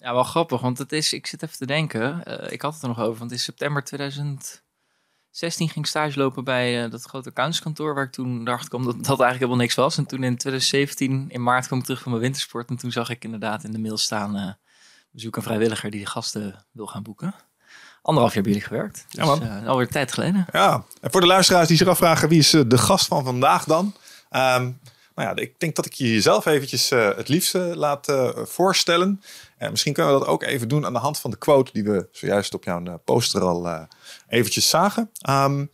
Ja, wel grappig, want het is, ik zit even te denken, eh, ik had het er nog over, want in september 2016 ging ik stage lopen bij eh, dat grote accountskantoor, waar ik toen dacht kwam dat dat eigenlijk helemaal niks was. En toen in 2017, in maart, kwam ik terug van mijn wintersport en toen zag ik inderdaad in de mail staan, eh we zoeken een vrijwilliger die de gasten wil gaan boeken. Anderhalf jaar bij jullie gewerkt, dus Ja, man. alweer tijd geleden. Ja, en voor de luisteraars die zich afvragen wie is de gast van vandaag dan? Ehm, nou ja, ik denk dat ik je jezelf eventjes eh, het liefste laat eh, voorstellen. En misschien kunnen we dat ook even doen aan de hand van de quote die we zojuist op jouw eh, poster al eventjes zagen. Ehm,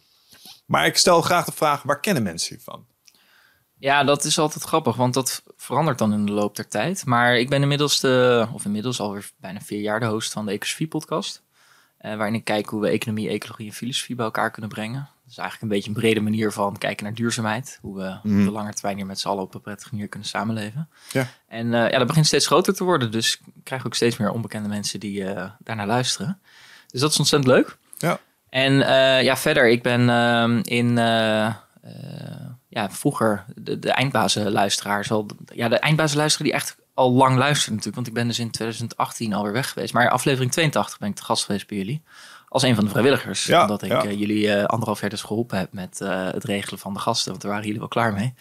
maar ik stel graag de vraag, waar kennen mensen je van? Ja, dat is altijd grappig, want dat verandert dan in de loop der tijd. Maar ik ben inmiddels, de, of inmiddels alweer bijna vier jaar de host van de Ecosofie-podcast. eh, waarin ik kijk hoe we economie, ecologie en filosofie bij elkaar kunnen brengen. Is eigenlijk een beetje een brede manier van kijken naar duurzaamheid. Hoe we Mhm. op de lange termijn hier met z'n allen op een prettige manier kunnen samenleven. Ja. En eh, ja, dat begint steeds groter te worden. Dus ik krijg ook steeds meer onbekende mensen die eh daarnaar luisteren. Dus dat is ontzettend leuk. Ja. En eh, ja, verder, ik ben ehm, in... ja, vroeger de, de eindbazenluisteraars al. Ja, de eindbazenluisteraar die echt al lang luistert natuurlijk. Want ik ben dus in 2018 alweer weg geweest. Maar aflevering 82 ben ik te gast geweest bij jullie. Als een van de vrijwilligers. Ja, omdat ik ja. eh, jullie eh, anderhalf jaar dus geholpen heb met eh, het regelen van de gasten. Want daar waren jullie wel klaar mee.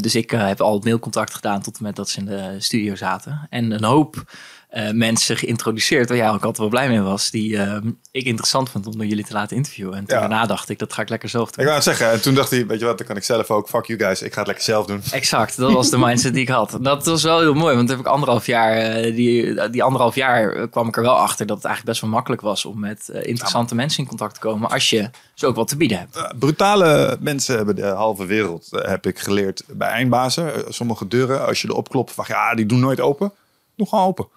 Dus ik heb al het mailcontact gedaan tot en met dat ze in de studio zaten. En een hoop eh, mensen geïntroduceerd, waar jij ook altijd wel blij mee was. Die eh, ik interessant vond om door jullie te laten interviewen. En toen Ja. daarna dacht ik, dat ga ik lekker zelf doen. Ik wou het zeggen, en toen dacht hij, weet je wat, dan kan ik zelf ook. Fuck you guys, ik ga het lekker zelf doen. Exact, dat was de mindset die ik had. Dat was wel heel mooi, want heb ik anderhalf jaar, eh, die, die anderhalf jaar kwam ik er wel achter dat het eigenlijk best wel makkelijk was om met eh, interessante mensen in contact te komen als je ze ook wat te bieden hebt. Brutale mensen hebben de halve wereld, heb ik geleerd bij eindbazen. Sommige deuren, als je erop klopt, van ja, die doen nooit open. Doe gewoon open.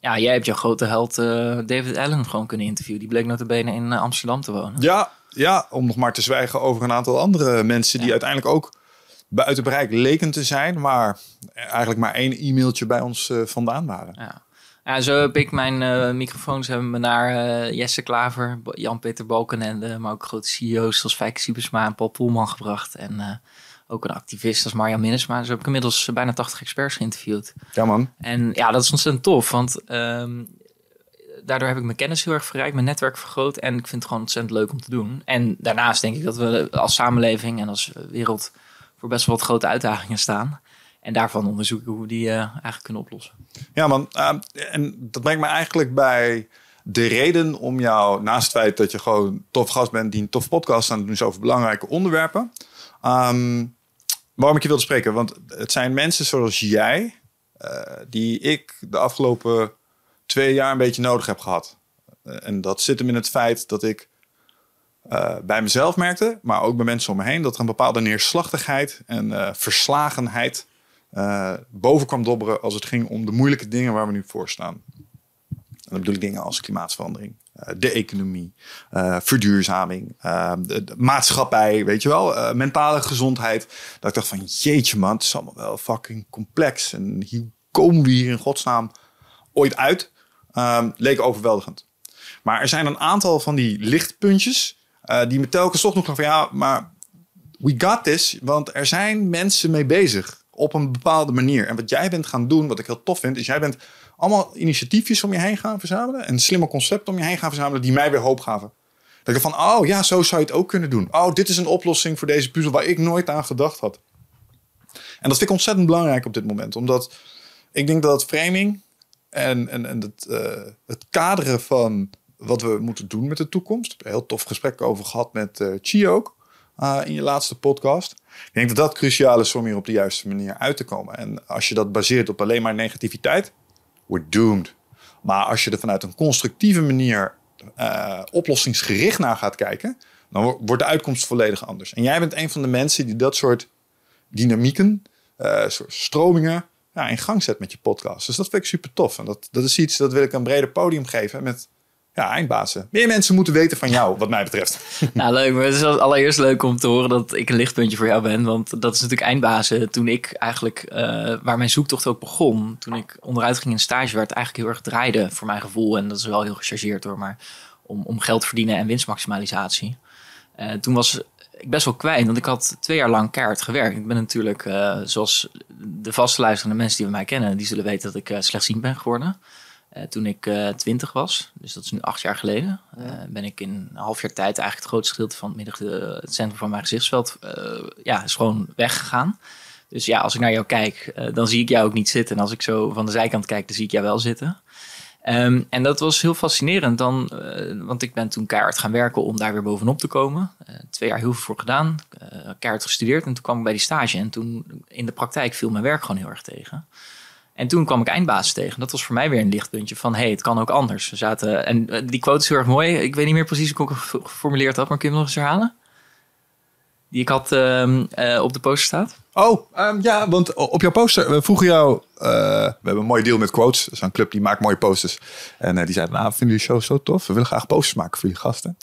Ja, jij hebt jouw grote held eh, David Allen gewoon kunnen interviewen. Die bleek notabene in eh, Amsterdam te wonen. Ja, ja, om nog maar te zwijgen over een aantal andere mensen die Ja. uiteindelijk ook buiten bereik leken te zijn, maar eigenlijk maar één e-mailtje bij ons uh, vandaan waren. Ja. Ja, zo heb ik mijn microfoons hebben me naar Jesse Klaver, Jan-Peter Balkenende, maar ook grote CEO's zoals Fijke Siebersma en Paul Poelman gebracht. En ook een activist als Marjan Minnesma. Dus heb ik inmiddels bijna 80 experts geïnterviewd. Ja man. En ja, dat is ontzettend tof, want um, daardoor heb ik mijn kennis heel erg verrijkt, mijn netwerk vergroot. En ik vind het gewoon ontzettend leuk om te doen. En daarnaast denk ik dat we als samenleving en als wereld voor best wel wat grote uitdagingen staan. En daarvan onderzoeken hoe we die uh, eigenlijk kunnen oplossen. Ja, man. Uh, en dat brengt me eigenlijk bij de reden om jou, naast het feit dat je gewoon tof gast bent die een tof podcast aan het doen is over belangrijke onderwerpen. Um, waarom ik je wilde spreken? Want het zijn mensen zoals jij, uh, die ik de afgelopen twee jaar een beetje nodig heb gehad. Uh, en dat zit hem in het feit dat ik uh, bij mezelf merkte, maar ook bij mensen om me heen, dat er een bepaalde neerslachtigheid en verslagenheid boven kwam dobberen als het ging om de moeilijke dingen waar we nu voor staan. En dan bedoel ik dingen als klimaatverandering, de economie, uh, verduurzaming, de, de, maatschappij, weet je wel, mentale gezondheid. Dat ik dacht van jeetje man, het is allemaal wel fucking complex. En hoe komen we hier in godsnaam ooit uit? Um, leek overweldigend. Maar er zijn een aantal van die lichtpuntjes die me telkens toch nog van ja, maar we got this, want er zijn mensen mee bezig op een bepaalde manier. En wat jij bent gaan doen, wat ik heel tof vind, is jij bent allemaal initiatiefjes om je heen gaan verzamelen en slimme concepten om je heen gaan verzamelen die mij weer hoop gaven. Dat ik van, oh ja, zo zou je het ook kunnen doen. Oh, dit is een oplossing voor deze puzzel waar ik nooit aan gedacht had. En dat vind ik ontzettend belangrijk op dit moment, omdat ik denk dat framing en, en, en het, uh, het kaderen van wat we moeten doen met de toekomst. Ik heb een heel tof gesprek over gehad met uh, Chi ook. Uh, in je laatste podcast. Ik denk dat dat cruciaal is om hier op de juiste manier uit te komen. En als je dat baseert op alleen maar negativiteit, we're doomed. Maar als je er vanuit een constructieve manier uh, oplossingsgericht naar gaat kijken, dan wordt de uitkomst volledig anders. En jij bent een van de mensen die dat soort dynamieken, uh, soort stromingen, in gang zet met je podcast. Dus dat vind ik super tof. En dat, dat is iets dat wil ik een breder podium geven met ja, eindbazen. Meer mensen moeten weten van jou, wat mij betreft. Nou, leuk. Maar het is allereerst leuk om te horen dat ik een lichtpuntje voor jou ben. Want dat is natuurlijk eindbazen. Toen ik eigenlijk, uh, waar mijn zoektocht ook begon. Toen ik onderuit ging in stage, werd eigenlijk heel erg draaide voor mijn gevoel. En dat is wel heel gechargeerd hoor. Maar om, om geld verdienen en winstmaximalisatie. Uh, toen was ik best wel kwijt, want ik had twee jaar lang keihard gewerkt. Ik ben natuurlijk, uh, zoals de vaste luisterende mensen die bij mij kennen, die zullen weten dat ik slechtziend ben geworden. Toen ik twintig was. Dus dat is nu acht jaar geleden. ben ik in een half jaar tijd eigenlijk het grootste gedeelte van het, midden, het centrum van mijn gezichtsveld ja, is gewoon weggegaan. Dus ja, als ik naar jou kijk, dan zie ik jou ook niet zitten. En als ik zo van de zijkant kijk, dan zie ik jou wel zitten. Ehm, en dat was heel fascinerend dan, uh, want ik ben toen keihard gaan werken om daar weer bovenop te komen. Uh, twee jaar heel veel voor gedaan, uh, keihard gestudeerd en toen kwam ik bij die stage. En toen in de praktijk viel mijn werk gewoon heel erg tegen. En toen kwam ik eindbaas tegen. Dat was voor mij weer een lichtpuntje van, hey, het kan ook anders. We zaten, en die quote is heel erg mooi. Ik weet niet meer precies hoe ik hem geformuleerd had, maar kun je hem nog eens herhalen? Die ik had ehm, op de poster staat. Oh, ehm, ja, want op jouw poster, we vroegen jou, uh, we hebben een mooie deal met Quotes. Een club die maakt mooie posters. En die zeiden, nou, vinden jullie show zo tof? We willen graag posters maken voor jullie gasten.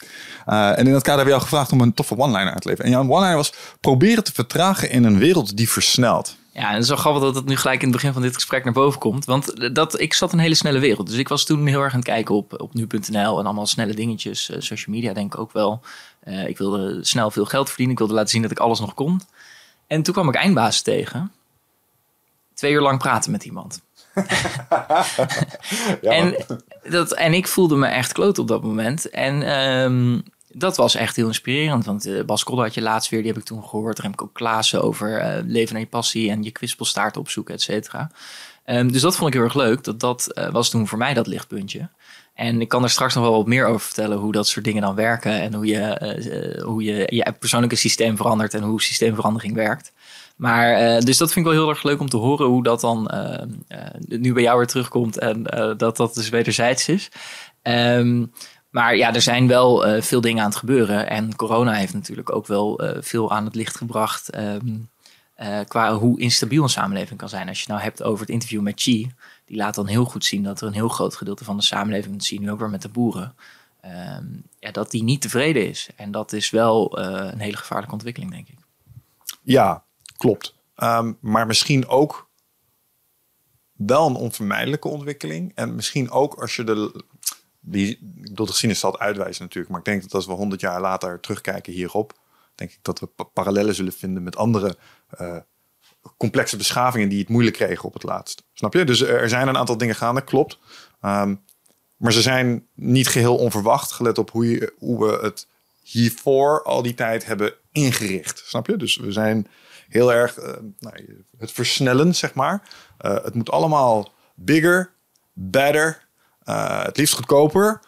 En in dat kader hebben we jou gevraagd om een toffe one-liner uit te leveren. En jouw one-liner was, proberen te vertragen in een wereld die versnelt. Ja, en het is wel grappig dat het nu gelijk in het begin van dit gesprek naar boven komt. Want dat, ik zat in een hele snelle wereld. Dus ik was toen heel erg aan het kijken op, op nu.nl en allemaal snelle dingetjes. social media denk ik ook wel. ik wilde snel veel geld verdienen. Ik wilde laten zien dat ik alles nog kon. En toen kwam ik eindbaas tegen. Twee uur lang praten met iemand. ja, en, dat, en ik voelde me echt kloot op dat moment. En um, dat was echt heel inspirerend. Want uh, Bas Kodder had je laatst weer, die heb ik toen gehoord. Remco Klaassen over uh, leven naar je passie en je kwispelstaart opzoeken, et cetera. Um, dus dat vond ik heel erg leuk. Dat, dat uh, was toen voor mij dat lichtpuntje. En ik kan er straks nog wel wat meer over vertellen hoe dat soort dingen dan werken en hoe je, hoe je je persoonlijke systeem verandert en hoe systeemverandering werkt. Maar dus dat vind ik wel heel erg leuk om te horen hoe dat dan nu bij jou weer terugkomt en dat dat dus wederzijds is. Um, maar ja, er zijn wel veel dingen aan het gebeuren. En corona heeft natuurlijk ook wel veel aan het licht gebracht. Um, qua hoe instabiel een samenleving kan zijn. Als je nou hebt over het interview met Chi die laat dan heel goed zien dat er een heel groot gedeelte van de samenleving, dat zie je nu ook weer met de boeren, ehm, ja, dat die niet tevreden is. En dat is wel een hele gevaarlijke ontwikkeling, denk ik. Ja, klopt. Um, maar misschien ook wel een onvermijdelijke ontwikkeling. En misschien ook als je de. Die, bedoel, de geschiedenis zal het uitwijzen natuurlijk. Maar ik denk dat als we honderd jaar later terugkijken hierop. denk ik dat we parallellen zullen vinden met andere uh, complexe beschavingen die het moeilijk kregen op het laatst. Snap je? Dus er zijn een aantal dingen gaande, klopt. Um, maar ze zijn niet geheel onverwacht, gelet op hoe, hoe we het hiervoor al die tijd hebben ingericht. Snap je? Dus we zijn heel erg uh, nou, het versnellen, zeg maar. Uh, het moet allemaal bigger, better, het liefst goedkoper.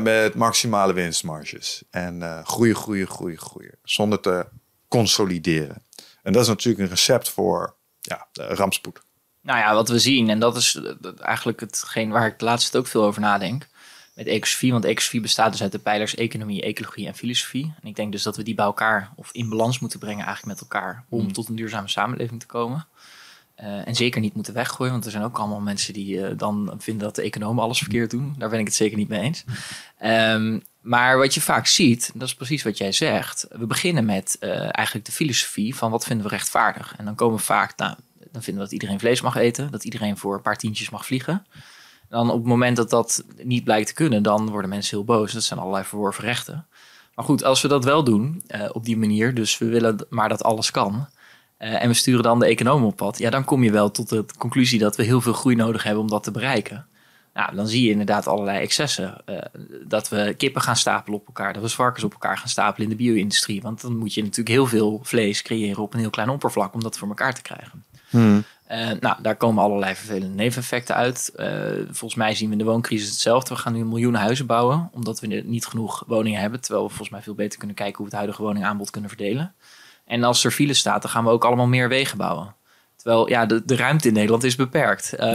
met maximale winstmarges. En groeien, groeien, groeien, groeien. Zonder te consolideren. En dat is natuurlijk een recept voor ja, rampspoed. Nou ja, wat we zien, en dat is eigenlijk hetgeen waar ik de laatste ook veel over nadenk. Met ecosofie, want ecosofie bestaat dus uit de pijlers economie, ecologie en filosofie. En ik denk dus dat we die bij elkaar of in balans moeten brengen eigenlijk met elkaar om hmm. tot een duurzame samenleving te komen. Uh, en zeker niet moeten weggooien, want er zijn ook allemaal mensen die uh, dan vinden dat de economen alles verkeerd doen. Daar ben ik het zeker niet mee eens. Um, maar wat je vaak ziet, dat is precies wat jij zegt. We beginnen met uh, eigenlijk de filosofie van wat vinden we rechtvaardig. En dan komen we vaak, nou, dan vinden we dat iedereen vlees mag eten, dat iedereen voor een paar tientjes mag vliegen. Dan op het moment dat dat niet blijkt te kunnen, dan worden mensen heel boos. Dat zijn allerlei verworven rechten. Maar goed, als we dat wel doen op die manier, dus we willen maar dat alles kan. Uh, en we sturen dan de economen op pad. Ja, dan kom je wel tot de conclusie dat we heel veel groei nodig hebben om dat te bereiken. Nou, dan zie je inderdaad allerlei excessen. Uh, dat we kippen gaan stapelen op elkaar, dat we varkens op elkaar gaan stapelen in de bio-industrie. Want dan moet je natuurlijk heel veel vlees creëren op een heel klein oppervlak om dat voor elkaar te krijgen. Hmm. Uh, nou, daar komen allerlei vervelende neveneffecten uit. Uh, volgens mij zien we in de wooncrisis hetzelfde. We gaan nu miljoenen huizen bouwen, omdat we niet genoeg woningen hebben. Terwijl we volgens mij veel beter kunnen kijken hoe we het huidige woningaanbod kunnen verdelen. En als er file staat, dan gaan we ook allemaal meer wegen bouwen. Terwijl ja, de, de ruimte in Nederland is beperkt. Uh,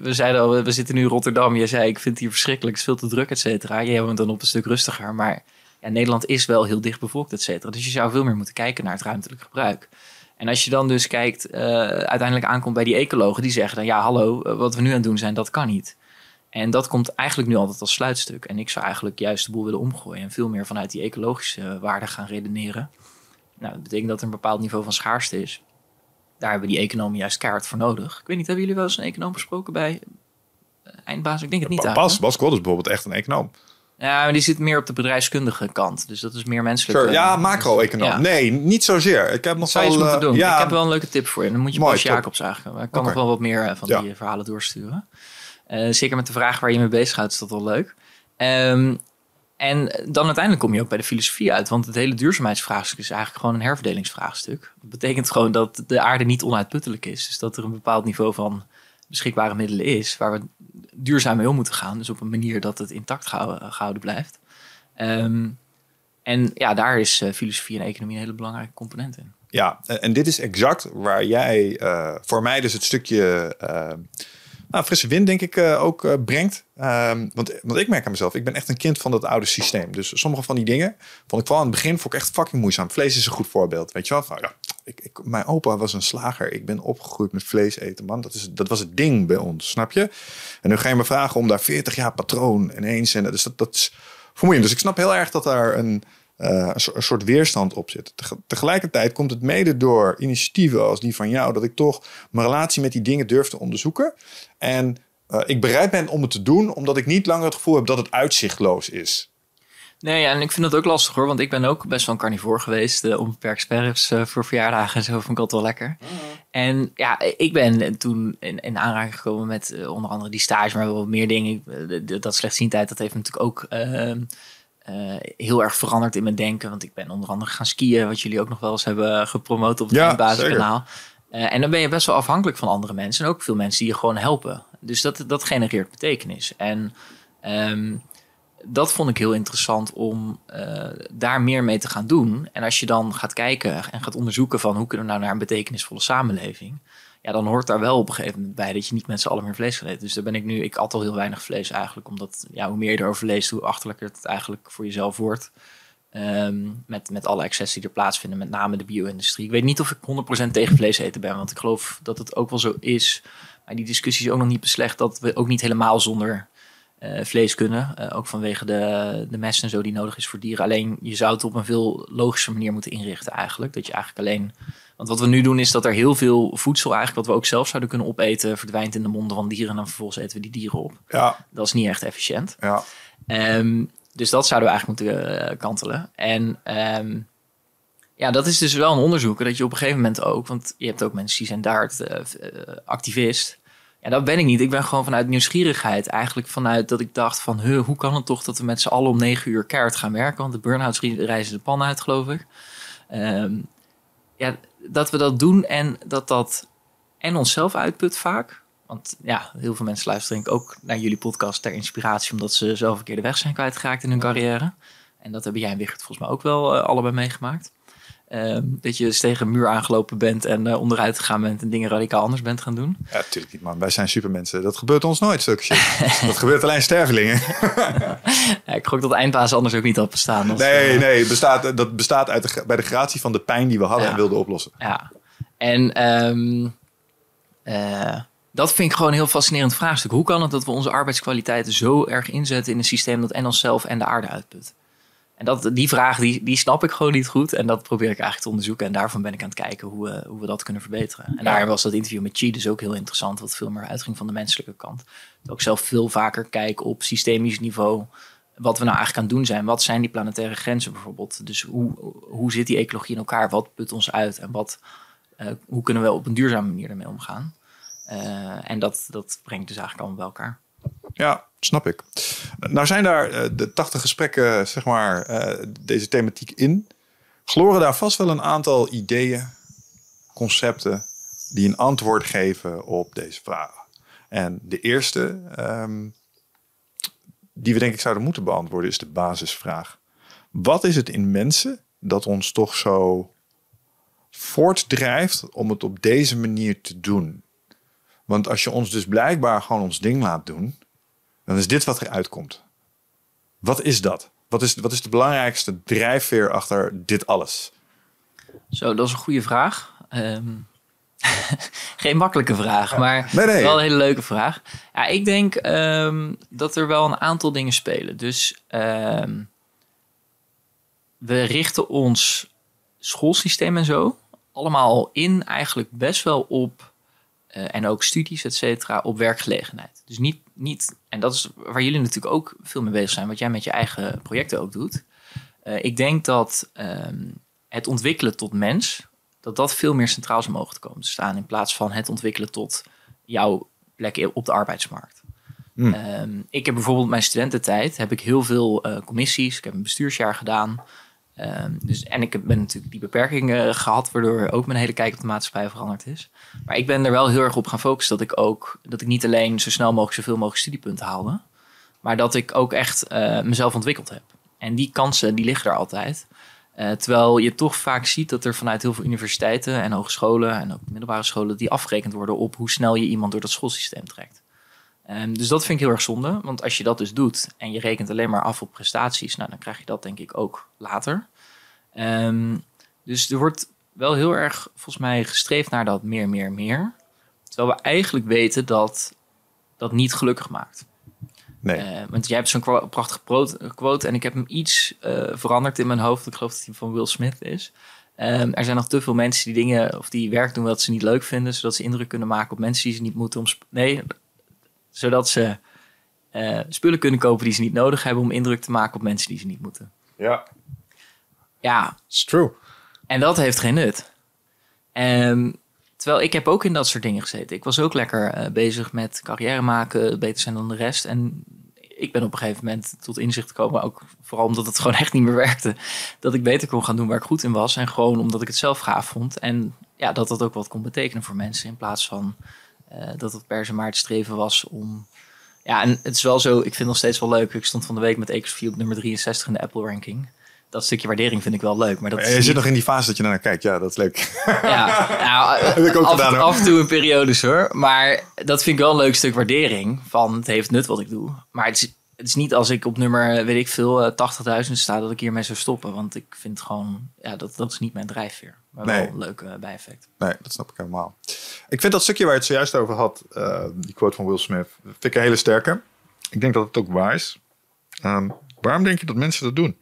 We zeiden al, we zitten nu in Rotterdam. Je zei, ik vind het hier verschrikkelijk, het is veel te druk, et cetera. Jij woont dan op een stuk rustiger. Maar ja, Nederland is wel heel dicht bevolkt, et cetera. Dus je zou veel meer moeten kijken naar het ruimtelijk gebruik. En als je dan dus kijkt, uh, uiteindelijk aankomt bij die ecologen, die zeggen dan ja, hallo, eh, wat we nu aan het doen zijn, dat kan niet. En dat komt eigenlijk nu altijd als sluitstuk. En ik zou eigenlijk juist de boel willen omgooien en veel meer vanuit die ecologische waarden gaan redeneren. Nou, dat betekent dat er een bepaald niveau van schaarste is daar hebben die economen juist kaart voor nodig. Ik weet niet, hebben jullie wel eens een econoom gesproken bij uh, Eindbaas? Ik denk het niet. Bas, Bas Kod is bijvoorbeeld echt een econoom. Ja, maar die zit meer op de bedrijfskundige kant. Dus dat is meer menselijk. Sure. Ja, macro-econoom. Nee, niet zozeer. Ik heb nog wel... moeten doen. Ja. Ik heb wel een leuke tip voor je. Dan moet je Mooi, Bas Jacobs eigenlijk. Ik kan nog wel wat meer eh, van die verhalen doorsturen. Eh, zeker met de vraag waar je mee bezighoudt is dat wel leuk. Ehm, en dan uiteindelijk kom je ook bij de filosofie uit. Want het hele duurzaamheidsvraagstuk is eigenlijk gewoon een herverdelingsvraagstuk. Dat betekent gewoon dat de aarde niet onuitputtelijk is. Dus dat er een bepaald niveau van beschikbare middelen is... waar we duurzaam mee om moeten gaan. Dus op een manier dat het intact gehouden, blijft. Ehm, en ja, daar is uh, filosofie en economie een hele belangrijke component in. Ja, en dit is exact waar jij uh, voor mij dus het stukje uh, nou, frisse wind, denk ik, uh, ook brengt. Um, want, want ik merk aan mezelf, ik ben echt een kind van dat oude systeem. Dus sommige van die dingen vond ik vooral aan het begin vond ik echt fucking moeizaam. Vlees is een goed voorbeeld, weet je wel? Van, ja, ik, ik, mijn opa was een slager. Ik ben opgegroeid met vlees eten, man. Dat, is, dat was het ding bij ons, snap je? En nu ga je me vragen om daar 40 jaar patroon ineens... En, dus dat, dat is vermoeiend. Dus ik snap heel erg dat daar een uh, een soort weerstand op zit. Tegelijkertijd komt het mede door initiatieven als die van jou, dat ik toch mijn relatie met die dingen durf te onderzoeken. En uh, ik bereid ben om het te doen, omdat ik niet langer het gevoel heb dat het uitzichtloos is. Nee, ja, en ik vind dat ook lastig hoor, want ik ben ook best wel een carnivore geweest. Uh, onbeperkt sperrips uh, voor verjaardagen en zo vond ik altijd wel lekker. Mm. En ja, ik ben toen in, in aanraking gekomen met uh, onder andere die stage, maar wel meer dingen. dat slechtziendheid, dat heeft natuurlijk ook ehm, uh, heel erg veranderd in mijn denken. Want ik ben onder andere gaan skiën, wat jullie ook nog wel eens hebben gepromoot op het ja, basiskanaal. Uh, en dan ben je best wel afhankelijk van andere mensen. En ook veel mensen die je gewoon helpen. Dus dat, dat genereert betekenis. En um, dat vond ik heel interessant om uh, daar meer mee te gaan doen. En als je dan gaat kijken en gaat onderzoeken van hoe kunnen we nou naar een betekenisvolle samenleving ja, dan hoort daar wel op een gegeven moment bij dat je niet met z'n allen meer vlees gaat eten. Dus daar ben ik nu, ik at al heel weinig vlees eigenlijk, omdat ja, hoe meer je erover leest, hoe achterlijker het eigenlijk voor jezelf wordt. Um, met, met alle excessen die er plaatsvinden, met name de bio-industrie. Ik weet niet of ik 100% tegen vlees eten ben, want ik geloof dat het ook wel zo is. Maar die discussie is ook nog niet beslecht dat we ook niet helemaal zonder uh, vlees kunnen. Uh, ook vanwege de, de mest en zo die nodig is voor dieren. Alleen je zou het op een veel logischer manier moeten inrichten eigenlijk. Dat je eigenlijk alleen want wat we nu doen is dat er heel veel voedsel eigenlijk wat we ook zelf zouden kunnen opeten verdwijnt in de monden van dieren en dan vervolgens eten we die dieren op. Ja. Dat is niet echt efficiënt. Ja. Um, dus dat zouden we eigenlijk moeten uh, kantelen. En um, ja, dat is dus wel een onderzoek dat je op een gegeven moment ook, want je hebt ook mensen die zijn daar uh, activist. Ja, dat ben ik niet. Ik ben gewoon vanuit nieuwsgierigheid. Eigenlijk vanuit dat ik dacht van, huh, hoe kan het toch dat we met z'n allen om negen uur keihard gaan werken? Want de burn-outs reizen de pan uit, geloof ik. Um, ja, dat we dat doen en dat dat en onszelf uitput vaak. Want ja, heel veel mensen luisteren denk ik ook naar jullie podcast ter inspiratie, omdat ze zelf een keer de weg zijn kwijtgeraakt in hun carrière. En dat hebben jij en Wichert volgens mij ook wel uh, allebei meegemaakt. Um, dat je dus tegen een muur aangelopen bent en uh, onderuit gegaan bent en dingen radicaal anders bent gaan doen. Ja, natuurlijk niet, man. Wij zijn supermensen. Dat gebeurt ons nooit, zulke shit. dat gebeurt alleen stervelingen. ja, ik gok dat eindbaas anders ook niet had bestaan. Als, nee, uh, nee. Bestaat, dat bestaat uit de, bij de gratie van de pijn die we hadden ja. en wilden oplossen. Ja. En um, uh, dat vind ik gewoon een heel fascinerend vraagstuk. Hoe kan het dat we onze arbeidskwaliteiten zo erg inzetten in een systeem dat en onszelf en de aarde uitput? En dat, die vraag die, die snap ik gewoon niet goed. En dat probeer ik eigenlijk te onderzoeken. En daarvan ben ik aan het kijken hoe we, hoe we dat kunnen verbeteren. En daar was dat interview met Chi dus ook heel interessant. Wat veel meer uitging van de menselijke kant. Dat ook zelf veel vaker kijk op systemisch niveau. Wat we nou eigenlijk aan het doen zijn. Wat zijn die planetaire grenzen bijvoorbeeld? Dus hoe, hoe zit die ecologie in elkaar? Wat put ons uit? En wat, uh, hoe kunnen we op een duurzame manier ermee omgaan? Uh, en dat, dat brengt dus eigenlijk allemaal bij elkaar. Ja, snap ik. Nou zijn daar uh, de 80 gesprekken, zeg maar, uh, deze thematiek in. Gloren daar vast wel een aantal ideeën, concepten die een antwoord geven op deze vragen. En de eerste, um, die we denk ik zouden moeten beantwoorden, is de basisvraag. Wat is het in mensen dat ons toch zo voortdrijft om het op deze manier te doen? Want als je ons dus blijkbaar gewoon ons ding laat doen, dan is dit wat eruit komt. Wat is dat? Wat is, wat is de belangrijkste drijfveer achter dit alles? Zo, dat is een goede vraag. Um, geen makkelijke vraag, maar nee, nee. wel een hele leuke vraag. Ja, ik denk um, dat er wel een aantal dingen spelen. Dus um, we richten ons schoolsysteem en zo allemaal in eigenlijk best wel op uh, en ook studies, et cetera, op werkgelegenheid. Dus niet, niet, en dat is waar jullie natuurlijk ook veel mee bezig zijn, wat jij met je eigen projecten ook doet. Uh, ik denk dat um, het ontwikkelen tot mens, dat dat veel meer centraal zou mogen komen te staan in plaats van het ontwikkelen tot jouw plek op de arbeidsmarkt. Hmm. Ehm, ik heb bijvoorbeeld mijn studententijd, heb ik heel veel eh, commissies. Ik heb een bestuursjaar gedaan. Ehm, dus, en ik heb- ben natuurlijk die beperkingen gehad, waardoor ook mijn hele kijk op de maatschappij veranderd is. Maar ik ben er wel heel erg op gaan focussen dat ik ook, dat ik niet alleen zo snel mogelijk zoveel mogelijk studiepunten haalde, maar dat ik ook echt eh, mezelf ontwikkeld heb. En die kansen, die liggen er altijd. Eh, terwijl je toch vaak ziet dat er vanuit heel veel universiteiten en hogescholen en ook middelbare scholen die afgerekend worden op hoe snel je iemand door dat schoolsysteem trekt. Ehm, dus dat vind ik heel erg zonde, want als je dat dus doet en je rekent alleen maar af op prestaties, nou, dan krijg je dat denk ik ook later. Ehm, dus er wordt wel heel erg volgens mij gestreefd naar dat meer, meer, meer. Terwijl we eigenlijk weten dat dat niet gelukkig maakt. Nee. Eh, want jij hebt zo'n prachtige quote en ik heb hem iets eh, veranderd in mijn hoofd. Ik geloof dat hij van Will Smith is. Ehm, er zijn nog te veel mensen die dingen of die werk doen wat ze niet leuk vinden, zodat ze indruk kunnen maken op mensen die ze niet moeten. Om nee, zodat ze eh, spullen kunnen kopen die ze niet nodig hebben om indruk te maken op mensen die ze niet moeten. Ja, Ja, it's true. En dat heeft geen nut. Ehm, terwijl ik heb ook in dat soort dingen gezeten. Ik was ook lekker eh, bezig met carrière maken, beter zijn dan de rest. En ik ben op een gegeven moment tot inzicht gekomen, ook vooral omdat het gewoon echt niet meer werkte, dat ik beter kon gaan doen waar ik goed in was. En gewoon omdat ik het zelf gaaf vond. En ja, dat dat ook wat kon betekenen voor mensen. In plaats van eh, dat het per se maar het streven was om. Ja, en het is wel zo, ik vind het nog steeds wel leuk. Ik stond van de week met Acres op nummer 63 in de Apple ranking. Dat stukje waardering vind ik wel leuk. Maar dat je zit nog in die fase dat je naar kijkt. Ja, dat is leuk. ja, nou, Heb ik ook af, gedaan, af en toe in periodes hoor. Maar dat vind ik wel een leuk stuk waardering. Van het heeft nut wat ik doe. Maar het is, het is niet als ik op nummer, weet ik veel, eh, 80.000 sta, dat ik hiermee zou stoppen. Want ik vind gewoon, ja, dat, dat is niet mijn drijfveer. Maar wel Nee. een leuk eh, bijeffect. Nee, dat snap ik helemaal. Ik vind dat stukje waar je het zojuist over had, eh, die quote van Will Smith, vind ik een hele sterke. Ik denk dat het ook waar is. Ehm, waarom denk je dat mensen dat doen?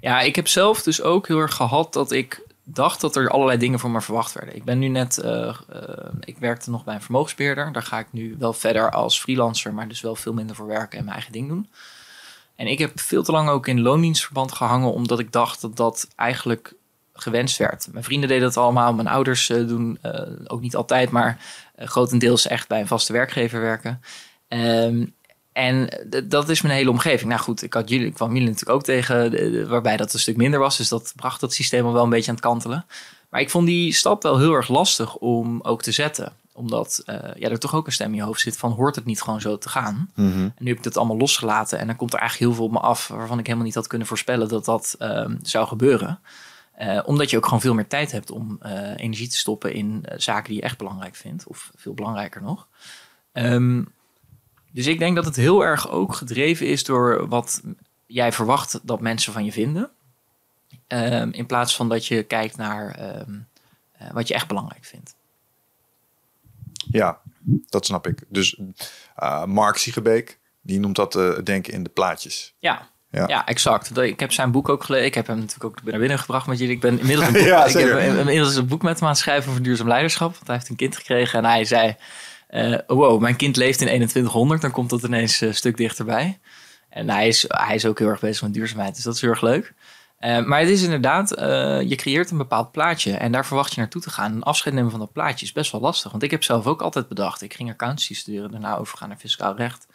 Ja, ik heb zelf dus ook heel erg gehad dat ik dacht dat er allerlei dingen van me verwacht werden. Ik ben nu net, eh, eh, ik werkte nog bij een vermogensbeheerder. Daar ga ik nu wel verder als freelancer, maar dus wel veel minder voor werken en mijn eigen ding doen. En ik heb veel te lang ook in loondienstverband gehangen, omdat ik dacht dat dat eigenlijk gewenst werd. Mijn vrienden deden dat allemaal, mijn ouders eh, doen ook niet altijd, maar grotendeels echt bij een vaste werkgever werken. Ehm, en d- dat is mijn hele omgeving. Nou goed, ik, had jullie, ik kwam jullie natuurlijk ook tegen, de- de- waarbij dat een stuk minder was. Dus dat bracht dat systeem al wel een beetje aan het kantelen. Maar ik vond die stap wel heel erg lastig om ook te zetten. Omdat eh, ja, er toch ook een stem in je hoofd zit van hoort het niet gewoon zo te gaan. En nu heb ik dat allemaal losgelaten. En dan komt er eigenlijk heel veel op me af waarvan ik helemaal niet had kunnen voorspellen dat dat ehm, zou gebeuren. Eh, omdat je ook gewoon veel meer tijd hebt om eh, energie te stoppen in eh, zaken die je echt belangrijk vindt. Of veel belangrijker nog. Ehm, dus ik denk dat het heel erg ook gedreven is door wat jij verwacht dat mensen van je vinden. Ehm, in plaats van dat je kijkt naar ehm, eh, wat je echt belangrijk vindt. Ja, dat snap ik. Dus eh, Mark Siegebeek, die noemt dat eh, denken in de plaatjes. Ja. Ja. Ja. exact. Ik heb zijn boek ook gelezen. Ik heb hem natuurlijk ook naar binnen gebracht met jullie. Ik ben inmiddels een boek, Ja, ik heb inmiddels een boek met hem aan het schrijven over duurzaam leiderschap. Want hij heeft een kind gekregen en hij zei... eh, wow, mijn kind leeft in 2100. Dan komt dat ineens een stuk dichterbij. En hij is, hij is ook heel erg bezig met duurzaamheid. Dus dat is heel erg leuk. Eh, maar het is inderdaad, eh, je creëert een bepaald plaatje en daar verwacht je naartoe te gaan. En afscheid nemen van dat plaatje is best wel lastig. Want ik heb zelf ook altijd bedacht, ik ging accountancy studeren, daarna overgaan naar fiscaal recht.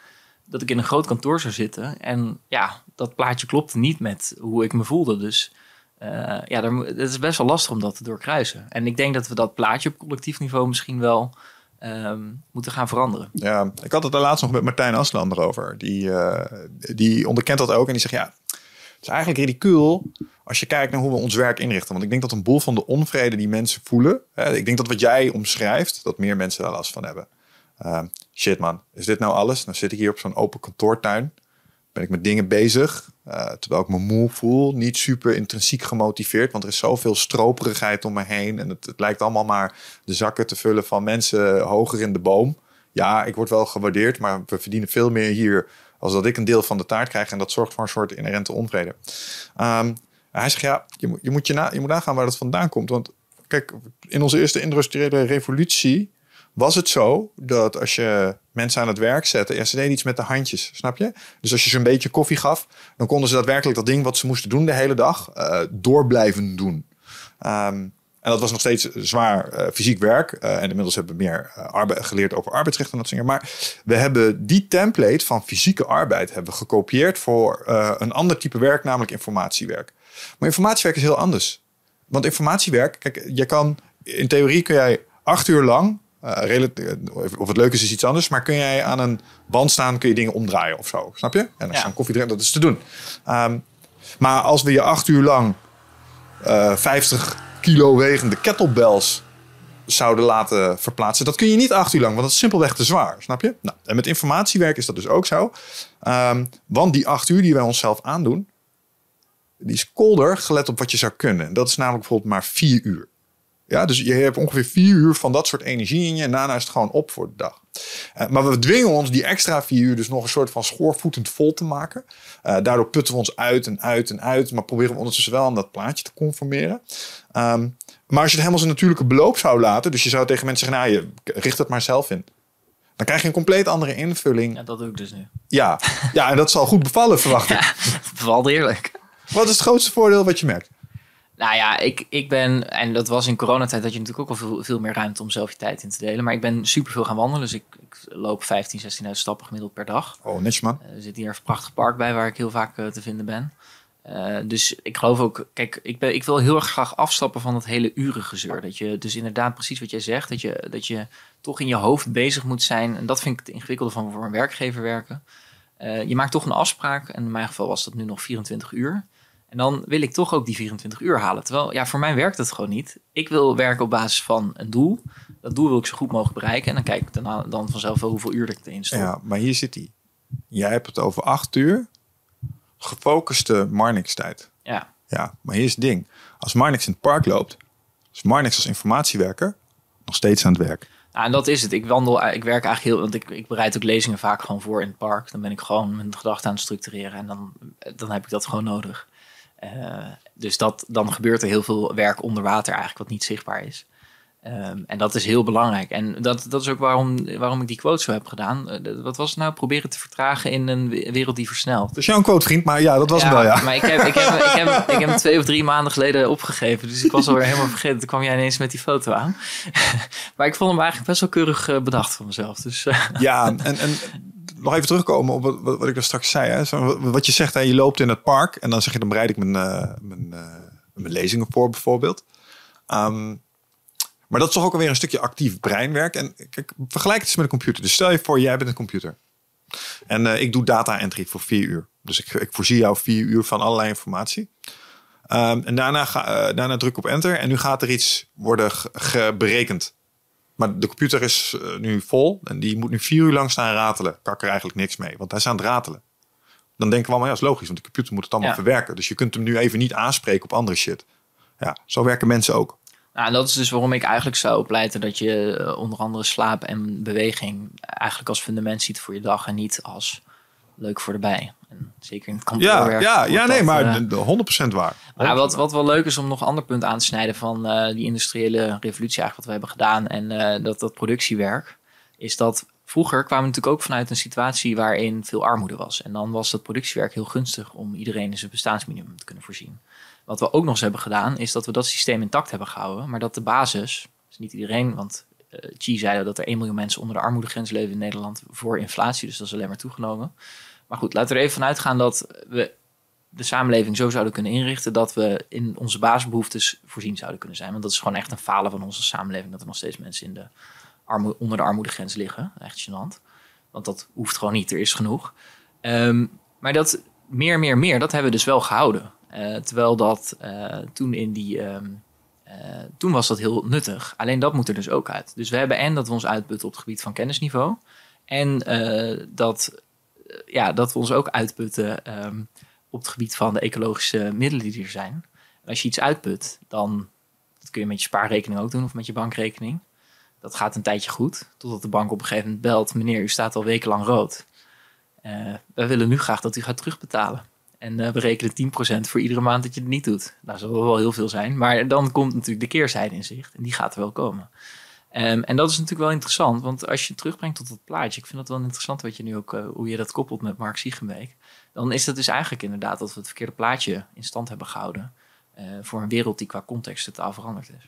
Dat ik in een groot kantoor zou zitten. En ja, dat plaatje klopte niet met hoe ik me voelde. Dus eh, ja, daar, het is best wel lastig om dat te doorkruisen. En ik denk dat we dat plaatje op collectief niveau misschien wel ehm, moeten gaan veranderen. Ja, ik had het daar laatst nog met Martijn Aslander over. Die, eh, die onderkent dat ook en die zegt ja, het is eigenlijk ridicuul als je kijkt naar hoe we ons werk inrichten. Want ik denk dat een boel van de onvrede die mensen voelen, hè, ik denk dat wat jij omschrijft, dat meer mensen daar last van hebben. Eh, shit man, is dit nou alles? Dan zit ik hier op zo'n open kantoortuin. Ben ik met dingen bezig, eh, terwijl ik me moe voel. Niet super intrinsiek gemotiveerd, want er is zoveel stroperigheid om me heen. En het, het lijkt allemaal maar de zakken te vullen van mensen hoger in de boom. Ja, ik word wel gewaardeerd, maar we verdienen veel meer hier als dat ik een deel van de taart krijg. En dat zorgt voor een soort inherente onvrede. Ehm, hij zegt, ja, je moet je, moet je, na, je moet nagaan waar dat vandaan komt. Want kijk, in onze eerste industriële revolutie was het zo dat als je mensen aan het werk zette, ja, ze deden iets met de handjes, snap je? Dus als je ze een beetje koffie gaf, dan konden ze daadwerkelijk dat ding wat ze moesten doen de hele dag, eh, door blijven doen. Ehm, En dat was nog steeds zwaar eh, fysiek werk. Eh, en inmiddels hebben we meer uh, geleerd over arbeidsrechten en dat soort dingen. Maar we hebben die template van fysieke arbeid hebben gekopieerd voor een ander type werk, namelijk informatiewerk. Maar informatiewerk is heel anders. Want informatiewerk, kijk, je kan in theorie kun jij acht uur lang, of het leuke is, is iets anders, maar kun jij aan een band staan, kun je dingen omdraaien of zo. Snap je? En als je ja. koffie drinken, dat is te doen. Um, maar als we je acht uur lang 50 kilo wegende kettlebells zouden laten verplaatsen. Dat kun je niet acht uur lang, want dat is simpelweg te zwaar. Snap je? Nou, en met informatiewerk is dat dus ook zo. Um, want die acht uur die wij onszelf aandoen, die is kolder gelet op wat je zou kunnen. Dat is namelijk bijvoorbeeld maar vier uur. Ja, dus je hebt ongeveer vier uur van dat soort energie in je. En daarna is het gewoon op voor de dag. Uh, maar we dwingen ons die extra vier uur dus nog een soort van schoorvoetend vol te maken. Uh, daardoor putten we ons uit en uit en uit. Maar proberen we ondertussen wel aan dat plaatje te conformeren. Um, maar als je het helemaal zijn natuurlijke beloop zou laten. Dus je zou tegen mensen zeggen, nou, je richt het maar zelf in. Dan krijg je een compleet andere invulling. Ja, dat doe ik dus nu. Ja, ja en dat zal goed bevallen, verwacht ik. Ja, bevalt eerlijk. Wat is het grootste voordeel wat je merkt? Nou ja, ik, ik ben, en dat was in coronatijd, dat je natuurlijk ook al veel, veel meer ruimte om zelf je tijd in te delen. Maar ik ben super veel gaan wandelen. Dus ik, ik loop 15, 16.000 stappen gemiddeld per dag. Oh, netjes man. Uh, er zit hier een prachtig park bij waar ik heel vaak uh, te vinden ben. Uh, dus ik geloof ook, kijk, ik, ben, ik wil heel erg graag afstappen van dat hele urengezeur. Dat je, dus inderdaad, precies wat jij zegt, dat je, dat je toch in je hoofd bezig moet zijn. En dat vind ik het ingewikkelde van voor een werkgever werken. je maakt toch een afspraak. En in mijn geval was dat nu nog 24 uur. En dan wil ik toch ook die 24 uur halen. Terwijl, ja, voor mij werkt het gewoon niet. Ik wil werken op basis van een doel. Dat doel wil ik zo goed mogelijk bereiken. En dan kijk ik dan, dan vanzelf wel hoeveel uur ik erin stop. Ja, maar hier zit hij. Jij hebt het over acht uur gefocuste Marnix-tijd. Ja. Ja, maar hier is het ding. Als Marnix in het park loopt, is Marnix als informatiewerker nog steeds aan het werk. Nou, en dat is het. Ik wandel, ik werk eigenlijk heel, want ik, ik bereid ook lezingen vaak gewoon voor in het park. Dan ben ik gewoon mijn gedachten aan het structureren en dan, dan heb ik dat gewoon nodig. Uh, dus dat, dan gebeurt er heel veel werk onder water eigenlijk wat niet zichtbaar is. Um, en dat is heel belangrijk. En dat, dat is ook waarom, waarom ik die quote zo heb gedaan. Uh, wat was het nou? Proberen te vertragen in een wereld die versnelt. Is jouw quote, vriend. Maar ja, dat was ja, hem wel, ja. Maar ik heb, ik, heb, ik, heb, ik heb hem twee of drie maanden geleden opgegeven. Dus ik was alweer helemaal vergeten. Toen kwam jij ineens met die foto aan. maar ik vond hem eigenlijk best wel keurig uh, bedacht van mezelf. Dus. Ja, en, en nog even terugkomen op wat, wat, ik er straks zei. Hè. Zo, wat je zegt, hè, je loopt in het park en dan zeg je, dan bereid ik mijn, uh, mijn, uh, mijn lezingen voor bijvoorbeeld. Um, maar dat is toch ook alweer een stukje actief breinwerk. En kijk, vergelijk het eens met een computer. Dus stel je voor, jij bent een computer. En uh, ik doe data entry voor vier uur. Dus ik, ik voorzie jou vier uur van allerlei informatie. Um, en daarna, ga, daarna druk op enter en nu gaat er iets worden berekend. Maar de computer is uh, nu vol en die moet nu vier uur lang staan ratelen. Kan ik er eigenlijk niks mee, want hij is aan het ratelen. Dan denken we allemaal, ja, is logisch, want de computer moet het allemaal ja. verwerken. Dus je kunt hem nu even niet aanspreken op andere shit. Ja, zo werken mensen ook. Nou, dat is dus waarom ik eigenlijk zou pleiten dat je uh, onder andere slaap en beweging eigenlijk als fundament ziet voor je dag en niet als leuk voor de bij. En zeker in het kantoorwerk. Ja, ja, ja nee, maar 100% waar. 100% maar wat, wat wel leuk is om nog een ander punt aan te snijden van uh, die industriële revolutie eigenlijk wat we hebben gedaan en uh, dat, dat productiewerk, is dat vroeger kwamen we natuurlijk ook vanuit een situatie waarin veel armoede was. En dan was dat productiewerk heel gunstig om iedereen in zijn bestaansminimum te kunnen voorzien. Wat we ook nog eens hebben gedaan, is dat we dat systeem intact hebben gehouden, maar dat de basis, dus niet iedereen, want uh, Chi zei dat er 1 miljoen mensen onder de armoedegrens leven in Nederland voor inflatie, dus dat is alleen maar toegenomen. Maar goed, laten we er even vanuit gaan dat we de samenleving zo zouden kunnen inrichten dat we in onze basisbehoeftes voorzien zouden kunnen zijn. Want dat is gewoon echt een falen van onze samenleving, dat er nog steeds mensen in de armo onder de armoedegrens liggen. Echt gênant. Want dat hoeft gewoon niet, er is genoeg. Um, maar dat meer, meer, meer, dat hebben we dus wel gehouden. Uh, terwijl dat uh, toen in die. Um, uh, toen was dat heel nuttig. Alleen dat moet er dus ook uit. Dus we hebben en dat we ons uitputten op het gebied van kennisniveau. En dat ja, dat we ons ook uitputten um, op het gebied van de ecologische middelen die er zijn. En als je iets uitput, dan dat kun je met je spaarrekening ook doen of met je bankrekening. Dat gaat een tijdje goed, totdat de bank op een gegeven moment belt: meneer, u staat al wekenlang rood. Uh, wij willen nu graag dat u gaat terugbetalen. En uh, we rekenen 10% voor iedere maand dat je het niet doet. Nou, dat zal wel heel veel zijn. Maar dan komt natuurlijk de keerzijde in zicht. En die gaat er wel komen. Um, en dat is natuurlijk wel interessant, want als je terugbrengt tot het plaatje, ik vind dat wel interessant wat je nu ook, uh, hoe je dat koppelt met Mark Siegenbeek, dan is dat dus eigenlijk inderdaad dat we het verkeerde plaatje in stand hebben gehouden. eh, voor een wereld die qua context totaal veranderd is.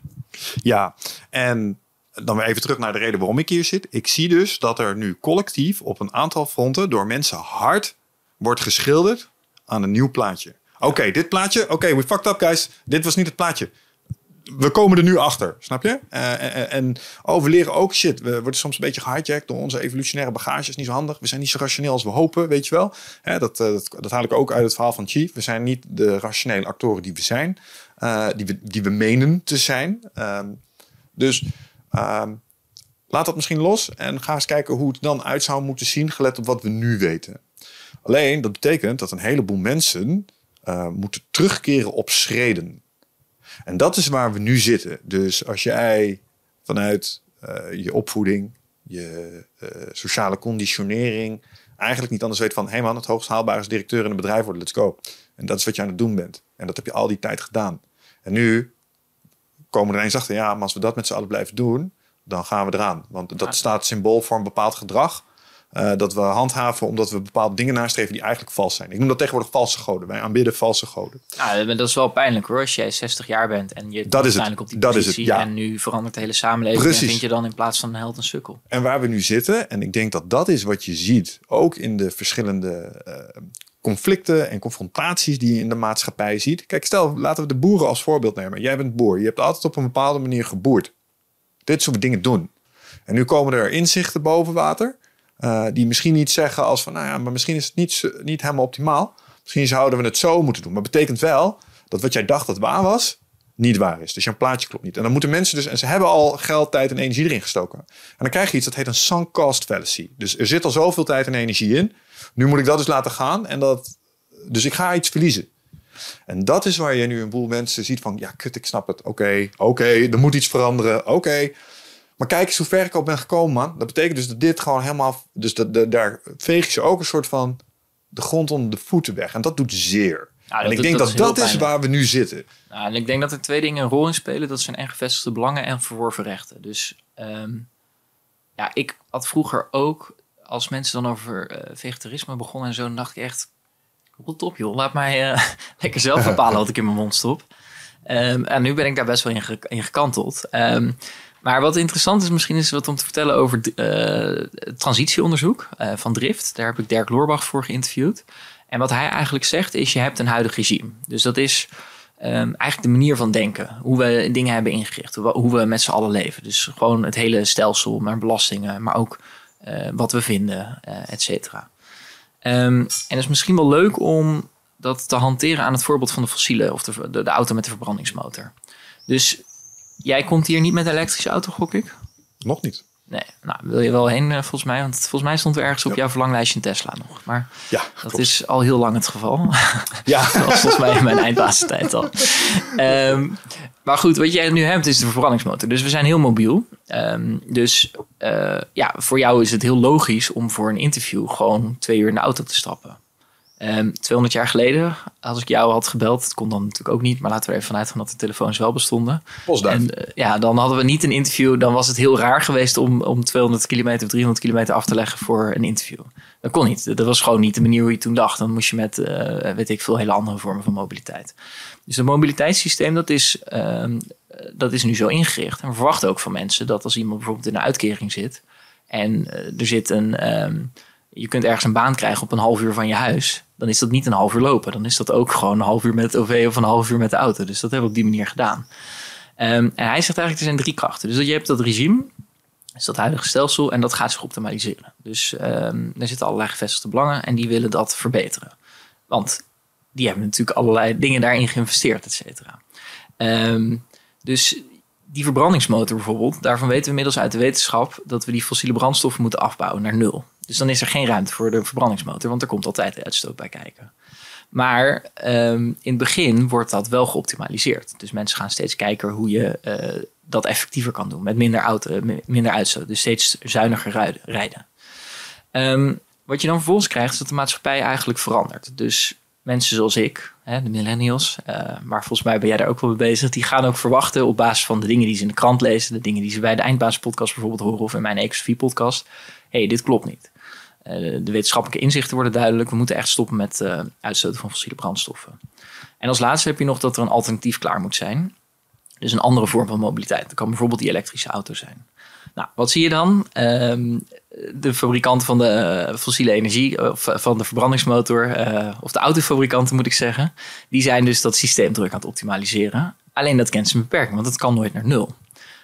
Ja, en dan weer even terug naar de reden waarom ik hier zit. Ik zie dus dat er nu collectief op een aantal fronten door mensen hard wordt geschilderd aan een nieuw plaatje. Oké, dit plaatje. Oké, we fucked up, guys. Dit was niet het plaatje. We komen er nu achter, snap je? Uh, en, en oh, we leren ook shit. We worden soms een beetje gehijacked door onze evolutionaire bagage. Is niet zo handig. We zijn niet zo rationeel als we hopen, weet je wel. Hè, dat, dat, dat, haal ik ook uit het verhaal van Chief. We zijn niet de rationele actoren die we zijn. Die, we, die we menen te zijn. Uh, dus ehm, laat dat misschien los. En ga eens kijken hoe het dan uit zou moeten zien. Gelet op wat we nu weten. Alleen, dat betekent dat een heleboel mensen moeten terugkeren op schreden. En dat is waar we nu zitten. Dus als jij vanuit uh, je opvoeding, je uh, sociale conditionering, eigenlijk niet anders weet van: hé hey man, het hoogst haalbare is directeur in een bedrijf worden, let's go. En dat is wat je aan het doen bent. En dat heb je al die tijd gedaan. En nu komen we er ineens achter: ja, maar als we dat met z'n allen blijven doen, dan gaan we eraan. Want dat staat symbool voor een bepaald gedrag. Uh, dat we handhaven omdat we bepaalde dingen nastreven die eigenlijk vals zijn. Ik noem dat tegenwoordig valse goden. Wij aanbidden valse goden. Ja, dat is wel pijnlijk hoor. Als jij 60 jaar bent en je dat uiteindelijk op die dat positie... Is het, ja. en nu verandert de hele samenleving... Precies. en vind je dan in plaats van een held een sukkel. En waar we nu zitten, en ik denk dat dat is wat je ziet... ook in de verschillende uh, conflicten en confrontaties die je in de maatschappij ziet. Kijk, stel, laten we de boeren als voorbeeld nemen. Jij bent boer. Je hebt altijd op een bepaalde manier geboerd. Dit soort dingen doen. En nu komen er inzichten boven water... Uh, die misschien niet zeggen als van, nou ja, maar misschien is het niet, niet helemaal optimaal. Misschien zouden we het zo moeten doen. Maar betekent wel dat wat jij dacht dat waar was, niet waar is. Dus jouw plaatje klopt niet. En dan moeten mensen dus, en ze hebben al geld, tijd en energie erin gestoken. En dan krijg je iets dat heet een sunk cost fallacy. Dus er zit al zoveel tijd en energie in. Nu moet ik dat dus laten gaan. En dat, dus ik ga iets verliezen. En dat is waar je nu een boel mensen ziet van, ja, kut, ik snap het. Oké, oké, er moet iets veranderen. Oké. Maar kijk eens hoe ver ik al ben gekomen, man. Dat betekent dus dat dit gewoon helemaal... Dus dat, daar veeg je ook een soort van de grond onder de voeten weg. En dat doet zeer. en ik denk dat dat, dat is waar we nu zitten. Ja, en ik denk dat er twee dingen een rol in spelen. Dat zijn en gevestigde belangen en verworven rechten. Dus um, ja, ik had vroeger ook... Als mensen dan over uh, vegetarisme begonnen en zo... dan dacht ik echt... Rot op joh, laat mij uh, lekker zelf bepalen wat ik in mijn mond stop. Um, en nu ben ik daar best wel in, ge in gekanteld. Um, maar wat interessant is, misschien is wat om te vertellen over uh, transitieonderzoek uh, van Drift. Daar heb ik Dirk Loorbach voor geïnterviewd. En wat hij eigenlijk zegt is, je hebt een huidig regime. Dus dat is um, eigenlijk de manier van denken. Hoe we dingen hebben ingericht. Hoe we met z'n allen leven. Dus gewoon het hele stelsel met belastingen. Maar ook uh, wat we vinden, et cetera. Um, en het is misschien wel leuk om dat te hanteren aan het voorbeeld van de fossiele. Of de, de auto met de verbrandingsmotor. Dus Jij komt hier niet met een elektrische auto, gok ik? Nog niet. Nee, nou wil je wel heen uh, volgens mij. Want volgens mij stond er ergens op jouw verlanglijstje een Tesla nog. Maar ja, dat is al heel lang het geval. Ja. dat was volgens mij in mijn eindbasistijd al. Um, maar goed, wat jij nu hebt is de verbrandingsmotor. Dus we zijn heel mobiel. Um, dus uh, ja, voor jou is het heel logisch om voor een interview gewoon twee uur in de auto te stappen. Um, ehm, 200 jaar geleden, als ik jou had gebeld, dat kon dan natuurlijk ook niet, maar laten we er even vanuit gaan dat de telefoons wel bestonden. Postduif. En uh, ja, dan hadden we niet een interview, dan was het heel raar geweest om, om 200 kilometer of 300 kilometer af te leggen voor een interview. Dat kon niet. Dat was gewoon niet de manier hoe je toen dacht. Dan moest je met, uh, weet ik veel, hele andere vormen van mobiliteit. Dus het mobiliteitssysteem, dat is, uh, dat is nu zo ingericht. En we verwachten ook van mensen dat als iemand bijvoorbeeld in een uitkering zit en uh, er zit een ehm, je kunt ergens een baan krijgen op een half uur van je huis. Dan is dat niet een half uur lopen. Dan is dat ook gewoon een half uur met het OV of een half uur met de auto. Dus dat hebben we op die manier gedaan. Um, en hij zegt eigenlijk, er zijn drie krachten. Dus je hebt dat regime, is dat huidige stelsel, en dat gaat zich optimaliseren. Dus um, er zitten allerlei gevestigde belangen en die willen dat verbeteren. Want die hebben natuurlijk allerlei dingen daarin geïnvesteerd, et cetera. Um, dus die verbrandingsmotor bijvoorbeeld, daarvan weten we inmiddels uit de wetenschap dat we die fossiele brandstoffen moeten afbouwen naar nul. Dus dan is er geen ruimte voor de verbrandingsmotor, want er komt altijd uitstoot bij kijken. Maar um, in het begin wordt dat wel geoptimaliseerd. Dus mensen gaan steeds kijken hoe je uh, dat effectiever kan doen. Met minder, auto, minder uitstoot. Dus steeds zuiniger rijden. Um, wat je dan vervolgens krijgt, is dat de maatschappij eigenlijk verandert. Dus mensen zoals ik, hè, de millennials, uh, maar volgens mij ben jij daar ook wel mee bezig, die gaan ook verwachten op basis van de dingen die ze in de krant lezen, de dingen die ze bij de Eindbasispodcast bijvoorbeeld horen of in mijn Ecosofie podcast, hé, hey, dit klopt niet. De wetenschappelijke inzichten worden duidelijk. We moeten echt stoppen met uh, uitstoten van fossiele brandstoffen. En als laatste heb je nog dat er een alternatief klaar moet zijn. Dus een andere vorm van mobiliteit. Dat kan bijvoorbeeld die elektrische auto zijn. Nou, wat zie je dan? Ehm, de fabrikanten van de eh, fossiele energie, of van de verbrandingsmotor, of de autofabrikanten moet ik zeggen, die zijn dus dat systeem druk aan het optimaliseren. Alleen dat kent zijn beperking, want het kan nooit naar nul.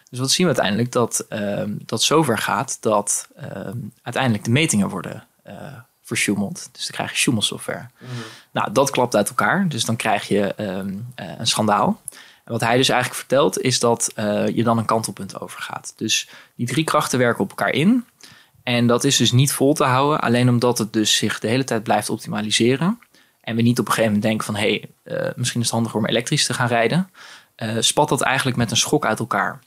Dus wat zien we uiteindelijk? Dat uh, dat zover gaat dat uh, uiteindelijk de metingen worden uh, versjoemeld. Dus dan krijg je schommelsoftware. Mm Nou, dat klapt uit elkaar. Dus dan krijg je um, een schandaal. En wat hij dus eigenlijk vertelt is dat eh, je dan een kantelpunt overgaat. Dus die drie krachten werken op elkaar in. En dat is dus niet vol te houden. Alleen omdat het dus zich de hele tijd blijft optimaliseren. En we niet op een gegeven moment denken van... hé, hey, misschien is het handiger om elektrisch te gaan rijden. spat dat eigenlijk met een schok uit elkaar.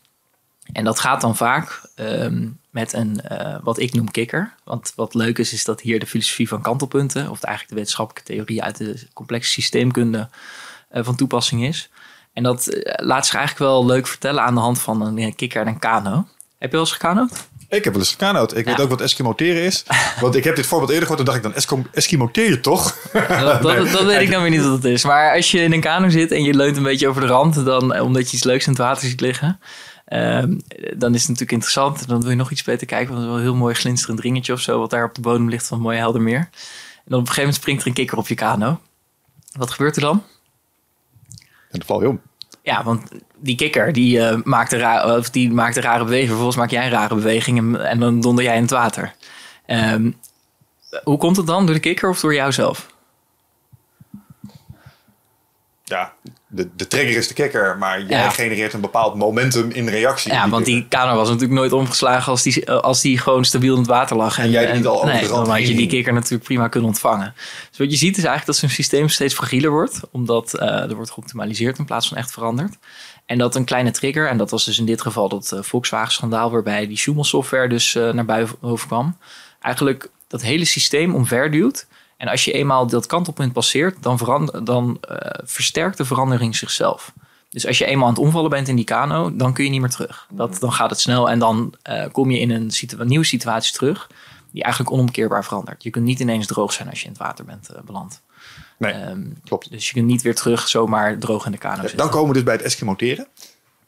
En dat gaat dan vaak um, met een, uh, wat ik noem kikker. Want wat leuk is, is dat hier de filosofie van kantelpunten, of eigenlijk de wetenschappelijke theorie uit de complexe systeemkunde uh, van toepassing is. En dat uh, laat zich eigenlijk wel leuk vertellen aan de hand van een kikker en een kano. Heb je wel eens gekanoot? Ik heb wel eens gekanoot. Ik ja. weet ook wat eskimoteren is. Want ik heb dit voorbeeld eerder gehoord. Toen dacht ik dan, eskimoteer toch? Dat, dat, dat weet ik dan weer niet wat het is. Maar als je in een kano zit en je leunt een beetje over de rand... Dan, omdat je iets leuks in het water ziet liggen... Um, dan is het natuurlijk interessant. Dan wil je nog iets beter kijken. Want het is wel een heel mooi glinsterend ringetje of zo. Wat daar op de bodem ligt van mooie helder meer. En dan op een gegeven moment springt er een kikker op je kano. Wat gebeurt er dan? En dan val je om. Ja, want die kikker die, uh, maakt, een ra of die maakt een rare beweging. Vervolgens maak jij een rare beweging en, en dan donder jij in het water. Um, hoe komt het dan? Door de kikker of door jouzelf? Ja, de, de trigger is de kikker, maar jij genereert een bepaald momentum in reactie. Ja, want die kamer was natuurlijk nooit omgeslagen als die, als die gewoon stabiel in het water lag. En, en jij niet al nee, dan had je die kikker natuurlijk prima kunnen ontvangen. Dus wat je ziet is eigenlijk dat zo'n systeem steeds fragieler wordt, omdat uh, er wordt geoptimaliseerd in plaats van echt veranderd. En dat een kleine trigger, en dat was dus in dit geval dat uh, Volkswagen-schandaal, waarbij die Schumel-software dus uh, naar boven kwam, eigenlijk dat hele systeem omverduwt en als je eenmaal dat kantelpunt passeert, dan, verander, dan uh, versterkt de verandering zichzelf. Dus als je eenmaal aan het omvallen bent in die kano, dan kun je niet meer terug. Dat, dan gaat het snel en dan uh, kom je in een, situ een, nieuwe situatie terug die eigenlijk onomkeerbaar verandert. Je kunt niet ineens droog zijn als je in het water bent uh, beland. Nee, um, klopt. Dus je kunt niet weer terug zomaar droog in de kano zitten. Dan komen we dus bij het eskimoteren.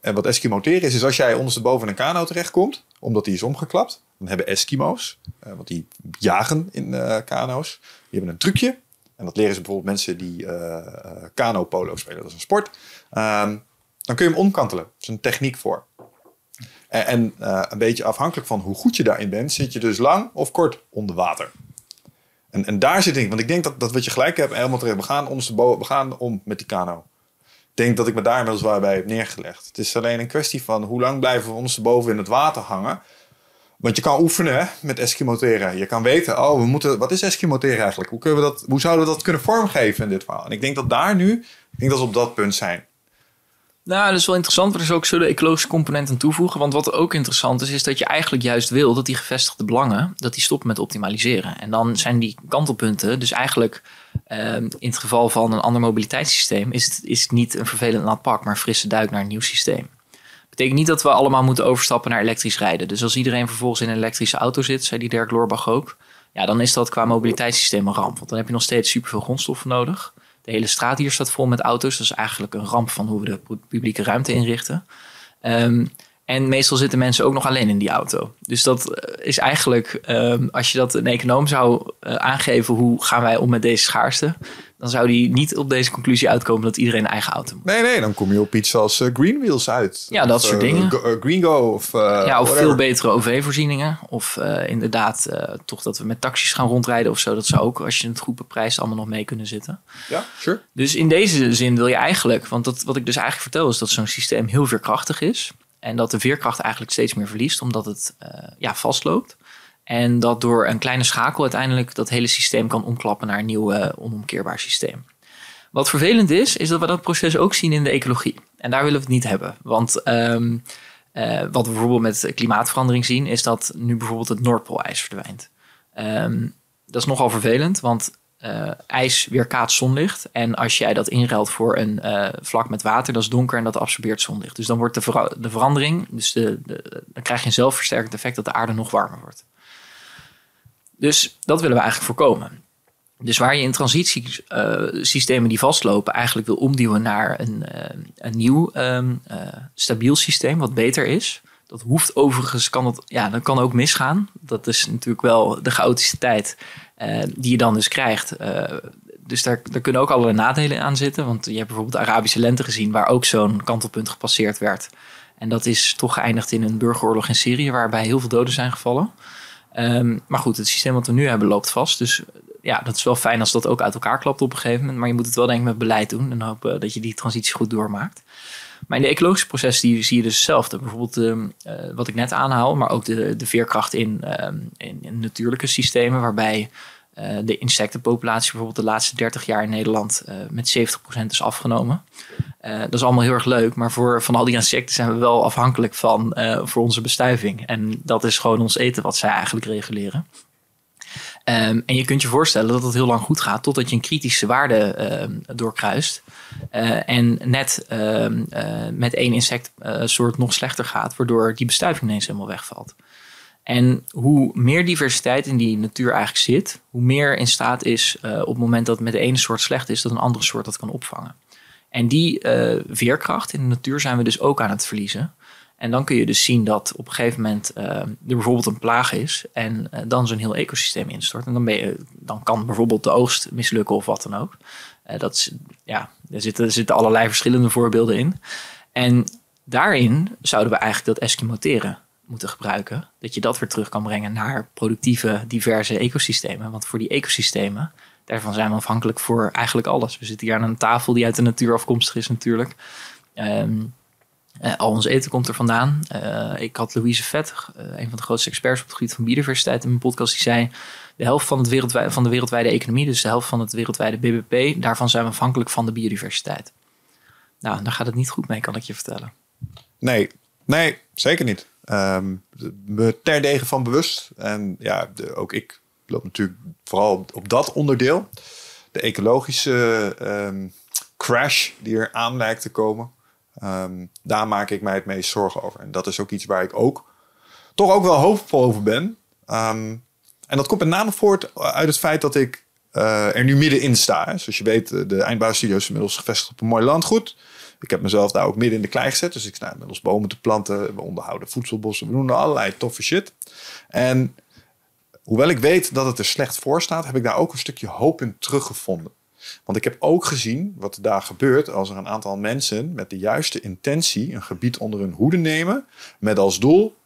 En wat eskimoteren is, is als jij ondersteboven in een kano terechtkomt, omdat die is omgeklapt, dan hebben Eskimo's, uh, want die jagen in uh, kano's, die hebben een trucje. En dat leren ze bijvoorbeeld mensen die uh, kano polo spelen, dat is een sport. Um, dan kun je hem omkantelen. Dat is een techniek voor. En, en een beetje afhankelijk van hoe goed je daarin bent, zit je dus lang of kort onder water. En, en daar zit ik, want ik denk dat, dat wat je gelijk hebt, helemaal terecht. We gaan, ondersteboven, we gaan om met die kano denk dat ik me daar inmiddels wel bij heb neergelegd. Het is alleen een kwestie van hoe lang blijven we ons boven in het water hangen. Want je kan oefenen met Eskimoteren. Je kan weten, oh, we moeten, wat is Eskimoteren eigenlijk? Hoe, kunnen we dat, hoe zouden we dat kunnen vormgeven in dit verhaal? En ik denk dat daar nu, ik denk dat we op dat punt zijn. Nou, dat is wel interessant. We dus ook zullen ecologische componenten toevoegen. Want wat ook interessant is, is dat je eigenlijk juist wil dat die gevestigde belangen, dat die stoppen met optimaliseren. En dan zijn die kantelpunten, dus eigenlijk uh, in het geval van een ander mobiliteitssysteem, is het, is niet een vervelend nat pak, maar een frisse duik naar een nieuw systeem. Betekent niet dat we allemaal moeten overstappen naar elektrisch rijden. Dus als iedereen vervolgens in een elektrische auto zit, zei die Dirk Loorbach ook, ja, dan is dat qua mobiliteitssysteem een ramp. Want dan heb je nog steeds superveel grondstoffen nodig. De hele straat hier staat vol met auto's. Dat is eigenlijk een ramp van hoe we de publieke ruimte inrichten. Um, en meestal zitten mensen ook nog alleen in die auto. Dus dat eh, is eigenlijk, um, als je dat een econoom zou uh, aangeven, hoe gaan wij om met deze schaarste? Dan zou die niet op deze conclusie uitkomen dat iedereen een eigen auto moet. Nee, nee, dan kom je op iets als uh, Green Wheels uit. Ja, dat soort dingen. Green Go of. ja, of veel betere OV-voorzieningen. Of inderdaad, toch dat we met taxis gaan rondrijden of zo. Dat zou ook, als je het goed beprijst, allemaal nog mee kunnen zitten. Ja, sure. Dus in deze zin wil je eigenlijk, want dat, wat ik dus eigenlijk vertel, is dat zo'n systeem heel veerkrachtig is. En dat de veerkracht eigenlijk steeds meer verliest, omdat het ja, vastloopt. En dat door een kleine schakel uiteindelijk dat hele systeem kan omklappen naar een nieuw uh, onomkeerbaar systeem. Wat vervelend is, is dat we dat proces ook zien in de ecologie. En daar willen we het niet hebben. Want um, uh, wat we bijvoorbeeld met klimaatverandering zien, is dat nu bijvoorbeeld het Noordpoolijs verdwijnt. Um, dat is nogal vervelend, want uh, ijs weerkaatst zonlicht. En als jij dat inruilt voor een vlak met water, dat is donker en dat absorbeert zonlicht. Dus dan wordt de, de verandering, dus de, dan krijg je een zelfversterkend effect dat de aarde nog warmer wordt. Dus dat willen we eigenlijk voorkomen. Dus waar je in transitiesystemen die vastlopen eigenlijk wil omduwen naar een, een nieuw um, stabiel systeem wat beter is. Dat hoeft overigens, kan dat, ja, dat kan ook misgaan. Dat is natuurlijk wel de chaotische tijd uh, die je dan dus krijgt. Dus daar, daar kunnen ook allerlei nadelen aan zitten. Want je hebt bijvoorbeeld de Arabische lente gezien, waar ook zo'n kantelpunt gepasseerd werd. En dat is toch geëindigd in een burgeroorlog in Syrië, waarbij heel veel doden zijn gevallen. Um, maar goed, het systeem wat we nu hebben loopt vast. Dus ja, dat is wel fijn als dat ook uit elkaar klapt op een gegeven moment. Maar je moet het wel denk ik met beleid doen en hopen dat je die transitie goed doormaakt. Maar in de ecologische processen die zie je dus hetzelfde. Bijvoorbeeld uh, wat ik net aanhaal, maar ook de, de veerkracht in, uh, in, natuurlijke systemen, waarbij uh, de insectenpopulatie bijvoorbeeld de laatste 30 jaar in Nederland met 70% is afgenomen. Dat is allemaal heel erg leuk, maar voor van al die insecten zijn we wel afhankelijk van voor onze bestuiving. En dat is gewoon ons eten wat zij eigenlijk reguleren. Um, en je kunt je voorstellen dat het heel lang goed gaat totdat je een kritische waarde uh, doorkruist. Uh, en net uh, met één insectsoort nog slechter gaat, waardoor die bestuiving ineens helemaal wegvalt. En hoe meer diversiteit in die natuur eigenlijk zit, hoe meer in staat is op het moment dat het met de ene soort slecht is, dat een andere soort dat kan opvangen. En die veerkracht in de natuur zijn we dus ook aan het verliezen. En dan kun je dus zien dat op een gegeven moment uh, er bijvoorbeeld een plaag is en uh, dan zo'n heel ecosysteem instort. En dan, dan kan bijvoorbeeld de oogst mislukken of wat dan ook. Uh, dat is, ja, er, zitten, er zitten allerlei verschillende voorbeelden in. En daarin zouden we eigenlijk dat eskimoteren moeten gebruiken. Dat je dat weer terug kan brengen naar productieve, diverse ecosystemen. Want voor die ecosystemen, daarvan zijn we afhankelijk voor eigenlijk alles. We zitten hier aan een tafel die uit de natuur afkomstig is natuurlijk. Um, uh, al ons eten komt er vandaan. Uh, ik had Louise Vet, uh, een van de grootste experts op het gebied van biodiversiteit in mijn podcast, die zei: de helft van, het van de wereldwijde economie, dus de helft van het wereldwijde BBP, daarvan zijn we afhankelijk van de biodiversiteit. Nou, daar gaat het niet goed mee, kan ik je vertellen. Nee, nee, zeker niet. Um, me terdege van bewust. En ja, ook ik loop natuurlijk vooral op dat onderdeel. De ecologische um, crash die er aan lijkt te komen. Um, daar maak ik mij het meest zorgen over. En dat is ook iets waar ik ook toch ook wel hoopvol over ben. Um, en dat komt met name voort uit het feit dat ik uh, er nu middenin sta. Zoals je weet, de Eindbaasstudio is inmiddels gevestigd op een mooi landgoed. Ik heb mezelf daar ook midden in de klei gezet. Dus ik sta inmiddels bomen te planten. We onderhouden voedselbossen. We doen allerlei toffe shit. En hoewel ik weet dat het er slecht voor staat, heb ik daar ook een stukje hoop in teruggevonden. Want ik heb ook gezien wat daar gebeurt als er een aantal mensen met de juiste intentie een gebied onder hun hoede nemen. Met als doel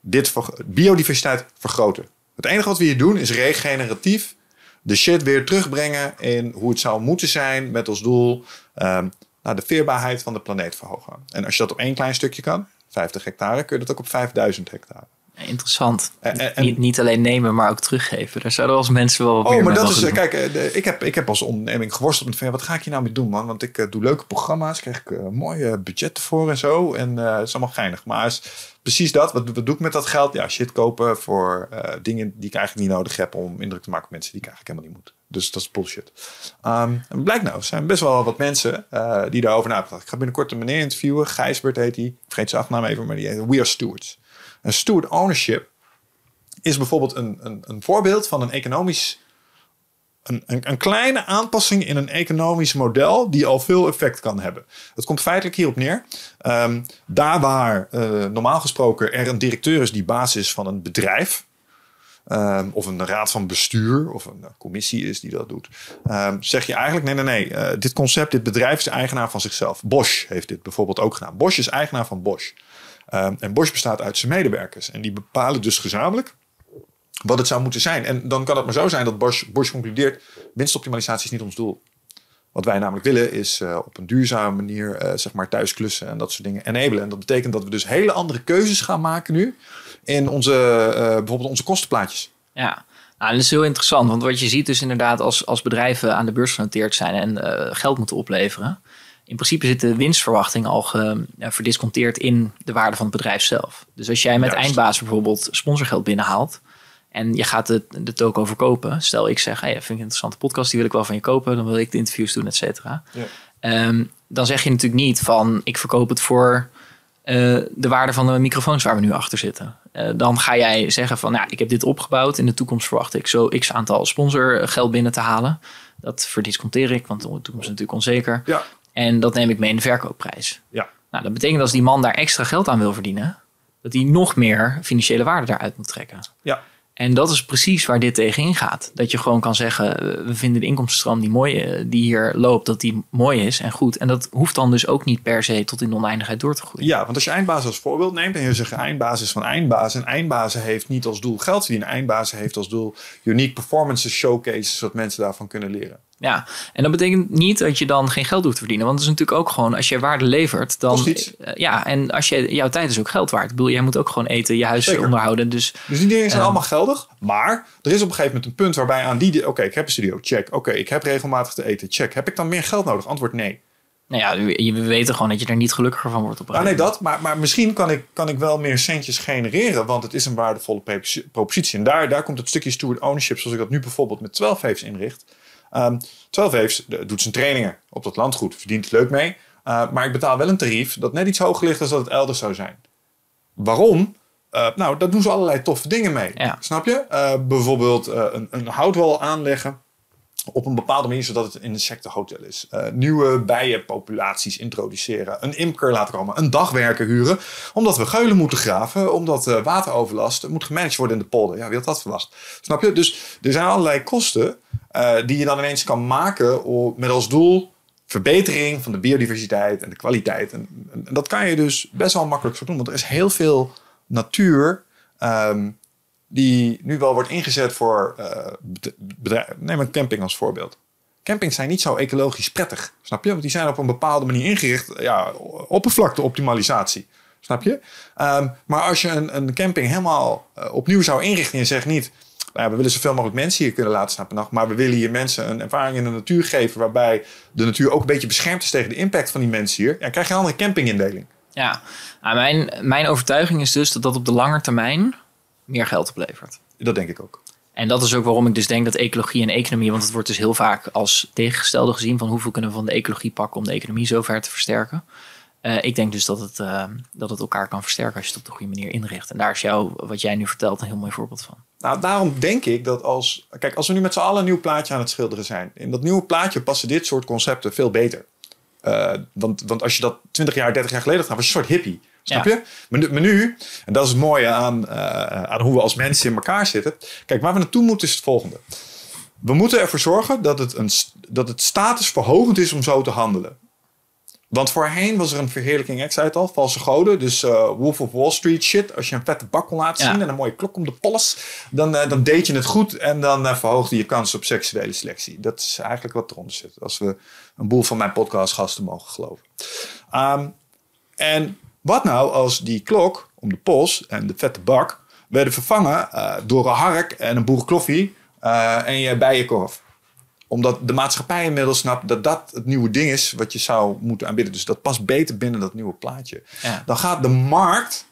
dit biodiversiteit vergroten. Het enige wat we hier doen is regeneratief de shit weer terugbrengen in hoe het zou moeten zijn. Met als doel um, nou, de veerbaarheid van de planeet verhogen. En als je dat op één klein stukje kan, 50 hectare, kun je dat ook op 5000 hectare. Interessant. En, niet, niet, alleen nemen, maar ook teruggeven. Daar zouden als mensen wel wat oh, meer maar dat is, doen. Kijk, eh, ik heb, ik heb als onderneming geworsteld met van, ja, wat ga ik hier nou mee doen, man? Want ik doe leuke programma's, krijg ik uh, mooie budgetten voor en zo. En uh, het is allemaal geinig. Maar is precies dat. Wat, wat doe ik met dat geld? Ja, shit kopen voor dingen die ik eigenlijk niet nodig heb om indruk te maken op mensen die ik eigenlijk helemaal niet moet. Dus dat is bullshit. Um, en blijkt nou, er zijn best wel wat mensen die daarover nadenken. Ik ga binnenkort een meneer interviewen. Gijsbert heet hij. Ik vergeet zijn achternaam even, maar die heet We Are Stewards. Een steward ownership is bijvoorbeeld een, een, een voorbeeld van een economisch. Een, een, een, kleine aanpassing in een economisch model die al veel effect kan hebben. Het komt feitelijk hierop neer. Um, daar waar uh, normaal gesproken er een directeur is die baas is van een bedrijf. Um, of een raad van bestuur of een commissie is die dat doet. Um, zeg je eigenlijk nee, nee, nee. Uh, dit concept, dit bedrijf is eigenaar van zichzelf. Bosch heeft dit bijvoorbeeld ook gedaan. Bosch is eigenaar van Bosch. Um, en Bosch bestaat uit zijn medewerkers. En die bepalen dus gezamenlijk wat het zou moeten zijn. En dan kan het maar zo zijn dat Bosch, Bosch concludeert... winstoptimalisatie is niet ons doel. Wat wij namelijk willen is uh, op een duurzame manier uh, zeg maar thuis klussen en dat soort dingen enablen. En dat betekent dat we dus hele andere keuzes gaan maken nu in onze, uh, bijvoorbeeld onze kostenplaatjes. Ja, nou, dat is heel interessant. Want wat je ziet dus inderdaad als, als bedrijven aan de beurs genoteerd zijn en geld moeten opleveren in principe zit de winstverwachting al ge, verdisconteerd in de waarde van het bedrijf zelf. Dus als jij met eindbaas bijvoorbeeld sponsorgeld binnenhaalt en je gaat de, de toko verkopen. Stel ik zeg, hey, vind ik een interessante podcast, die wil ik wel van je kopen. Dan wil ik de interviews doen, et cetera. Ja. Ehm, dan zeg je natuurlijk niet van, ik verkoop het voor uh, de waarde van de microfoons waar we nu achter zitten. Eh, dan ga jij zeggen van, nou, ik heb dit opgebouwd. In de toekomst verwacht ik zo x aantal sponsorgeld binnen te halen. Dat verdisconteer ik, want de toekomst is natuurlijk onzeker. Ja. En dat neem ik mee in de verkoopprijs. Ja. Nou, dat betekent als die man daar extra geld aan wil verdienen, dat hij nog meer financiële waarde daaruit moet trekken. Ja. En dat is precies waar dit tegen ingaat. Dat je gewoon kan zeggen, we vinden de inkomstenstroom die, mooi, eh, die hier loopt, dat die mooi is en goed. En dat hoeft dan dus ook niet per se tot in de oneindigheid door te groeien. Ja, want als je eindbazen als voorbeeld neemt en je zegt eindbasis van eindbazen. En eindbazen heeft niet als doel geld verdienen. Eindbazen heeft als doel unique performances showcases, zodat mensen daarvan kunnen leren. Ja, en dat betekent niet dat je dan geen geld hoeft te verdienen. Want het is natuurlijk ook gewoon, als je waarde levert, dan. Eh, Ja, en als je, jouw tijd is ook geld waard. Ik bedoel, jij moet ook gewoon eten, je huis Zeker. onderhouden. Dus Dus die dingen zijn Ja. allemaal geldig. Maar er is op een gegeven moment een punt waarbij aan die... Oké, ik heb een studio, check. Oké, ik heb regelmatig te eten, check. Heb ik dan meer geld nodig? Antwoord nee. nou ja, we we weten gewoon dat je er niet gelukkiger van wordt op Ah, nee, dat. Maar, maar misschien kan ik, kan ik wel meer centjes genereren. Want het is een waardevolle propositie. En daar, daar komt het stukje steward ownership... zoals ik dat nu bijvoorbeeld met 12 Waves inricht. 12 Waves eh, doet zijn trainingen op dat landgoed. Verdient het leuk mee. Uh, maar ik betaal wel een tarief dat net iets hoger ligt... dan dat het elders zou zijn. Waarom? Uh, nou, daar doen ze allerlei toffe dingen mee. Ja. Snap je? Uh, bijvoorbeeld een, een houtwal aanleggen op een bepaalde manier zodat het een insectenhotel is. Uh, nieuwe bijenpopulaties introduceren. Een imker laten komen. Een dagwerker huren. Omdat we geulen moeten graven. Omdat uh, wateroverlast moet gemanaged worden in de polder. Ja, wie had dat verwacht? Snap je? Dus er zijn allerlei kosten uh, die je dan ineens kan maken met als doel verbetering van de biodiversiteit en de kwaliteit. En, dat kan je dus best wel makkelijk zo doen. Want er is heel veel natuur um, die nu wel wordt ingezet voor uh, bedrijven. Neem een camping als voorbeeld. Campings zijn niet zo ecologisch prettig, snap je? Want die zijn op een bepaalde manier ingericht. Ja, oppervlakteoptimalisatie, snap je? Um, maar als je een, een camping helemaal uh, opnieuw zou inrichten en je zegt niet... Nou ja, we willen zoveel mogelijk mensen hier kunnen laten staan per nacht. Maar we willen hier mensen een ervaring in de natuur geven. Waarbij de natuur ook een beetje beschermd is tegen de impact van die mensen hier. Ja, dan krijg je een andere campingindeling. Ja, nou, mijn, mijn overtuiging is dus dat dat op de lange termijn meer geld oplevert. Dat denk ik ook. En dat is ook waarom ik dus denk dat ecologie en economie, want het wordt dus heel vaak als tegengestelde gezien van hoeveel kunnen we van de ecologie pakken om de economie zover te versterken. Uh, ik denk dus dat het, uh, dat het elkaar kan versterken als je het op de goede manier inricht. En daar is jou, wat jij nu vertelt, een heel mooi voorbeeld van. Nou, daarom denk ik dat als. Kijk, als we nu met z'n allen een nieuw plaatje aan het schilderen zijn. In dat nieuwe plaatje passen dit soort concepten veel beter. Uh, want, want als je dat 20 jaar, 30 jaar geleden had gedaan, was je een soort hippie. Snap ja. je? Maar, maar, nu, en dat is het mooie aan, uh, aan hoe we als mensen in elkaar zitten. Kijk, waar we naartoe moeten is het volgende. We moeten ervoor zorgen dat het, een, dat het statusverhogend is om zo te handelen. Want voorheen was er een verheerlijking, ik zei het al, valse goden. Dus uh, Wolf of Wall Street shit. Als je een vette bak kon laten ja. zien en een mooie klok om de pols, dan, uh, dan deed je het goed en dan uh, verhoogde je kans op seksuele selectie. Dat is eigenlijk wat eronder zit, als we een boel van mijn podcastgasten mogen geloven. Um, en wat nou als die klok om de pols en de vette bak werden vervangen door een hark en een boerenkloffie uh, en je bijenkorf? Omdat de maatschappij inmiddels snapt dat dat het nieuwe ding is wat je zou moeten aanbieden. Dus dat past beter binnen dat nieuwe plaatje. Ja. Dan gaat de markt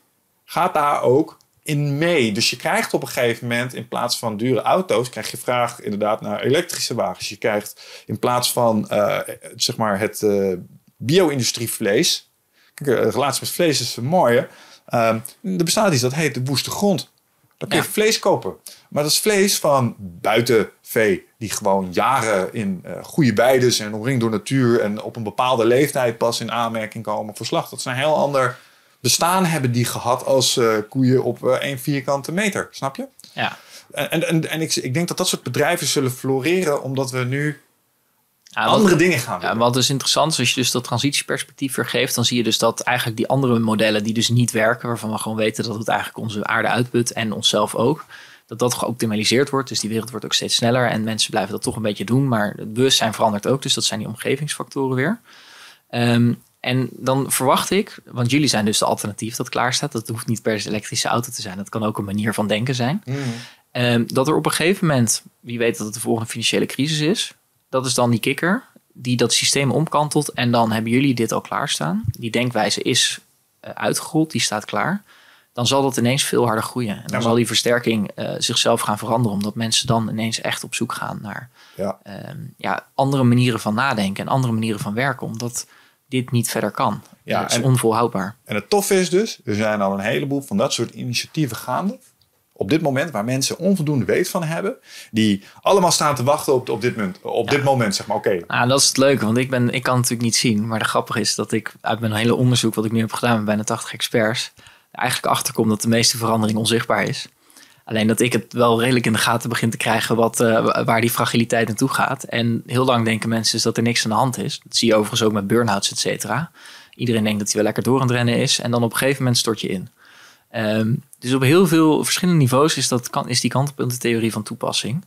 gaat daar ook in mee. Dus je krijgt op een gegeven moment in plaats van dure auto's, krijg je vraag inderdaad naar elektrische wagens. Je krijgt in plaats van uh, zeg maar het uh, bio-industrievlees. Kijk, de relatie met vlees is een mooie. Uh, er bestaat iets dat heet de woeste grond. Dan kun je ja. vlees kopen. Maar dat is vlees van buitenvee. Die gewoon jaren in uh, goede weides en omringd door natuur. En op een bepaalde leeftijd pas in aanmerking komen voor slacht. Dat is een heel ander bestaan hebben die gehad als uh, koeien op uh, één vierkante meter. Snap je? Ja. En, en, en ik, ik denk dat dat soort bedrijven zullen floreren. Omdat we nu ja, andere wat, dingen gaan. Ja, wat dus interessant is, als je dus dat transitieperspectief vergeeft, dan zie je dus dat eigenlijk die andere modellen die dus niet werken, waarvan we gewoon weten dat het eigenlijk onze aarde uitput en onszelf ook, dat dat geoptimaliseerd wordt. Dus die wereld wordt ook steeds sneller en mensen blijven dat toch een beetje doen, maar het bewustzijn verandert ook. Dus dat zijn die omgevingsfactoren weer. Um, en dan verwacht ik, want jullie zijn dus de alternatief dat klaar staat. Dat hoeft niet per se elektrische auto te zijn. Dat kan ook een manier van denken zijn. Mm. Um, dat er op een gegeven moment, wie weet dat het de volgende financiële crisis is, dat is dan die kikker die dat systeem omkantelt. En dan hebben jullie dit al klaarstaan. Die denkwijze is uh, uitgerold, die staat klaar. Dan zal dat ineens veel harder groeien. En dan Ja, zal die versterking uh, zichzelf gaan veranderen. Omdat mensen dan ineens echt op zoek gaan naar Ja. um, ja, andere manieren van nadenken en andere manieren van werken. Omdat dit niet verder kan. Ja, het is en- onvolhoudbaar. En het toffe is dus, er zijn al een heleboel van dat soort initiatieven gaande. Op dit moment, waar mensen onvoldoende weet van hebben. Die allemaal staan te wachten op, op, dit, moment, op dit moment. Zeg maar, oké, Nou, dat is het leuke, want ik, ben, ik kan het natuurlijk niet zien. Maar de grappige is dat ik uit mijn hele onderzoek, wat ik nu heb gedaan met bijna 80 experts, er eigenlijk achterkom dat de meeste verandering onzichtbaar is. Alleen dat ik het wel redelijk in de gaten begin te krijgen wat, eh, waar die fragiliteit naartoe gaat. En heel lang denken mensen dus dat er niks aan de hand is. Dat zie je overigens ook met burn-outs, et cetera. Iedereen denkt dat hij wel lekker door aan het rennen is. En dan op een gegeven moment stort je in. Ehm, dus op heel veel verschillende niveaus is, dat, kan, is die kantelpuntentheorie van toepassing.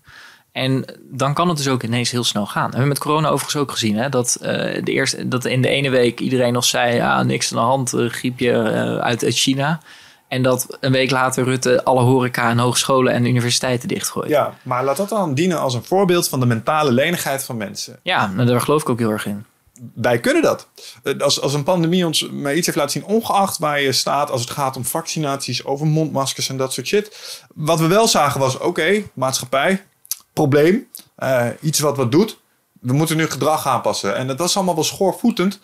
En dan kan het dus ook ineens heel snel gaan. We hebben met corona overigens ook gezien. Hè, dat, eh, de eerste, dat in de ene week iedereen nog zei... Ja, niks aan de hand, eh, griepje eh, uit, uit China. En dat een week later Rutte alle horeca en hogescholen en universiteiten dichtgooit. ja, maar laat dat dan dienen als een voorbeeld van de mentale lenigheid van mensen. Ja, nou, daar geloof ik ook heel erg in. Wij kunnen dat. Eh, Als, als een pandemie ons maar iets heeft laten zien, ongeacht waar je staat als het gaat om vaccinaties, over mondmaskers en dat soort shit. Wat we wel zagen was, oké, maatschappij, probleem, eh, iets wat wat doet. We moeten nu gedrag aanpassen. En dat was allemaal wel schoorvoetend.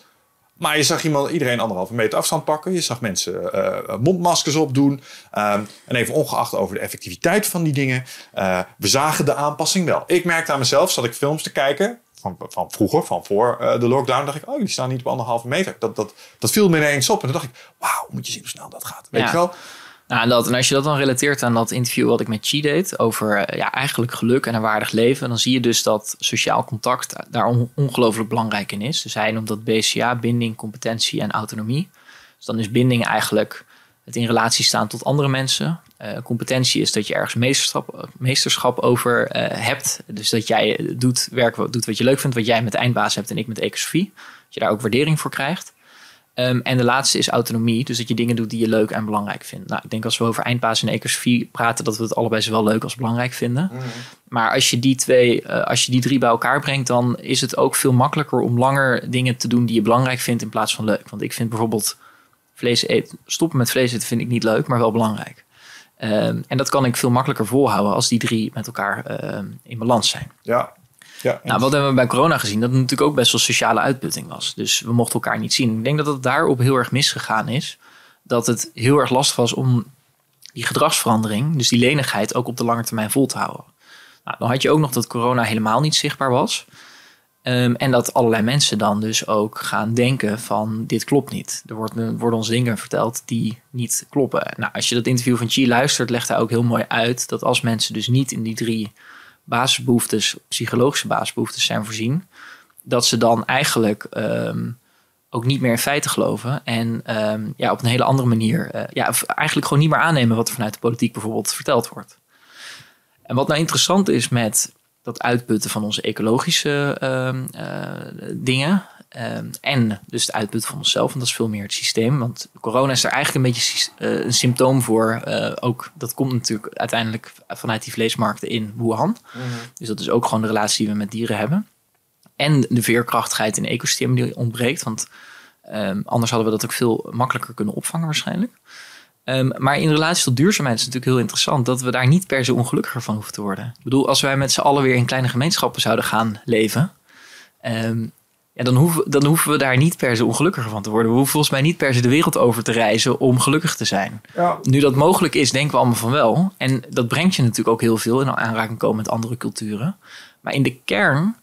Maar je zag iemand, iedereen anderhalve meter afstand pakken. Je zag mensen eh, mondmaskers opdoen. Ehm, en even ongeacht over de effectiviteit van die dingen. eh, we zagen de aanpassing wel. Ik merkte aan mezelf, zat ik films te kijken. Van, van vroeger, van voor eh, de lockdown. dacht ik, oh, die staan niet op anderhalve meter. Dat, dat, dat viel me ineens op. En toen dacht ik, wauw, moet je zien hoe snel dat gaat. Weet Ja. je wel? Nou, en, dat, en als je dat dan relateert aan dat interview wat ik met Chi deed over eh, ja, eigenlijk geluk en een waardig leven, dan zie je dus dat sociaal contact daar on- ongelooflijk belangrijk in is. Dus hij noemt dat BCA, binding, competentie en autonomie. Dus dan is binding eigenlijk het in relatie staan tot andere mensen. Eh, competentie is dat je ergens meesterschap, meesterschap over eh, hebt. Dus dat jij doet, werk, doet wat je leuk vindt, wat jij met eindbaas hebt en ik met ecosofie. Dat je daar ook waardering voor krijgt. Ehm, en de laatste is autonomie. Dus dat je dingen doet die je leuk en belangrijk vindt. Nou, ik denk als we over eindbaas en ecosofie praten, dat we het allebei zowel leuk als belangrijk vinden. Maar als je die twee, eh, als je die drie bij elkaar brengt, dan is het ook veel makkelijker om langer dingen te doen die je belangrijk vindt in plaats van leuk. Want ik vind bijvoorbeeld vlees eten, stoppen met vlees eten vind ik niet leuk, maar wel belangrijk. Ehm, en dat kan ik veel makkelijker volhouden als die drie met elkaar ehm, in balans zijn. Ja. Ja. Nou, wat hebben we bij corona gezien? Dat het natuurlijk ook best wel sociale uitputting was. Dus we mochten elkaar niet zien. Ik denk dat het daarop heel erg misgegaan is. Dat het heel erg lastig was om die gedragsverandering, dus die lenigheid, ook op de lange termijn vol te houden. Nou, dan had je ook nog dat corona helemaal niet zichtbaar was. Ehm, en dat allerlei mensen dan dus ook gaan denken van dit klopt niet. Er, wordt, er worden ons dingen verteld die niet kloppen. Nou, als je dat interview van Chi luistert, legt hij ook heel mooi uit dat als mensen dus niet in die drie basisbehoeftes, psychologische basisbehoeftes zijn voorzien, dat ze dan eigenlijk ehm, ook niet meer in feiten geloven en ehm, ja, op een hele andere manier, eh, ja, eigenlijk gewoon niet meer aannemen wat er vanuit de politiek bijvoorbeeld verteld wordt. En wat nou interessant is met dat uitputten van onze ecologische ehm, eh, dingen. Ehm, en dus het uitputten van onszelf, want dat is veel meer het systeem. Want corona is er eigenlijk een beetje eh, een symptoom voor. eh, ook dat komt natuurlijk uiteindelijk vanuit die vleesmarkten in Wuhan. Dus dat is ook gewoon de relatie die we met dieren hebben. En de veerkrachtigheid in ecosystemen die ontbreekt. Want ehm, anders hadden we dat ook veel makkelijker kunnen opvangen waarschijnlijk. Ehm, maar in relatie tot duurzaamheid is het natuurlijk heel interessant dat we daar niet per se ongelukkiger van hoeven te worden. Ik bedoel, als wij met z'n allen weer in kleine gemeenschappen zouden gaan leven, ja, dan, hoeven, dan hoeven we daar niet per se ongelukkiger van te worden. We hoeven volgens mij niet per se de wereld over te reizen om gelukkig te zijn. Ja. Nu dat mogelijk is, denken we allemaal van wel. En dat brengt je natuurlijk ook heel veel in aanraking komen met andere culturen. Maar in de kern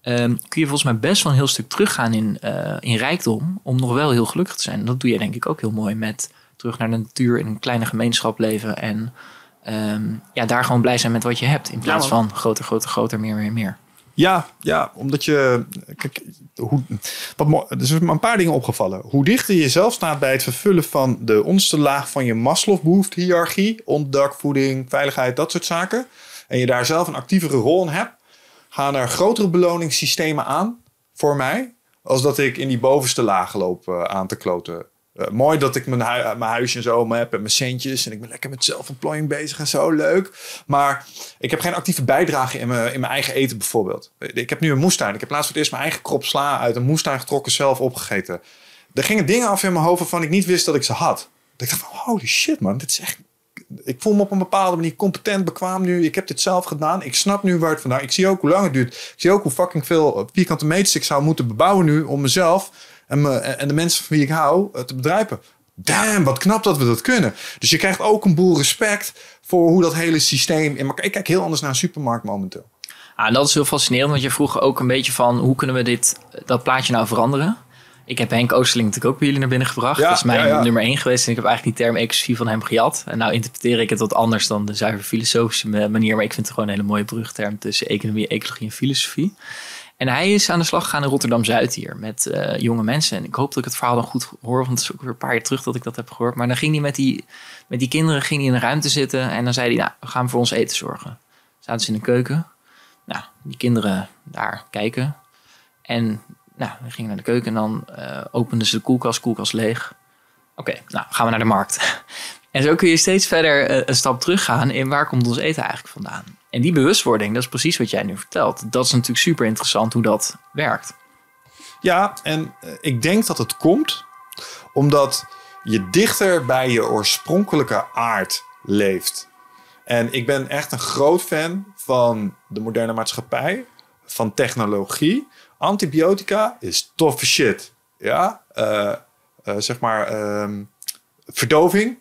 ehm, kun je volgens mij best wel een heel stuk teruggaan in, eh, in rijkdom om nog wel heel gelukkig te zijn. En dat doe je denk ik ook heel mooi met terug naar de natuur in een kleine gemeenschap leven en ehm, ja, daar gewoon blij zijn met wat je hebt in plaats van groter, groter, groter, meer, meer, meer. Ja, ja, omdat je. Kijk, hoe, wat, er zijn een paar dingen opgevallen. Hoe dichter je jezelf staat bij het vervullen van de onderste laag van je Maslow-behoefte-hierarchie, onderdak, voeding, veiligheid, dat soort zaken. En je daar zelf een actievere rol in hebt, gaan er grotere beloningssystemen aan voor mij. Als dat ik in die bovenste laag loop eh, aan te kloten. Eh, mooi dat ik mijn, mijn huisje en zo heb en mijn centjes. En ik ben lekker met zelfontplooiing bezig en zo. Leuk. Maar ik heb geen actieve bijdrage in mijn, in mijn eigen eten bijvoorbeeld. Ik heb nu een moestuin. Ik heb laatst voor het eerst mijn eigen krop sla uit een moestuin getrokken. Zelf opgegeten. Er gingen dingen af in mijn hoofd waarvan ik niet wist dat ik ze had. Dat ik dacht van holy shit man. Dit is echt... Ik voel me op een bepaalde manier competent, bekwaam nu. Ik heb dit zelf gedaan. Ik snap nu waar het vandaan... Ik zie ook hoe lang het duurt. Ik zie ook hoe fucking veel vierkante meters ik zou moeten bebouwen nu... om mezelf en, me, en de mensen van wie ik hou eh, te bedrijven. Damn, wat knap dat we dat kunnen. Dus je krijgt ook een boel respect voor hoe dat hele systeem in elkaar... Ik kijk heel anders naar een supermarkt momenteel. Ah, en dat is heel fascinerend, want je vroeg ook een beetje van hoe kunnen we dit, dat plaatje nou veranderen? Ik heb Henk Oosterling natuurlijk ook bij jullie naar binnen gebracht. Ja, dat is mijn ja, ja. nummer één geweest. En ik heb eigenlijk die term ecosofie van hem gejat. En nou interpreteer ik het wat anders dan de zuiver filosofische ma- manier. Maar ik vind het gewoon een hele mooie brugterm tussen economie, ecologie en filosofie. En hij is aan de slag gegaan in Rotterdam-Zuid hier met eh, jonge mensen. En ik hoop dat ik het verhaal dan goed hoor, want het is ook weer een paar jaar terug dat ik dat heb gehoord. Maar dan ging hij met die, met die kinderen ging hij in een ruimte zitten. En dan zei hij, nou, we gaan voor ons eten zorgen. Zaten ze in de keuken. Nou, die kinderen daar kijken. En nou, we gingen naar de keuken en dan eh, openden ze de koelkast, koelkast leeg. Oké, nou gaan we naar de markt. En zo kun je steeds verder eh, een stap teruggaan in waar komt ons eten eigenlijk vandaan. En die bewustwording, dat is precies wat jij nu vertelt. Dat is natuurlijk super interessant hoe dat werkt. Ja, en eh, ik denk dat het komt omdat je dichter bij je oorspronkelijke aard leeft. En ik ben echt een groot fan van de moderne maatschappij, van technologie. Antibiotica is toffe shit. Ja, Eh, eh, zeg maar ehm, verdoving.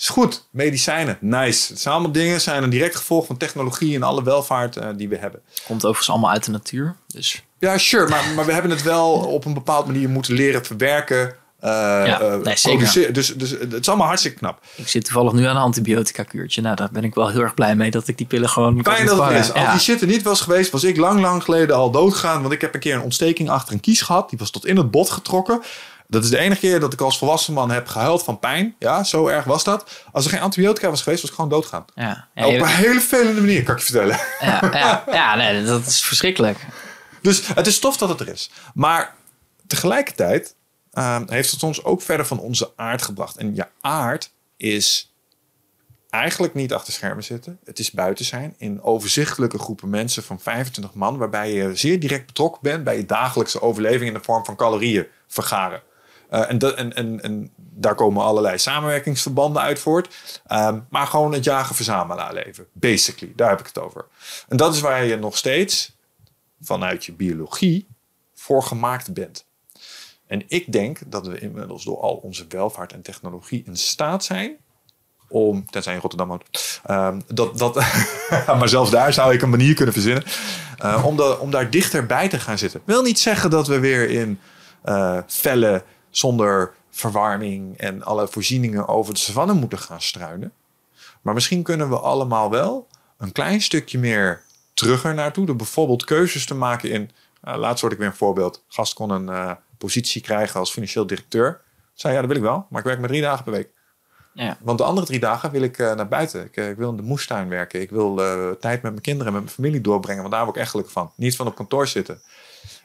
Is goed. Medicijnen, nice. Het zijn allemaal dingen, zijn een direct gevolg van technologie en alle welvaart eh, die we hebben. Komt overigens allemaal uit de natuur. Dus Ja, sure. Maar, maar we hebben het wel op een bepaalde manier moeten leren verwerken. eh, Ja, eh, nee, zeker. Dus, dus het is allemaal hartstikke knap. ik zit toevallig nu aan een antibiotica kuurtje. Nou, daar ben ik wel heel erg blij mee dat ik die pillen gewoon kan Fijn dat het is. Als die shit er niet was geweest, was ik lang, lang geleden al doodgegaan. Want ik heb een keer een ontsteking achter een kies gehad. Die was tot in het bot getrokken. Dat is de enige keer dat ik als volwassen man heb gehuild van pijn. Ja, zo erg was dat. Als er geen antibiotica was geweest, was ik gewoon doodgaan. Ja. Ja, Op een hele vervelende manier, kan ik je vertellen. ja, ja, ja, nee, dat is verschrikkelijk. Dus het is tof dat het er is. Maar tegelijkertijd ehm, heeft het ons ook verder van onze aard gebracht. En je aard is eigenlijk niet achter schermen zitten. Het is buiten zijn in overzichtelijke groepen mensen van 25 man, waarbij je zeer direct betrokken bent bij je dagelijkse overleving in de vorm van calorieën vergaren. Eh, en, en, en, daar komen allerlei samenwerkingsverbanden uit voort. Ehm, maar gewoon het jagen-verzamelaar leven. Basically, daar heb ik het over. En dat is waar je nog steeds vanuit je biologie voor gemaakt bent. En ik denk dat we inmiddels door al onze welvaart en technologie in staat zijn om, tenzij in Rotterdam ehm, dat, dat, maar zelfs daar zou ik een manier kunnen verzinnen, eh, om, da- om daar dichterbij te gaan zitten. Wil niet zeggen dat we weer in eh felle zonder verwarming en alle voorzieningen over de savanne moeten gaan struinen. Maar misschien kunnen we allemaal wel een klein stukje meer terug er naartoe. Door bijvoorbeeld keuzes te maken in. Uh, laatst hoorde ik weer een voorbeeld. Gast kon een eh, positie krijgen als financieel directeur. Zei ja, dat wil ik wel, maar ik werk maar drie dagen per week. Ja. Want de andere drie dagen wil ik eh, naar buiten. Ik, eh, ik wil in de moestuin werken. Ik wil eh, tijd met mijn kinderen en met mijn familie doorbrengen. Want daar word ik echt gelukkig van. Niet van op kantoor zitten.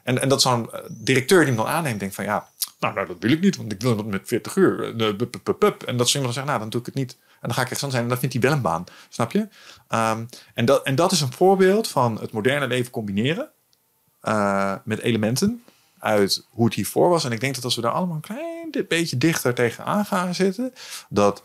En, en dat zo'n eh, directeur die hem dan aanneemt, denkt van ja, nou, nou, dat wil ik niet, want ik wil dat met 40 uur. Eh. En dat ze dan zeggen, nou, dan doe ik het niet. En dan ga ik rechtsstand zijn en dan vindt hij wel een baan. Snap je? Ehm, en, dat, en dat is een voorbeeld van het moderne leven combineren eh, met elementen uit hoe het hiervoor was. En ik denk dat als we daar allemaal een klein beetje dichter tegenaan gaan zitten, dat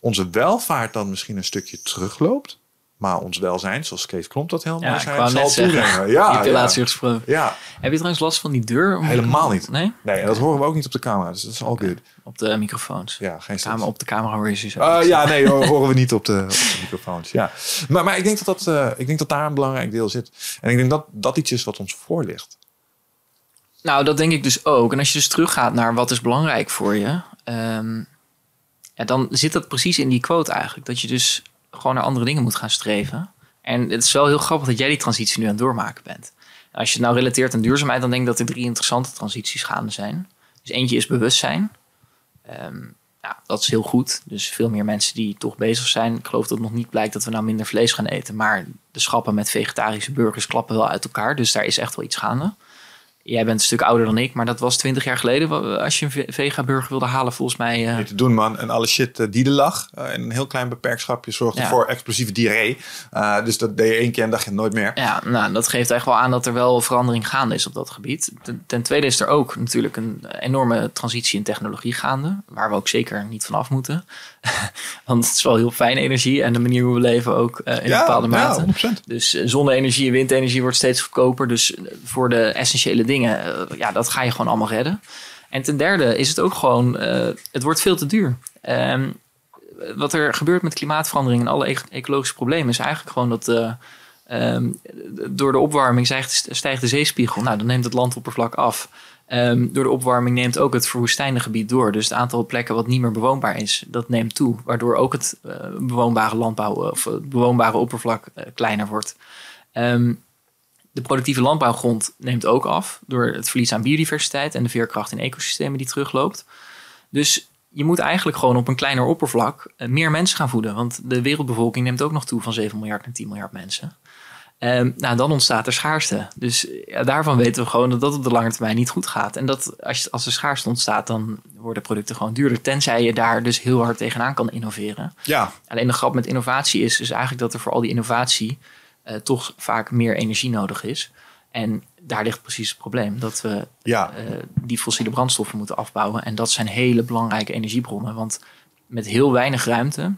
onze welvaart dan misschien een stukje terugloopt. Maar ons welzijn, zoals Kees Klomp dat helemaal Ja, ik zei, zal. Je Ja, ja. gesproken. ja, Heb je trouwens last van die deur? Helemaal niet. Nee? Nee, en dat horen we ook niet op de camera. Dus dat is all good. Op de microfoons. Ja, geen. Kamer op de camera hoor je ze zo. Uh, ja, nee, ho- horen we niet op de, op de microfoons. Ja. Maar, maar ik, denk dat dat, eh, ik denk dat daar een belangrijk deel zit. En ik denk dat dat iets is wat ons voor ligt. Nou, dat denk ik dus ook. En als je dus teruggaat naar wat is belangrijk voor je, ehm, ja, dan zit dat precies in die quote eigenlijk. Dat je dus gewoon naar andere dingen moet gaan streven. En het is wel heel grappig dat jij die transitie nu aan het doormaken bent. En als je het nou relateert aan duurzaamheid, dan denk ik dat er drie interessante transities gaande zijn. Dus eentje is bewustzijn. Ja, dat is heel goed. Dus veel meer mensen die toch bezig zijn. Ik geloof dat nog niet blijkt dat we nou minder vlees gaan eten. Maar de schappen met vegetarische burgers klappen wel uit elkaar. Dus daar is echt wel iets gaande. Jij bent een stuk ouder dan ik, maar dat was twintig jaar geleden. Als je een ve- vega-burger wilde halen, volgens mij. eh, Niet te doen, man. En alle shit eh, die er lag. eh, in een heel klein beperkt schapje zorgde Ja. voor explosieve diarree. Dus dat deed je één keer en dacht je nooit meer. Ja, nou, dat geeft echt wel aan dat er wel verandering gaande is op dat gebied. Ten, ten tweede is er ook natuurlijk een enorme transitie in technologie gaande, waar we ook zeker niet van af moeten. Want het is wel heel fijne energie en de manier hoe we leven ook eh, in bepaalde mate. Ja, 100%. Dus eh, zonne-energie en windenergie wordt steeds goedkoper. Dus eh, voor de essentiële dingen ja, dat ga je gewoon allemaal redden. En ten derde is het ook gewoon, het wordt veel te duur. Ehm, wat er gebeurt met klimaatverandering en alle e- ecologische problemen is eigenlijk gewoon dat eh, ehm, door de opwarming stijgt, stijgt de zeespiegel. Nou, dan neemt het landoppervlak af. Ehm, door de opwarming neemt ook het verwoestijnde gebied door. Dus het aantal plekken wat niet meer bewoonbaar is, dat neemt toe. Waardoor ook het eh, bewoonbare landbouw of het bewoonbare oppervlak eh, kleiner wordt. Ehm, de productieve landbouwgrond neemt ook af door het verlies aan biodiversiteit en de veerkracht in ecosystemen die terugloopt. Dus je moet eigenlijk gewoon op een kleiner oppervlak eh, meer mensen gaan voeden. Want de wereldbevolking neemt ook nog toe van 7 miljard naar 10 miljard mensen. Ehm, nou, dan ontstaat er schaarste. Dus ja, daarvan weten we gewoon dat dat op de lange termijn niet goed gaat. En dat als, als er schaarste ontstaat, dan worden producten gewoon duurder. Tenzij je daar dus heel hard tegenaan kan innoveren. Ja, Alleen de grap met innovatie is dus eigenlijk dat er voor al die innovatie eh, toch vaak meer energie nodig is. En daar ligt precies het probleem. Dat we ja. eh, die fossiele brandstoffen moeten afbouwen. En dat zijn hele belangrijke energiebronnen. Want met heel weinig ruimte,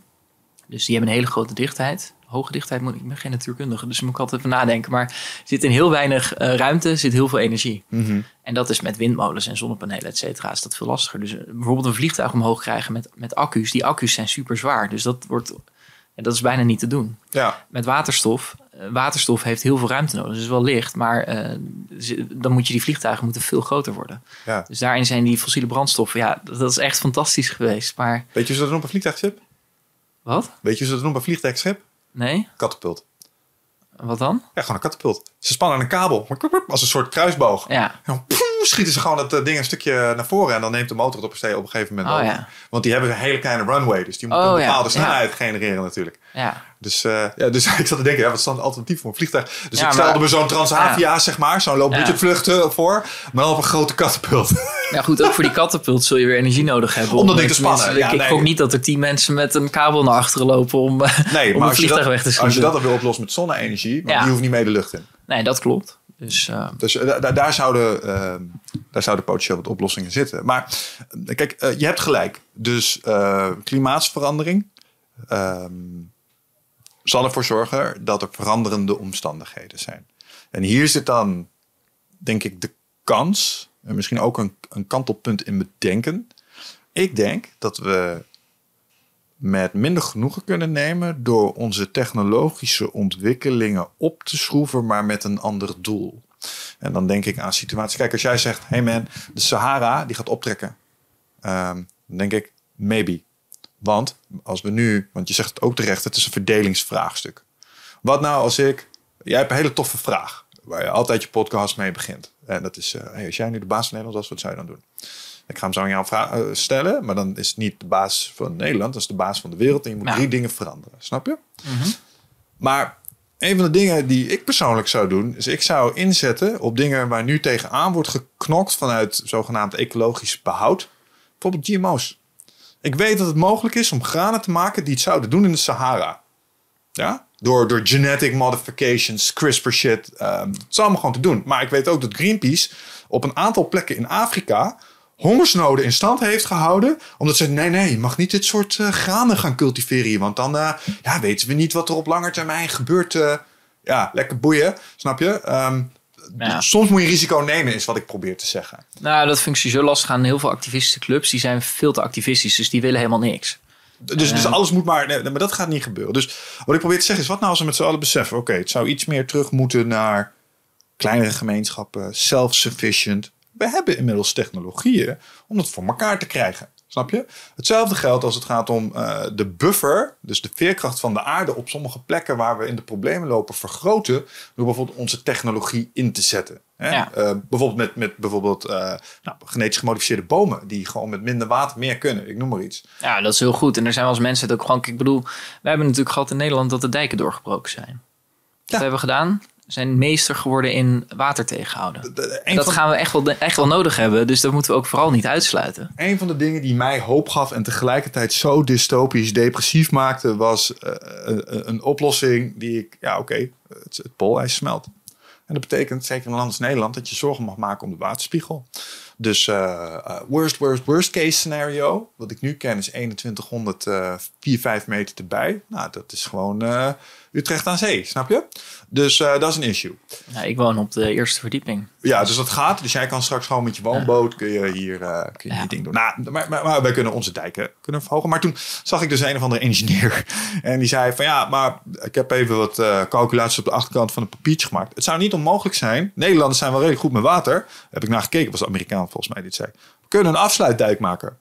dus die hebben een hele grote dichtheid. Hoge dichtheid, moet, ik ben geen natuurkundige, dus moet ik altijd even nadenken. Maar er zit in heel weinig eh, ruimte zit heel veel energie. Mhm. En dat is met windmolens en zonnepanelen, et cetera, is dat veel lastiger. Dus eh, bijvoorbeeld een vliegtuig omhoog krijgen met, met accu's. Die accu's zijn super zwaar, dus dat, wordt, ja, dat is bijna niet te doen. ja. Met waterstof, eh, waterstof heeft heel veel ruimte nodig. Dus het is wel licht, maar dan moet je die vliegtuigen moeten veel groter worden. ja. Dus daarin zijn die fossiele brandstoffen, ja, dat, dat is echt fantastisch geweest. Maar Weet je ze dat doen op een vliegtuigschip? wat? Weet je ze dat doen op een vliegtuigschip? Nee? Katapult. Wat dan? Ja, gewoon een katapult. Ze spannen een kabel, als een soort kruisboog. Ja. En dan schieten ze gewoon dat eh, ding een stukje naar voren. En dan neemt de motor het op een, op een gegeven moment Oh over. ja. Want die hebben een hele kleine runway. Dus die moeten Oh een bepaalde ja. snelheid genereren natuurlijk. Ja. Dus, eh, ja, dus ik zat te denken, ja, wat is dan het alternatief voor een vliegtuig? Dus ik stelde maar- me zo'n Transavia, zeg maar, zo'n low budget vluchten voor. Maar dan op een grote katapult. Ja, goed, ook voor die katapult zul je weer energie nodig hebben. Om dat ding te spannen. ik nee. niet dat er tien mensen met een kabel naar achteren lopen om, Nee, om maar een als vliegtuig dat, weg te als schieten. je dat dan weer oplost met zonne-energie, Ja. die hoeft niet mee de lucht in. Nee, dat klopt. Dus eh, Dus eh, da- daar, zouden, eh, daar zouden potentieel wat oplossingen zitten. Maar kijk, je hebt gelijk. Dus klimaatsverandering ehm, zal ervoor zorgen dat er veranderende omstandigheden zijn. En hier zit dan, denk ik, de kans, en misschien ook een, een kantelpunt in bedenken. Ik denk dat we met minder genoegen kunnen nemen door onze technologische ontwikkelingen op te schroeven, maar met een ander doel. En dan denk ik aan situaties. Kijk, als jij zegt: hey man, de Sahara die gaat optrekken. Ehm, dan denk ik: maybe. Want als we nu, want je zegt het ook terecht, het is een verdelingsvraagstuk. Wat nou als ik. Jij hebt een hele toffe vraag. Waar je altijd je podcast mee begint. En dat is: hey, als jij nu de baas van Nederland was, wat zou je dan doen? Ik ga hem zo aan jou eh, stellen. Maar dan is het niet de baas van Nederland, dat is de baas van de wereld. En je moet Ja. drie dingen veranderen. Snap je? Maar een van de dingen die ik persoonlijk zou doen, is ik zou inzetten op dingen waar nu tegenaan wordt geknokt vanuit zogenaamd ecologisch behoud. Bijvoorbeeld GMO's. Ik weet dat het mogelijk is om granen te maken die het zouden doen in de Sahara. Ja? Door, door genetic modifications, CRISPR shit. ehm, het is allemaal gewoon te doen. Maar ik weet ook dat Greenpeace op een aantal plekken in Afrika hongersnoden in stand heeft gehouden. Omdat ze nee, nee, je mag niet dit soort eh, granen gaan cultiveren hier. Want dan eh, ja, weten we niet wat er op lange termijn gebeurt. eh. ja, lekker boeien, snap je? Ehm, Ja. Soms moet je risico nemen, is wat ik probeer te zeggen. nou, dat ik zo lastig aan heel veel activistische clubs. Die zijn veel te activistisch, dus die willen helemaal niks. Dus, dus alles moet maar. Nee, maar dat gaat niet gebeuren. Dus wat ik probeer te zeggen is: wat nou als we met z'n allen beseffen? Oké, het zou iets meer terug moeten naar kleinere gemeenschappen, self-sufficient. We hebben inmiddels technologieën om dat voor elkaar te krijgen. Snap je? Hetzelfde geldt als het gaat om eh, de buffer, dus de veerkracht van de aarde op sommige plekken waar we in de problemen lopen, vergroten door bijvoorbeeld onze technologie in te zetten. Hè? Ja. Eh, bijvoorbeeld met, met bijvoorbeeld, eh, nou, genetisch gemodificeerde bomen, die gewoon met minder water meer kunnen. Ik noem maar iets. Ja, dat is heel goed. En er zijn wel eens mensen het ook gewoon... Ik bedoel, we hebben natuurlijk gehad in Nederland dat de dijken doorgebroken zijn. Wat hebben we gedaan? Zijn meester geworden in water tegenhouden. De- de- een Dat van- gaan we echt wel, echt wel nodig hebben. Dus dat moeten we ook vooral niet uitsluiten. Een van de dingen die mij hoop gaf en tegelijkertijd zo dystopisch depressief maakte, was eh, een, een oplossing die ik, ja oké, het, het poolijs smelt. En dat betekent, zeker in een land als Nederland, dat je zorgen mag maken om de waterspiegel. Dus eh, eh, worst, worst, worst case scenario, wat ik nu ken, is 2100, eh 4, 5 meter erbij. Nou, dat is gewoon, eh, Utrecht aan zee, snap je? Dus dat is een issue. Ja, ik woon op de eerste verdieping. Ja, dus dat gaat. Dus jij kan straks gewoon met je woonboot kun je hier kun je ja. ding doen. Nou, maar, maar, maar, wij kunnen onze dijken kunnen verhogen. Maar toen zag ik dus een of andere engineer. En die zei van ja, maar ik heb even wat calculaties op de achterkant van een papiertje gemaakt. Het zou niet onmogelijk zijn. Nederlanders zijn wel redelijk goed met water. Heb ik naar gekeken, was de Amerikaan volgens mij die het zei. We kunnen een afsluitdijk maken.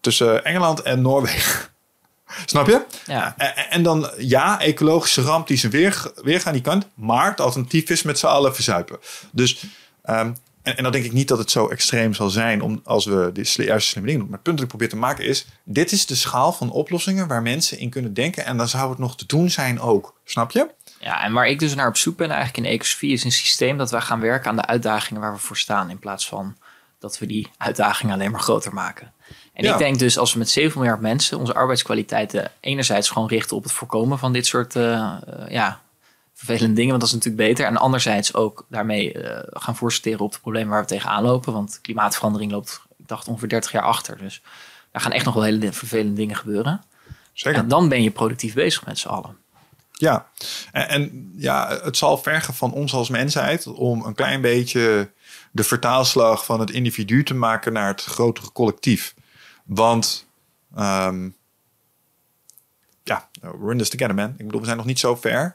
Tussen Engeland en Noorwegen. Snap je? Ja. En, en, dan, ja, ecologische ramp die zijn weer, weer gaan die kant. Maar het alternatief is met z'n allen verzuipen. Dus, um, en, en, dan denk ik niet dat het zo extreem zal zijn om, als we de juiste slimme dingen doen. Maar het punt dat ik probeer te maken is, dit is de schaal van oplossingen waar mensen in kunnen denken. En dan zou het nog te doen zijn ook. Snap je? Ja, en waar ik dus naar op zoek ben eigenlijk in ecosofie is een systeem dat wij gaan werken aan de uitdagingen waar we voor staan. In plaats van dat we die uitdagingen alleen maar groter maken. En ik denk dus als we met 7 miljard mensen onze arbeidskwaliteiten enerzijds gewoon richten op het voorkomen van dit soort uh, uh, ja, vervelende dingen, want dat is natuurlijk beter. En anderzijds ook daarmee uh, gaan voorsteren op de problemen waar we tegenaan lopen. Want klimaatverandering loopt, ik dacht, ongeveer 30 jaar achter. Dus daar gaan echt nog wel hele vervelende dingen gebeuren. Zeker. En dan ben je productief bezig met z'n allen. Ja, en, en, ja, het zal vergen van ons als mensheid om een klein beetje de vertaalslag van het individu te maken naar het grotere collectief. Want um, ja, we're in this together, man. Ik bedoel, we zijn nog niet zo ver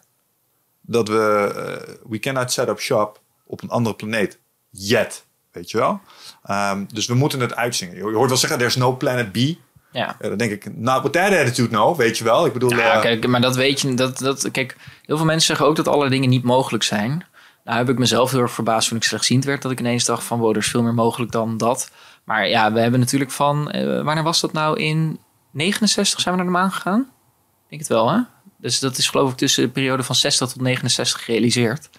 dat we uh, we cannot set up shop op een andere planeet yet, weet je wel. Um, dus we moeten het uitzingen. Je hoort wel zeggen, there's no planet B. Ja. ja dan denk ik, not with that attitude, no, weet je wel. Ik bedoel, ja, uh, kijk, maar dat weet je, dat, dat, kijk, heel veel mensen zeggen ook dat alle dingen niet mogelijk zijn. Nou heb ik mezelf heel erg verbaasd toen ik slechtziend werd, dat ik ineens dacht van, wow, er is veel meer mogelijk dan dat. Maar ja, we hebben natuurlijk van, uh, wanneer was dat nou? In 69 zijn we naar de maan gegaan? Ik denk het wel, hè? Dus dat is geloof ik tussen de periode van 60 tot 69 gerealiseerd.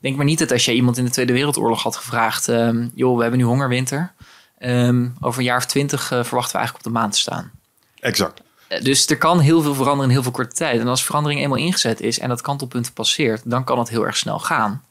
Denk maar niet dat als je iemand in de Tweede Wereldoorlog had gevraagd... Um, joh, we hebben nu hongerwinter. Um, over een jaar of twintig uh, verwachten we eigenlijk op de maan te staan. Exact. Uh, dus er kan heel veel veranderen in heel veel korte tijd. En als verandering eenmaal ingezet is en dat kantelpunt passeert... dan kan het heel erg snel gaan.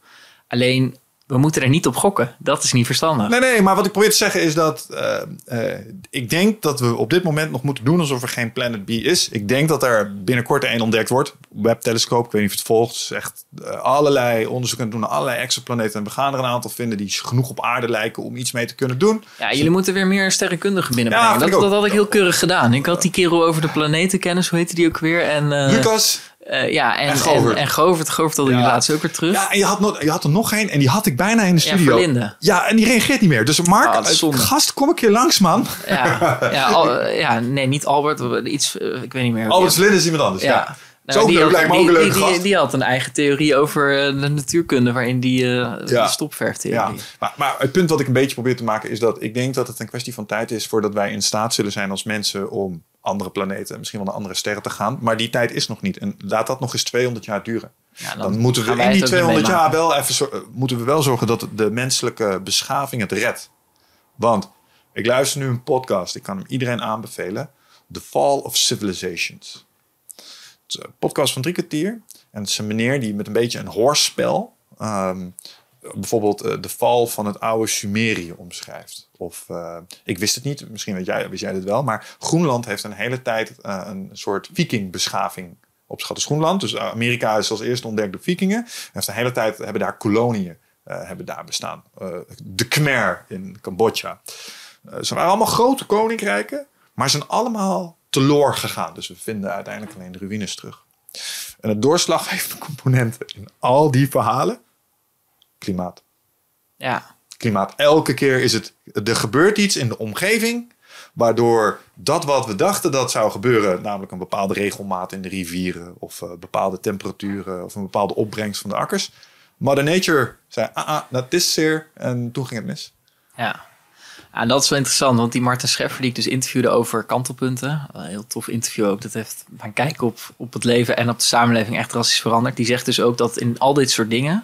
Alleen we moeten er niet op gokken. Dat is niet verstandig. Nee, nee, maar wat ik probeer te zeggen is dat uh, uh, ik denk dat we op dit moment nog moeten doen alsof er geen Planet B is. Ik denk dat er binnenkort een ontdekt wordt. Webtelescoop, ik weet niet of het volgt. is echt uh, allerlei onderzoeken doen naar allerlei exoplaneten. En we gaan er een aantal vinden die genoeg op aarde lijken om iets mee te kunnen doen. Ja, jullie moeten weer meer sterrenkundigen binnenbrengen. Ja, dat, dat had ik heel keurig gedaan. Ik had die kerel over de planetenkennis, hoe heette die ook weer? En, Lucas. Uh, ja, en, en Govert. En, en Govert, Govert ja. laatst ook weer terug. Ja, en je had, nog, je had er nog één en die had ik bijna in de studio. Ja. Ja, en die reageert niet meer. Dus Mark, oh, gast, kom een keer langs, man. Ja, ja, al, ja nee, niet Albert. Iets, uh, ik weet niet meer. Albert Verlinde is iemand anders, ja. ja. Nou, Zo die, had, die. Die, die, had een eigen theorie over uh, de natuurkunde, waarin die uh, ja. stopverftheorie. Ja. Maar, maar het punt wat ik een beetje probeer te maken is dat ik denk dat het een kwestie van tijd is voordat wij in staat zullen zijn als mensen om andere planeten, misschien wel naar andere sterren te gaan. Maar die tijd is nog niet. En laat dat nog eens 200 jaar duren. Ja, dan, dan, moeten we in die 200 jaar wel even moeten we wel zorgen dat de menselijke beschaving het redt. Want ik luister nu een podcast, ik kan hem iedereen aanbevelen. The Fall of Civilizations. Het is een podcast van drie kwartier. En het is een meneer die met een beetje een hoorspel. Um, bijvoorbeeld uh, de val van het oude Sumerië omschrijft. Of uh, ik wist het niet, misschien weet jij, wist jij dit wel, maar Groenland heeft een hele tijd uh, een soort vikingbeschaving opgeschat. Dus Groenland, dus Amerika is als eerste ontdekt door vikingen. Heeft een hele tijd hebben daar koloniën hebben daar bestaan. de Khmer in Cambodja. ze waren allemaal grote koninkrijken, maar ze zijn allemaal teloor gegaan. Dus we vinden uiteindelijk alleen de ruïnes terug. En het doorslaggevende componenten in al die verhalen klimaat. Ja. Klimaat. Elke keer is het, er gebeurt iets in de omgeving, waardoor dat wat we dachten dat zou gebeuren, namelijk een bepaalde regelmaat in de rivieren, of uh, bepaalde temperaturen, of een bepaalde opbrengst van de akkers. Mother Nature zei, ah, ah, dat is zeer. En toen ging het mis. Ja. En dat is wel interessant, want die Martin Scheffer die ik dus interviewde over kantelpunten, een heel tof interview ook, dat heeft mijn kijk op, op het leven en op de samenleving echt drastisch veranderd. Die zegt dus ook dat in al dit soort dingen,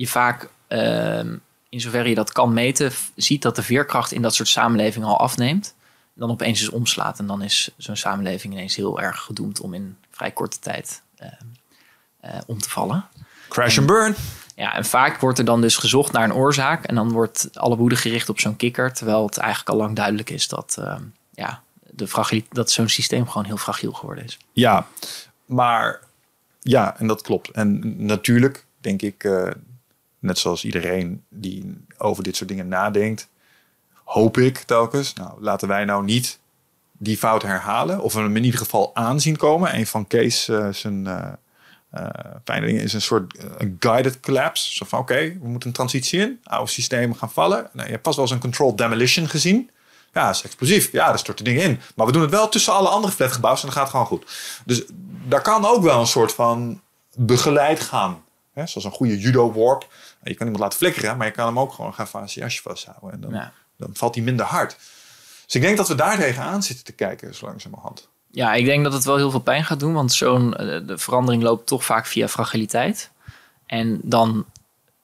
je vaak, uh, in zoverre je dat kan meten, ziet dat de veerkracht in dat soort samenlevingen al afneemt. Dan opeens is omslaat en dan is zo'n samenleving ineens heel erg gedoemd om in vrij korte tijd uh, uh, om te vallen. Crash and burn. Ja, en vaak wordt er dan dus gezocht naar een oorzaak en dan wordt alle woede gericht op zo'n kikker, terwijl het eigenlijk al lang duidelijk is dat, ehm, ja, de dat zo'n systeem gewoon heel fragiel geworden is. Ja, maar ja, en dat klopt. En natuurlijk denk ik, uh, net zoals iedereen die over dit soort dingen nadenkt, hoop ik telkens, nou laten wij nou niet die fout herhalen of hem in ieder geval aanzien komen. Een van Kees uh, zijn fijne dingen is een soort guided collapse. Zo van oké, we moeten een transitie in, oude systemen gaan vallen. Nou, je hebt pas wel eens een controlled demolition gezien. Ja, dat is explosief. Ja, daar storten dingen in. Maar we doen het wel tussen alle andere flatgebouwen en dan gaat gewoon goed. Dus daar kan ook wel een soort van begeleid gaan. Hè? Zoals een goede judo-worp. Je kan iemand laten flikkeren, maar je kan hem ook gewoon gaan van zijn jasje vasthouden. En dan, dan valt hij minder hard. Dus ik denk dat we daar tegenaan zitten te kijken, zo langzamerhand. Ja, ik denk dat het wel heel veel pijn gaat doen, want zo'n eh, de verandering loopt toch vaak via fragiliteit. En dan,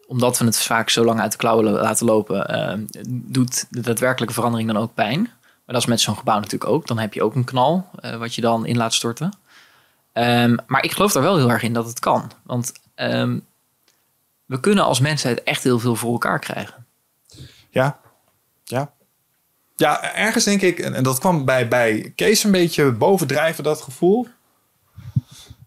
omdat we het vaak zo lang uit de klauwen laten lopen, uh, doet de daadwerkelijke verandering dan ook pijn. Maar dat is met zo'n gebouw natuurlijk ook. Dan heb je ook een knal uh, wat je dan in laat storten. Um, maar ik geloof er wel heel erg in dat het kan. Want um, we kunnen als mensheid echt heel veel voor elkaar krijgen. Ja, ja. Ja, ergens denk ik, en, dat kwam bij, bij Kees een beetje bovendrijven, dat gevoel.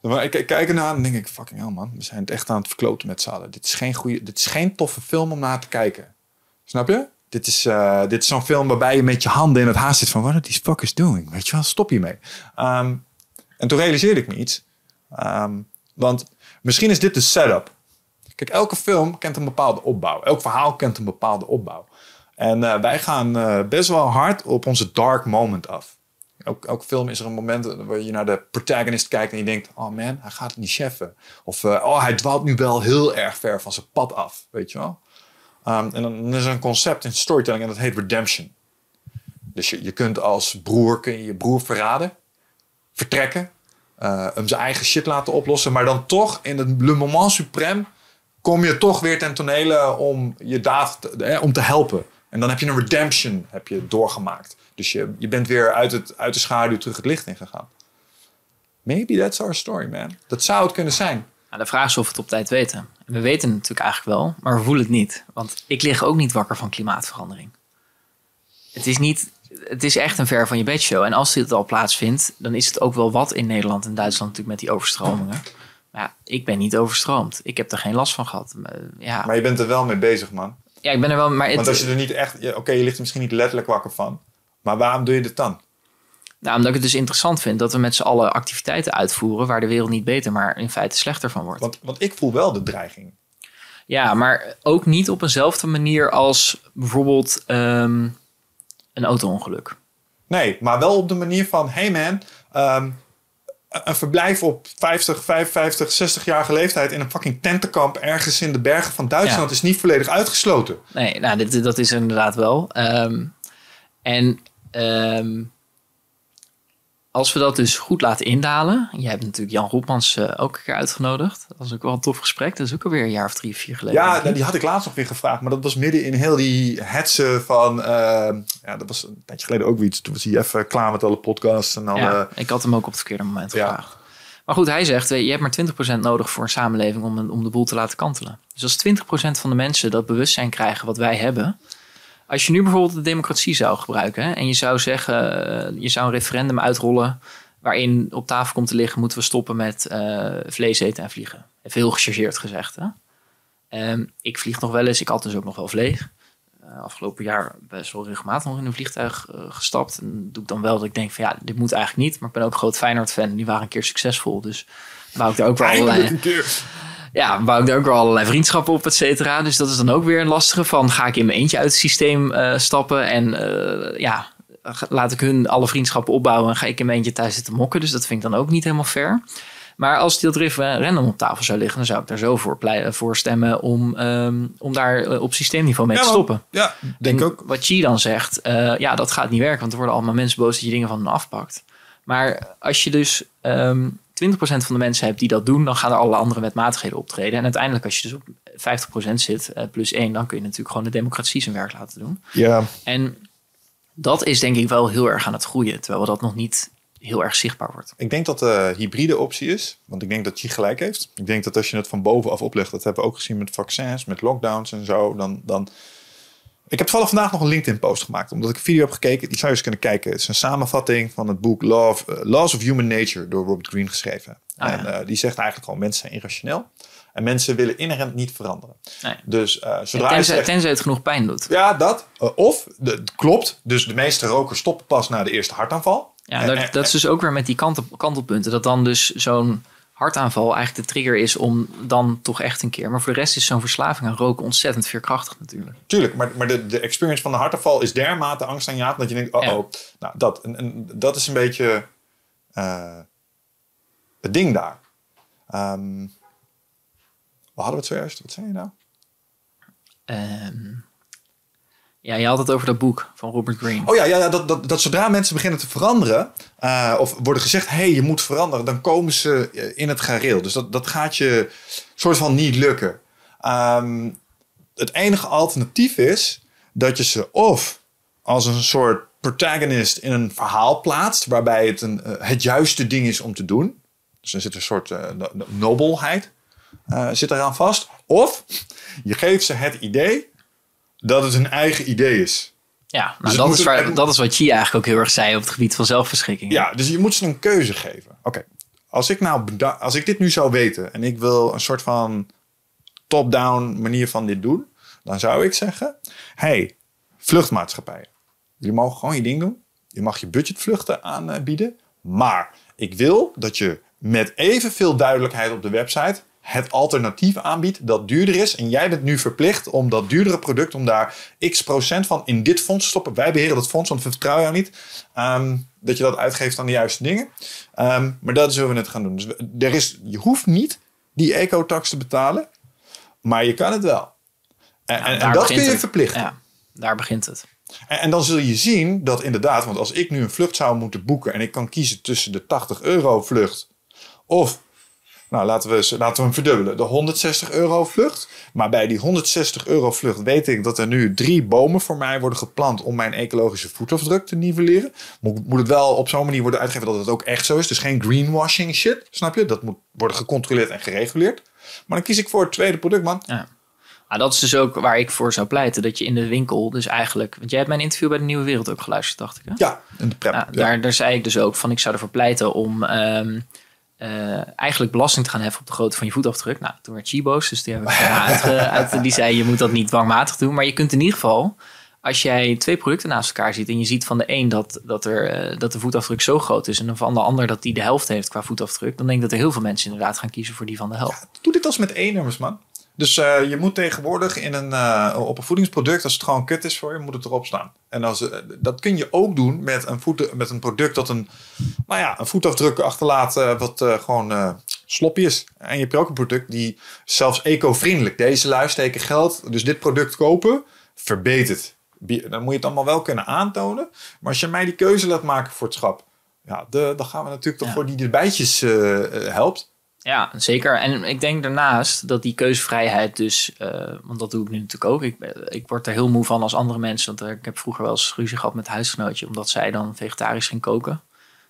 Maar ik, kijk ernaar en denk ik, fucking hell man, we zijn het echt aan het verkloten met z'n allen. Dit is geen goede, dit is geen toffe film om naar te kijken. Snap je? Dit is, uh, dit is zo'n film waarbij je met je handen in het haast zit van, what are these fuckers doing? Weet je wel, stop hiermee. Um, en toen realiseerde ik me iets. Um, want misschien is dit de setup. Kijk, elke film kent een bepaalde opbouw. Elk verhaal kent een bepaalde opbouw. En uh, wij gaan uh, best wel hard op onze dark moment af. Elk, elke film is er een moment waar je naar de protagonist kijkt en je denkt: oh man, hij gaat het niet cheffen. Of uh, oh, hij dwaalt nu wel heel erg ver van zijn pad af. Weet je wel? Um, en dan is er een concept in storytelling en dat heet redemption. Dus je, je kunt als broer kun je, je broer verraden, vertrekken, hem zijn eigen shit laten oplossen, maar dan toch in het le moment suprême kom je toch weer ten tonele om je daad te, eh, om te helpen. En dan heb je een redemption heb je doorgemaakt. Dus je, je bent weer uit, het, uit de schaduw terug het licht ingegaan. Maybe that's our story, man. Dat zou het kunnen zijn. Nou, de vraag is of we het op tijd weten. En we weten het natuurlijk eigenlijk wel, maar we voelen het niet. Want ik lig ook niet wakker van klimaatverandering. Het is, niet, het is echt een ver van je bedshow. En als dit al plaatsvindt, dan is het ook wel wat in Nederland en Duitsland natuurlijk met die overstromingen. Ja, ik ben niet overstroomd. Ik heb er geen last van gehad. Ja. Maar je bent er wel mee bezig, man. Ja, ik ben er wel. Maar Want als je er niet echt. Oké, je ligt er misschien niet letterlijk wakker van. Maar waarom doe je dit dan? Nou, omdat ik het dus interessant vind dat we met z'n allen activiteiten uitvoeren waar de wereld niet beter, maar in feite slechter van wordt. Want, want ik voel wel de dreiging. Ja, maar ook niet op eenzelfde manier als bijvoorbeeld um, een auto-ongeluk. Nee, maar wel op de manier van: hey man, um, een verblijf op 50, 55, 60-jarige leeftijd in een fucking tentenkamp ergens in de bergen van Duitsland is niet volledig uitgesloten. Nee, nou, dit, dat is inderdaad wel. Um, en um, als we dat dus goed laten indalen. Je hebt natuurlijk Jan Roepmans uh, ook een keer uitgenodigd. Dat was ook wel een tof gesprek. Dat is ook alweer een jaar of drie, vier geleden. Ja, nou, die had ik laatst nog weer gevraagd. Maar dat was midden in heel die hetsen van... Uh, ja, dat was een tijdje geleden ook iets. Toen was hij even klaar met alle podcasts. En dan, ja, ik had hem ook op het verkeerde moment gevraagd. Maar goed, hij zegt, je hebt maar 20% nodig voor een samenleving om, om de boel te laten kantelen. Dus als 20% van de mensen dat bewustzijn krijgen wat wij hebben... Als je nu bijvoorbeeld de democratie zou gebruiken hè, en je zou zeggen, uh, je zou een referendum uitrollen waarin op tafel komt te liggen, moeten we stoppen met uh, vlees eten en vliegen. Even heel gechargeerd gezegd. Hè? Um, ik vlieg nog wel eens, ik had dus ook nog wel vlees. Uh, afgelopen jaar best wel regelmatig nog in een vliegtuig gestapt. En doe ik dan wel dat ik denk van ja, dit moet eigenlijk niet. Maar ik ben ook een groot Feyenoord-fan. Die waren een keer succesvol. Dus wou ik daar ook wel allerlei ja, bouw ik daar ook wel allerlei vriendschappen op, et cetera. Dus dat is dan ook weer een lastige van... ga ik in mijn eentje uit het systeem uh, stappen en uh, ja, laat ik hun alle vriendschappen opbouwen... en ga ik in mijn eentje thuis zitten mokken. Dus dat vind ik dan ook niet helemaal fair. Maar als dat random op tafel zou liggen... dan zou ik daar zo voor, voor stemmen om, um, om daar uh, op systeemniveau mee ja, te stoppen. Ja, denk en ook. Wat Chi dan zegt, ja, dat gaat niet werken... want er worden allemaal mensen boos dat je dingen van hen afpakt. Maar als je dus... Um, 20% van de mensen hebt die dat doen, dan gaan er alle andere wetmatigheden optreden. En uiteindelijk, als je dus op 50% zit, uh, plus 1, dan kun je natuurlijk gewoon de democratie zijn werk laten doen. Ja. En dat is denk ik wel heel erg aan het groeien, terwijl dat nog niet heel erg zichtbaar wordt. Ik denk dat de hybride optie is, want ik denk dat je gelijk heeft. Ik denk dat als je het van bovenaf oplegt, dat hebben we ook gezien met vaccins, met lockdowns en zo, dan, dan Ik heb toevallig vandaag nog een LinkedIn-post gemaakt, omdat ik een video heb gekeken. Die zou je eens kunnen kijken. Het is een samenvatting van het boek Law uh, Laws of Human Nature door Robert Greene geschreven. Ah, en ja. uh, die zegt eigenlijk gewoon: mensen zijn irrationeel. En mensen willen inherent niet veranderen. Nee. Dus uh, zodra tenzij, het genoeg pijn doet. Ja, dat. Of, de, het klopt. Dus de meeste rokers stoppen pas na de eerste hartaanval. Ja, dat, dat is dus ook weer met die kantel, kantelpunten. Dat dan dus zo'n hartaanval eigenlijk de trigger is om dan toch echt een keer. Maar voor de rest is zo'n verslaving aan roken ontzettend veerkrachtig natuurlijk. Tuurlijk, maar, maar de, de experience van de hartaanval is dermate angstaanjagend dat je denkt, oh Ja. oh. Nou, dat, en, en dat is een beetje uh, het ding daar. Um, we hadden we het zojuist? Wat zei je nou? Um, ja, je had het over dat boek van Robert Greene. Oh ja, ja, dat, dat, zodra mensen beginnen te veranderen, uh, of worden gezegd, hé, hey, je moet veranderen, dan komen ze in het gareel. Dus dat, dat gaat je soort van niet lukken. Um, het enige alternatief is dat je ze of als een soort protagonist in een verhaal plaatst, waarbij het een, uh, het juiste ding is om te doen. Dus er zit een soort nobelheid zit eraan vast. Of je geeft ze het idee dat het hun eigen idee is. Ja, dus dat, is waar, dat is wat Chi eigenlijk ook heel erg zei op het gebied van zelfbeschikking. Ja, dus je moet ze een keuze geven. Oké, okay. als ik nou als ik dit nu zou weten en ik wil een soort van top-down manier van dit doen, dan zou ik zeggen: hey, vluchtmaatschappijen, jullie mogen gewoon je ding doen. Je mag je budgetvluchten aanbieden, maar ik wil dat je met evenveel duidelijkheid op de website het alternatief aanbiedt dat duurder is. En jij bent nu verplicht om dat duurdere product, om daar x procent van in dit fonds te stoppen. Wij beheren dat fonds, want we vertrouwen jou niet. Um, dat je dat uitgeeft aan de juiste dingen. Um, maar dat zullen we net gaan doen. Dus er is, je hoeft niet die ecotax te betalen, maar je kan het wel. En, Ja, en, daar en dat kun je het. verplichten. Ja, daar begint het. En, en dan zul je zien dat inderdaad, want als ik nu een vlucht zou moeten boeken en ik kan kiezen tussen de 80 euro vlucht of, nou laten we, laten we hem verdubbelen, de 160 euro vlucht. Maar bij die 160 euro vlucht weet ik dat er nu drie bomen voor mij worden geplant om mijn ecologische voetafdruk te nivelleren. Moet, moet het wel op zo'n manier worden uitgegeven dat het ook echt zo is. Dus geen greenwashing shit, snap je? Dat moet worden gecontroleerd en gereguleerd. Maar dan kies ik voor het tweede product, man. Ja. Ah, dat is dus ook waar ik voor zou pleiten. Dat je in de winkel dus eigenlijk... Want jij hebt mijn interview bij de Nieuwe Wereld ook geluisterd, dacht ik. Hè? Ja, in de prep. Ja, ja. daar, daar zei ik dus ook van... Ik zou ervoor pleiten om um, uh, eigenlijk belasting te gaan heffen... op de grootte van je voetafdruk. Nou, toen werd Chibo's, dus die, hebben uit, uit, die zei... je moet dat niet dwangmatig doen. Maar je kunt in ieder geval... Als jij twee producten naast elkaar ziet en je ziet van de een dat, dat, er, uh, dat de voetafdruk zo groot is en van de ander dat die de helft heeft qua voetafdruk, dan denk ik dat er heel veel mensen inderdaad gaan kiezen voor die van de helft. Doe dit als met één-nummers, man. Dus uh, je moet tegenwoordig in een, uh, op een voedingsproduct, als het gewoon kut is voor je, moet het erop staan. En als, uh, dat kun je ook doen met een, voet, met een product dat een, nou ja, een voetafdruk achterlaat wat gewoon sloppy is. En je hebt ook een product die zelfs eco-vriendelijk. Deze lui steken geld, dus dit product kopen, verbetert. Dan moet je het allemaal wel kunnen aantonen. Maar als je mij die keuze laat maken voor het schap, ja, de, dan gaan we natuurlijk toch Ja. voor die de bijtjes helpt. Ja, zeker. En ik denk daarnaast dat die keuzevrijheid dus... Uh, want dat doe ik nu natuurlijk ook. Ik, ik word er heel moe van als andere mensen. Want ik heb vroeger wel eens ruzie gehad met huisgenootje... omdat zij dan vegetarisch ging koken.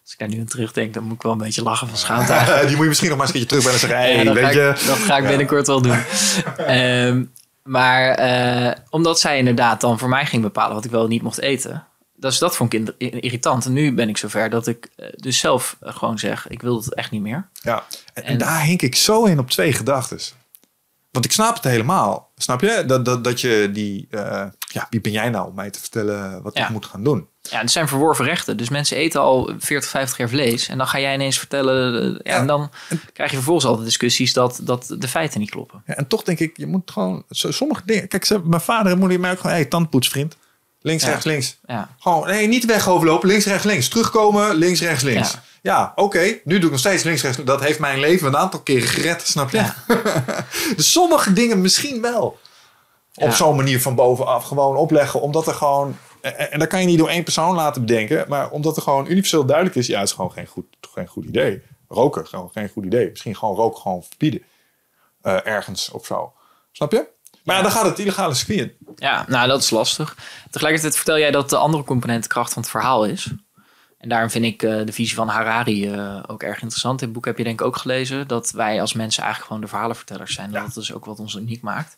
Als ik daar nu aan terugdenk, dan moet ik wel een beetje lachen van schaamte. eigenlijk. die moet je misschien nog maar eens een keertje terug bij en zeggen... Hey, Ja, dat, weet ga je, ik, dat ga ik binnenkort wel doen. Ehm, maar eh, omdat zij inderdaad dan voor mij ging bepalen wat ik wel niet mocht eten. Dus dat vond ik irritant. En nu ben ik zover dat ik eh, dus zelf eh, gewoon zeg: ik wil het echt niet meer. Ja, en, en En- daar hink ik zo in op twee gedachten. Want ik snap het helemaal. Snap je? Dat, dat, dat je die... eh, ja, wie ben jij nou om mij te vertellen wat Ja. ik moet gaan doen? Ja, het zijn verworven rechten. Dus mensen eten al 40, 50 jaar vlees. En dan ga jij ineens vertellen. ja, Ja. En dan krijg je vervolgens altijd discussies dat, dat de feiten niet kloppen. Ja, en toch denk ik, je moet gewoon... Sommige dingen... Kijk, ze, mijn vader en moeder mij ook gewoon... Hé, hey, tandpoets, vriend. Links, rechts, links. Ja, Gewoon, nee, niet weg overlopen. Links, rechts, links. Terugkomen, links, rechts, links. Ja. Oké. Nu doe ik nog steeds links, rechts. Dat heeft mijn leven een aantal keren gered, snap je? Ja. dus sommige dingen misschien wel. Op Ja. zo'n manier van bovenaf gewoon opleggen. Omdat er gewoon... En, en dat kan je niet door één persoon laten bedenken. Maar omdat er gewoon universeel duidelijk is... Ja, het is gewoon geen goed, geen goed idee. Roken, gewoon geen goed idee. Misschien gewoon roken gewoon verbieden. Eh, ergens of zo. Snap je? Maar ja, dan gaat het illegale circuit in. ja, nou dat is lastig. Tegelijkertijd vertel jij dat de andere component de kracht van het verhaal is. En daarom vind ik eh, de visie van Harari eh, ook erg interessant. In het boek heb je denk ik ook gelezen dat wij als mensen eigenlijk gewoon de verhalenvertellers zijn. Ja. Dat is ook wat ons uniek maakt.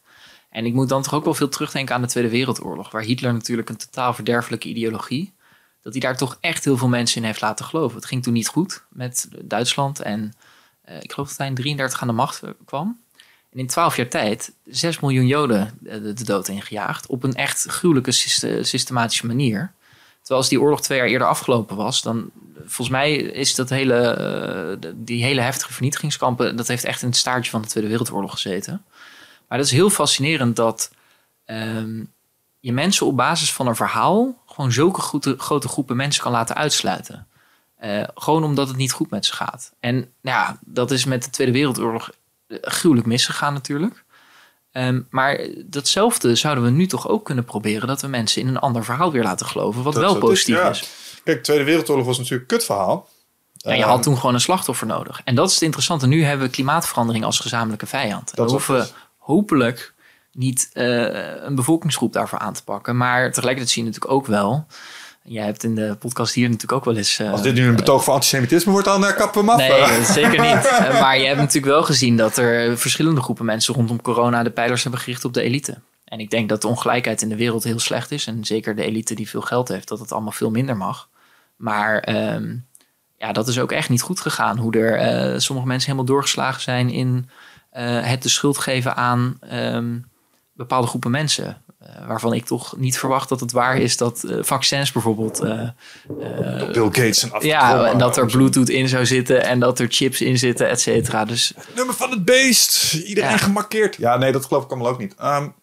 En ik moet dan toch ook wel veel terugdenken aan de Tweede Wereldoorlog, waar Hitler natuurlijk een totaal verderfelijke ideologie, dat hij daar toch echt heel veel mensen in heeft laten geloven. Het ging toen niet goed met Duitsland en uh, ik geloof dat hij in 33 aan de macht kwam. In twaalf jaar tijd 6 miljoen Joden de dood ingejaagd op een echt gruwelijke systematische manier. Terwijl als die oorlog twee jaar eerder afgelopen was, dan volgens mij is dat hele, uh, die hele heftige vernietigingskampen, dat heeft echt in het staartje van de Tweede Wereldoorlog gezeten. Maar dat is heel fascinerend dat um, je mensen op basis van een verhaal gewoon zulke grote, groepen mensen kan laten uitsluiten. Uh, gewoon omdat het niet goed met ze gaat. En nou ja, dat is met de Tweede Wereldoorlog gruwelijk misgegaan natuurlijk. Um, maar datzelfde zouden we nu toch ook kunnen proberen. Dat we mensen in een ander verhaal weer laten geloven. Wat wel positief is, ja. is. Kijk, Tweede Wereldoorlog was natuurlijk een kutverhaal. Ja, je had ehm, toen gewoon een slachtoffer nodig. En dat is het interessante. Nu hebben we klimaatverandering als gezamenlijke vijand. Dat hoeven we hopelijk niet uh, een bevolkingsgroep daarvoor aan te pakken. Maar tegelijkertijd zie je natuurlijk ook wel Jij hebt in de podcast hier natuurlijk ook wel eens... Uh, Als dit nu een betoog voor antisemitisme wordt, dan uh, kappen we af. Nee, zeker niet. Maar je hebt natuurlijk wel gezien dat er verschillende groepen mensen rondom corona de pijlers hebben gericht op de elite. En ik denk dat de ongelijkheid in de wereld heel slecht is. En zeker de elite die veel geld heeft, dat het allemaal veel minder mag. Maar um, ja, dat is ook echt niet goed gegaan. Hoe er sommige mensen helemaal doorgeslagen zijn in het de schuld geven aan um, bepaalde groepen mensen. Uh, waarvan ik toch niet verwacht dat het waar is dat uh, vaccins bijvoorbeeld. Uh, Bill Gates en Ja, en dat er Bluetooth in zou zitten en dat er chips in zitten, et cetera. Dus, nummer van het beest, iedereen ja. gemarkeerd. Ja, nee, dat geloof ik allemaal ook niet. Um,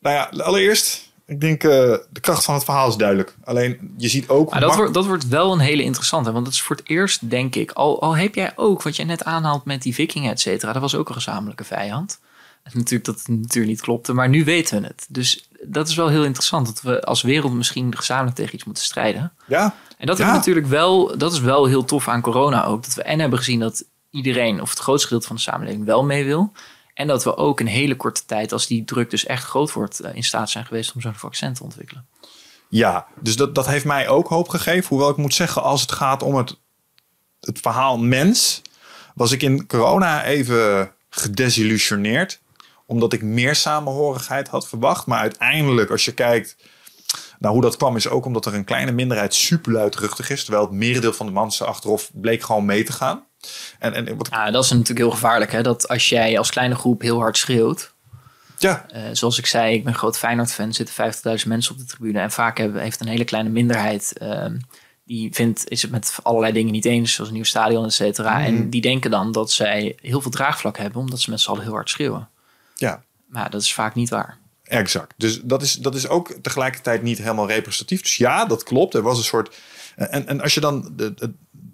nou ja, allereerst, ik denk de kracht van het verhaal is duidelijk. Alleen je ziet ook. Maar dat, wordt, dat wordt wel een hele interessante, want dat is voor het eerst, denk ik. Al, al heb jij ook wat je net aanhaalt met die Vikingen, et cetera, dat was ook een gezamenlijke vijand natuurlijk dat het natuurlijk niet klopte, maar nu weten we het. Dus dat is wel heel interessant dat we als wereld misschien gezamenlijk tegen iets moeten strijden. Ja. En dat, ja. natuurlijk wel, dat is wel heel tof aan corona ook. Dat we en hebben gezien dat iedereen, of het grootste gedeelte van de samenleving, wel mee wil. En dat we ook in hele korte tijd, als die druk dus echt groot wordt, eh, in staat zijn geweest om zo'n vaccin te ontwikkelen. Ja, dus dat, dat heeft mij ook hoop gegeven. Hoewel ik moet zeggen, als het gaat om het, het verhaal mens, was ik in corona even gedesillusioneerd omdat ik meer samenhorigheid had verwacht. Maar uiteindelijk, als je kijkt naar hoe dat kwam, is ook omdat er een kleine minderheid super luidruchtig is. Terwijl het merendeel van de mensen achteraf bleek gewoon mee te gaan. En, en wat... ja, dat is natuurlijk heel gevaarlijk. Hè? Dat als jij als kleine groep heel hard schreeuwt. Ja. Uh, zoals ik zei, ik ben een groot Feyenoord-fan. Zitten 50.000 mensen op de tribune. En vaak hebben, heeft een hele kleine minderheid... Uh, die vindt, is het met allerlei dingen niet eens, zoals een nieuw stadion, et cetera. En mm. die denken dan dat zij heel veel draagvlak hebben, omdat ze met z'n allen heel hard schreeuwen. Ja. Maar dat is vaak niet waar. Exact. Dus dat is, dat is ook tegelijkertijd niet helemaal representatief. Dus ja, dat klopt. Er was een soort. En, en als je dan de, de,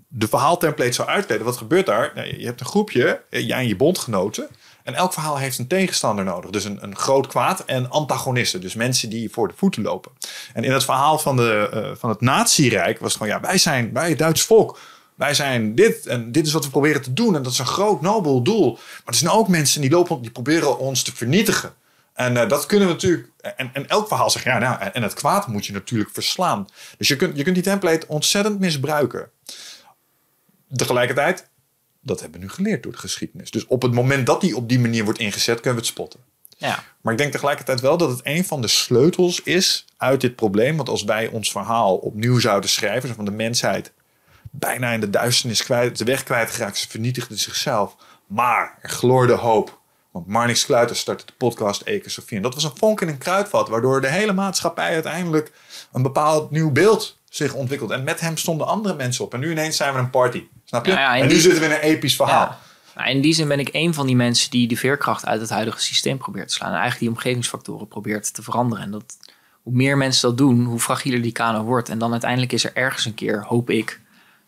de verhaaltemplate zou uitkleden, wat gebeurt daar? Je hebt een groepje, eh, jij en je bondgenoten. En elk verhaal heeft een tegenstander nodig. Dus een, een groot kwaad en antagonisten. Dus mensen die voor de voeten lopen. En in het verhaal van, de, uh, van het Nazi-rijk was het gewoon: ja, wij zijn, wij het Duits volk wij zijn dit en dit is wat we proberen te doen. En dat is een groot, nobel doel. Maar er zijn ook mensen die lopen, die proberen ons te vernietigen. En uh, dat kunnen we natuurlijk. En, en elk verhaal zegt ja, nou, en het kwaad moet je natuurlijk verslaan. Dus je kunt, je kunt die template ontzettend misbruiken. Tegelijkertijd, dat hebben we nu geleerd door de geschiedenis. Dus op het moment dat die op die manier wordt ingezet, kunnen we het spotten. Ja. Maar ik denk tegelijkertijd wel dat het een van de sleutels is uit dit probleem. Want als wij ons verhaal opnieuw zouden schrijven, van de mensheid bijna in de duisternis kwijt, de weg kwijtgeraakt. Ze vernietigde zichzelf. Maar er gloorde hoop. Want Marnix Kluiter startte de podcast Eke Sofie. En dat was een vonk in een kruidvat, waardoor de hele maatschappij uiteindelijk een bepaald nieuw beeld zich ontwikkelt. En met hem stonden andere mensen op. En nu ineens zijn we een party. Snap je? en nu zitten we in een episch verhaal. Nou, in die zin ben ik een van die mensen die de veerkracht uit het huidige systeem probeert te slaan. En eigenlijk die omgevingsfactoren probeert te veranderen. En dat, hoe meer mensen dat doen, hoe fragieler die kano wordt. En dan uiteindelijk is er ergens een keer, hoop ik,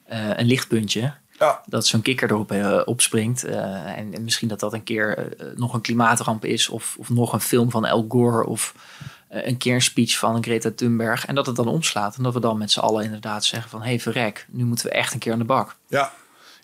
een lichtpuntje. Ja. Dat zo'n kikker erop uh, opspringt. Uh, en, en, misschien dat dat een keer nog een klimaatramp is. Of, of nog een film van Al Gore. Of een keer een speech van Greta Thunberg. En dat het dan omslaat. En dat we dan met z'n allen inderdaad zeggen van... hé hey, verrek, nu moeten we echt een keer aan de bak. Ja,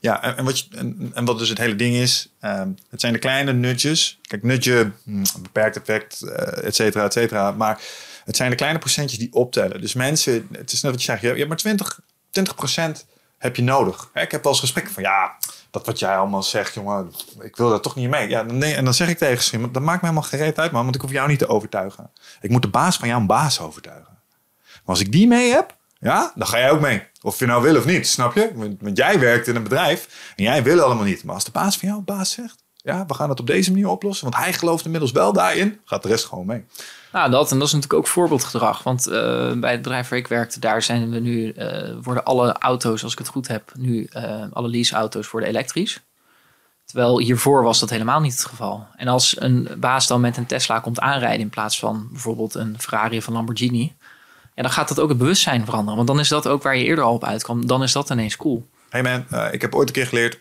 ja en, en wat, je, en, en, wat dus het hele ding is... Um, het zijn de kleine nutjes. Kijk, nutje, hm, beperkt effect, et cetera, et cetera. Maar het zijn de kleine procentjes die optellen. Dus mensen, het is net wat je zegt, je hebt maar 20, 20 procent heb je nodig. Ik heb wel eens gesprekken van ja, dat wat jij allemaal zegt, jongen, ik wil daar toch niet mee. Ja, nee, en dan zeg ik tegen ze, dat maakt me helemaal gereed uit, man, want ik hoef jou niet te overtuigen. Ik moet de baas van jouw baas overtuigen. Maar als ik die mee heb, ja, dan ga jij ook mee. Of je nou wil of niet, snap je? Want, jij werkt in een bedrijf en jij wil allemaal niet. Maar als de baas van jouw baas zegt, ja, we gaan het op deze manier oplossen, want hij gelooft inmiddels wel daarin, gaat de rest gewoon mee. Nou, dat en dat is natuurlijk ook voorbeeldgedrag. Want eh, bij het bedrijf waar ik werkte, daar zijn we nu, eh, worden alle auto's, als ik het goed heb, nu uh, alle leaseauto's worden elektrisch. Terwijl hiervoor was dat helemaal niet het geval. En als een baas dan met een Tesla komt aanrijden in plaats van bijvoorbeeld een Ferrari of een Lamborghini, ja, dan gaat dat ook het bewustzijn veranderen. Want dan is dat ook waar je eerder al op uitkwam. Dan is dat ineens cool. Hey man, ik heb ooit een keer geleerd,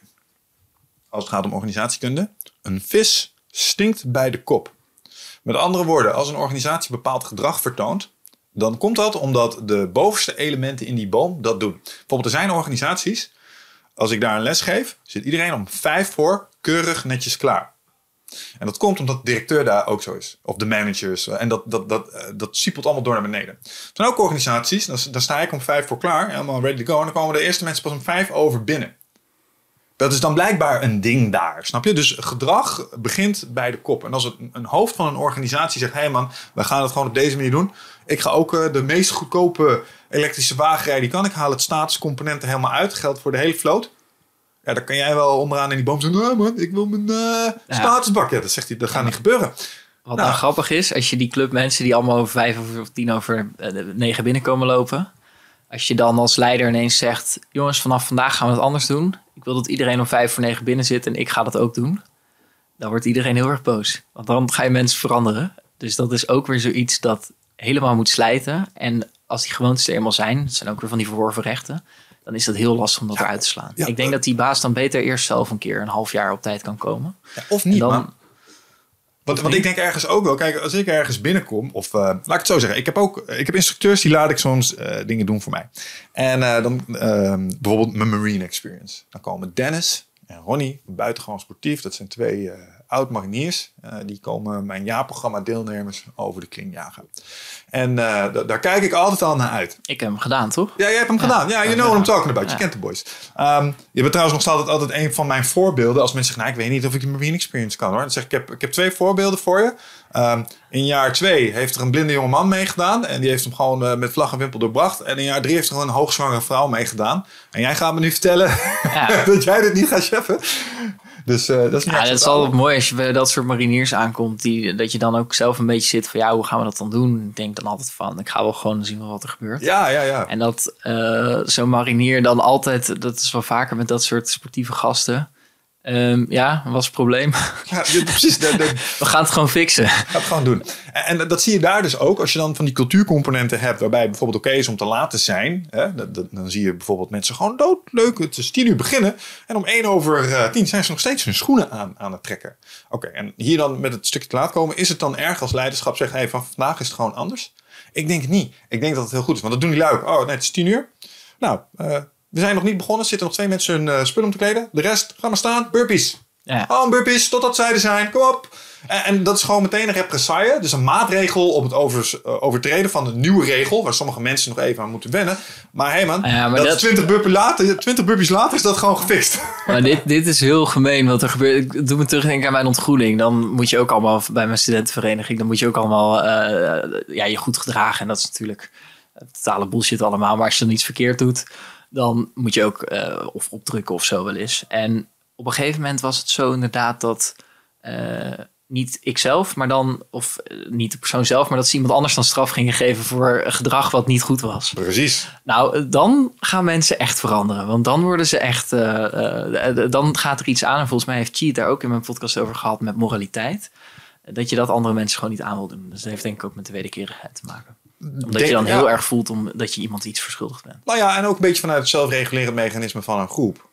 als het gaat om organisatiekunde, een vis stinkt bij de kop. Met andere woorden, als een organisatie bepaald gedrag vertoont, dan komt dat omdat de bovenste elementen in die boom dat doen. Bijvoorbeeld, er zijn organisaties, als ik daar een les geef, zit iedereen om vijf voor keurig netjes klaar. En dat komt omdat de directeur daar ook zo is. Of de managers. En dat, dat, dat, eh, dat siepelt allemaal door naar beneden. Er zijn ook organisaties, dan, sta ik om vijf voor klaar, helemaal ready to go. En dan komen de eerste mensen pas om vijf over binnen. Dat is dan blijkbaar een ding daar, snap je? Dus gedrag begint bij de kop. En als het een hoofd van een organisatie zegt: hé hey man, we gaan het gewoon op deze manier doen. Ik ga ook uh, de meest goedkope elektrische wagen rijden die kan. Ik haal het statuscomponenten helemaal uit. Geldt voor de hele vloot. Ja, dan kan jij wel onderaan in die boom zeggen: oh man, ik wil mijn uh, statusbak. Ja, dat zegt hij, dat gaat niet gebeuren. Wat nou, grappig is, als je die club mensen die allemaal over vijf of tien over uh, negen binnenkomen lopen. Als je dan als leider ineens zegt: jongens, vanaf vandaag gaan we het anders doen ik wil dat iedereen om vijf voor negen binnen zit en ik ga dat ook doen. Dan wordt iedereen heel erg boos. Want dan ga je mensen veranderen. Dus dat is ook weer zoiets dat helemaal moet slijten. En als die gewoontes er eenmaal zijn, het zijn ook weer van die verworven rechten, dan is dat heel lastig om dat eruit te slaan. ik denk dat die baas dan beter eerst zelf een keer een half jaar op tijd kan komen. Ja, of niet, dan, want, want ik denk ergens ook wel, kijk, als ik ergens binnenkom, of uh, laat ik het zo zeggen, ik heb ook, ik heb instructeurs die laat ik soms uh, dingen doen voor mij. En uh, dan ehm, bijvoorbeeld mijn marine experience. Dan komen Dennis en Ronnie, buitengewoon sportief. Dat zijn twee oud-mariniers. die komen mijn jaarprogramma deelnemers over de kling jagen. En uh, daar kijk ik altijd al naar uit. Ik heb hem gedaan, toch? Ja, jij hebt hem gedaan. Ja, you know what I'm talking about. Je kent de boys. Um, je bent trouwens nog altijd, altijd een van mijn voorbeelden. Als mensen zeggen, nou, ik weet niet of ik de Marine Experience kan hoor. Dan zeg ik, ik heb, ik heb twee voorbeelden voor je. Um, in jaar twee heeft er een blinde jonge man meegedaan. En die heeft hem gewoon uh, met vlag en wimpel doorbracht. En in jaar drie heeft er gewoon een hoogzwangere vrouw meegedaan. En jij gaat me nu vertellen ja. dat jij dit niet gaat cheffen. Dus uh, dat is Ja, dat is altijd mooi als je bij dat soort mariniers aankomt. Die, dat je dan ook zelf een beetje zit van ja, hoe gaan we dat dan doen? Ik denk dan altijd van, ik ga wel gewoon zien wat er gebeurt. Ja, ja, ja. En dat uh, zo'n marinier dan altijd, dat is wel vaker met dat soort sportieve gasten Um, ja, was het probleem. Ja, precies. We gaan het gewoon fixen. Ga het gewoon doen. En, en, dat zie je daar dus ook. Als je dan van die cultuurcomponenten hebt, waarbij het bijvoorbeeld oké is om te laten zijn. Hè, dan zie je bijvoorbeeld mensen gewoon doodleuk. Het is tien uur beginnen. En om één over uh, tien zijn ze nog steeds hun schoenen aan, aan het trekken. Oké, en hier dan met het stukje te laat komen. Is het dan erg als leiderschap zegt, hey, van vandaag is het gewoon anders? Ik denk het niet. Ik denk dat het heel goed is. Want dat doen die lui Oh, nee, het is tien uur. Nou, uh, we zijn nog niet begonnen. Er zitten nog twee mensen hun uh, spullen om te kleden. De rest, ga maar staan. Burpees. Ja. Oh, burpees, totdat zij er zijn. Kom op. En, en, dat is gewoon meteen een represaille. Dus een maatregel op het over, uh, overtreden van een nieuwe regel. Waar sommige mensen nog even aan moeten wennen. Maar hé hey man, ja, maar dat, 20, burpees later, 20 burpees later is dat gewoon gefixt. Maar dit, dit is heel gemeen wat er gebeurt. Ik doe me terugdenken aan mijn ontgroening. Dan moet je ook allemaal bij mijn studentenvereniging. Dan moet je ook allemaal uh, ja, je goed gedragen. En dat is natuurlijk totale bullshit allemaal. Maar als je dan iets verkeerd doet dan moet je ook uh, of opdrukken of zo wel eens. En op een gegeven moment was het zo inderdaad dat uh, niet ikzelf, maar dan, of uh, niet de persoon zelf, maar dat ze iemand anders dan straf gingen geven voor gedrag wat niet goed was. Precies. Nou, dan gaan mensen echt veranderen. Want dan worden ze echt, dan gaat er iets aan. En volgens mij heeft Cheat daar ook in mijn podcast over gehad met moraliteit. Dat je dat andere mensen gewoon niet aan wil doen. Dus dat heeft denk ik ook met de wederkerigheid te maken omdat je dan heel erg voelt omdat je iemand iets verschuldigd bent. Nou ja, en ook een beetje vanuit het zelfregulerend mechanisme van een groep.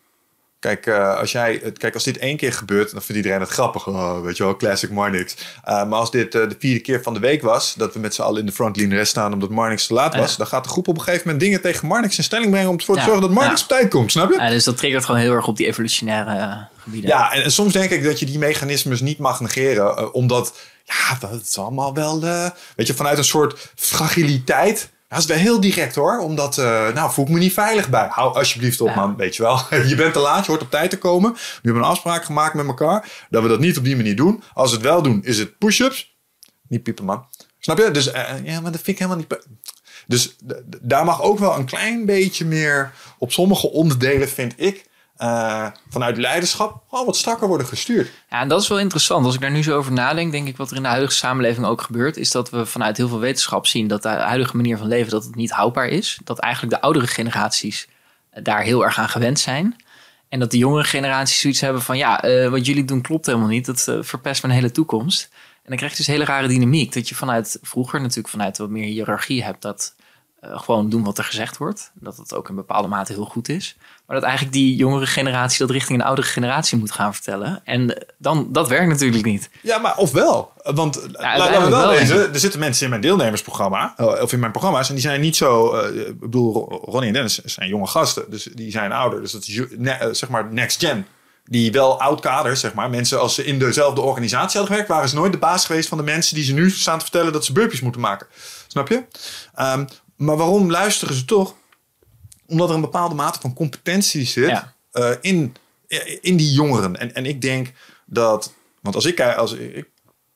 Kijk, uh, als jij, kijk, als dit één keer gebeurt, dan vindt iedereen het grappig. Oh, weet je wel, classic Marnix. Uh, maar als dit uh, de vierde keer van de week was, dat we met z'n allen in de frontline rest staan omdat Marnix te laat was, dan gaat de groep op een gegeven moment dingen tegen Marnix in stelling brengen om ervoor te zorgen dat Marnix op tijd komt, snap je? Ja, dus dat triggert gewoon heel erg op die evolutionaire gebieden. Ja, en, en, soms denk ik dat je die mechanismes niet mag negeren, omdat ja, dat is allemaal wel, uh, weet je, vanuit een soort fragiliteit Dat is wel heel direct hoor. Omdat, eh, nou voel ik me niet veilig bij. Hou alsjeblieft op Ja. man, weet je wel. je bent te laat, je hoort op tijd te komen. We hebben een afspraak gemaakt met elkaar. Dat we dat niet op die manier doen. Als we het wel doen, is het push-ups. Niet piepen man. Snap je? Dus eh, ja, maar dat vind ik helemaal niet... Dus daar mag ook wel een klein beetje meer... Op sommige onderdelen vind ik... eh, vanuit leiderschap gewoon wat strakker worden gestuurd. Ja, en dat is wel interessant. Als ik daar nu zo over nadenk, denk ik wat er in de huidige samenleving ook gebeurt, is dat we vanuit heel veel wetenschap zien dat de huidige manier van leven dat het niet houdbaar is. Dat eigenlijk de oudere generaties eh, daar heel erg aan gewend zijn. En dat de jongere generaties zoiets hebben van ja, eh, wat jullie doen klopt helemaal niet. Dat verpest mijn hele toekomst. En dan krijg je dus een hele rare dynamiek. Dat je vanuit vroeger natuurlijk vanuit wat meer hiërarchie hebt. Dat eh, gewoon doen wat er gezegd wordt. Dat het ook in bepaalde mate heel goed is. Maar dat eigenlijk die jongere generatie dat richting een oudere generatie moet gaan vertellen. En eh, dan, dat werkt natuurlijk niet. Ja, maar of wel. Want ja, laten we wel wezen, er zitten mensen in mijn deelnemersprogramma, eh, of in mijn programma's, en die zijn niet zo, eh, ik bedoel, Ro- Ronnie en Dennis zijn jonge gasten, dus die zijn ouder. Dus dat is ne- eh, zeg maar next gen. Die wel oud kaders, zeg maar. Mensen als ze in dezelfde organisatie hadden gewerkt, waren ze nooit de baas geweest van de mensen die ze nu staan te vertellen dat ze burpees moeten maken. Snap je? Ehm, maar waarom luisteren ze toch? Omdat er een bepaalde mate van competentie zit Ja. eh, in, in die jongeren. En, en ik denk dat, want als ik kijk, als ik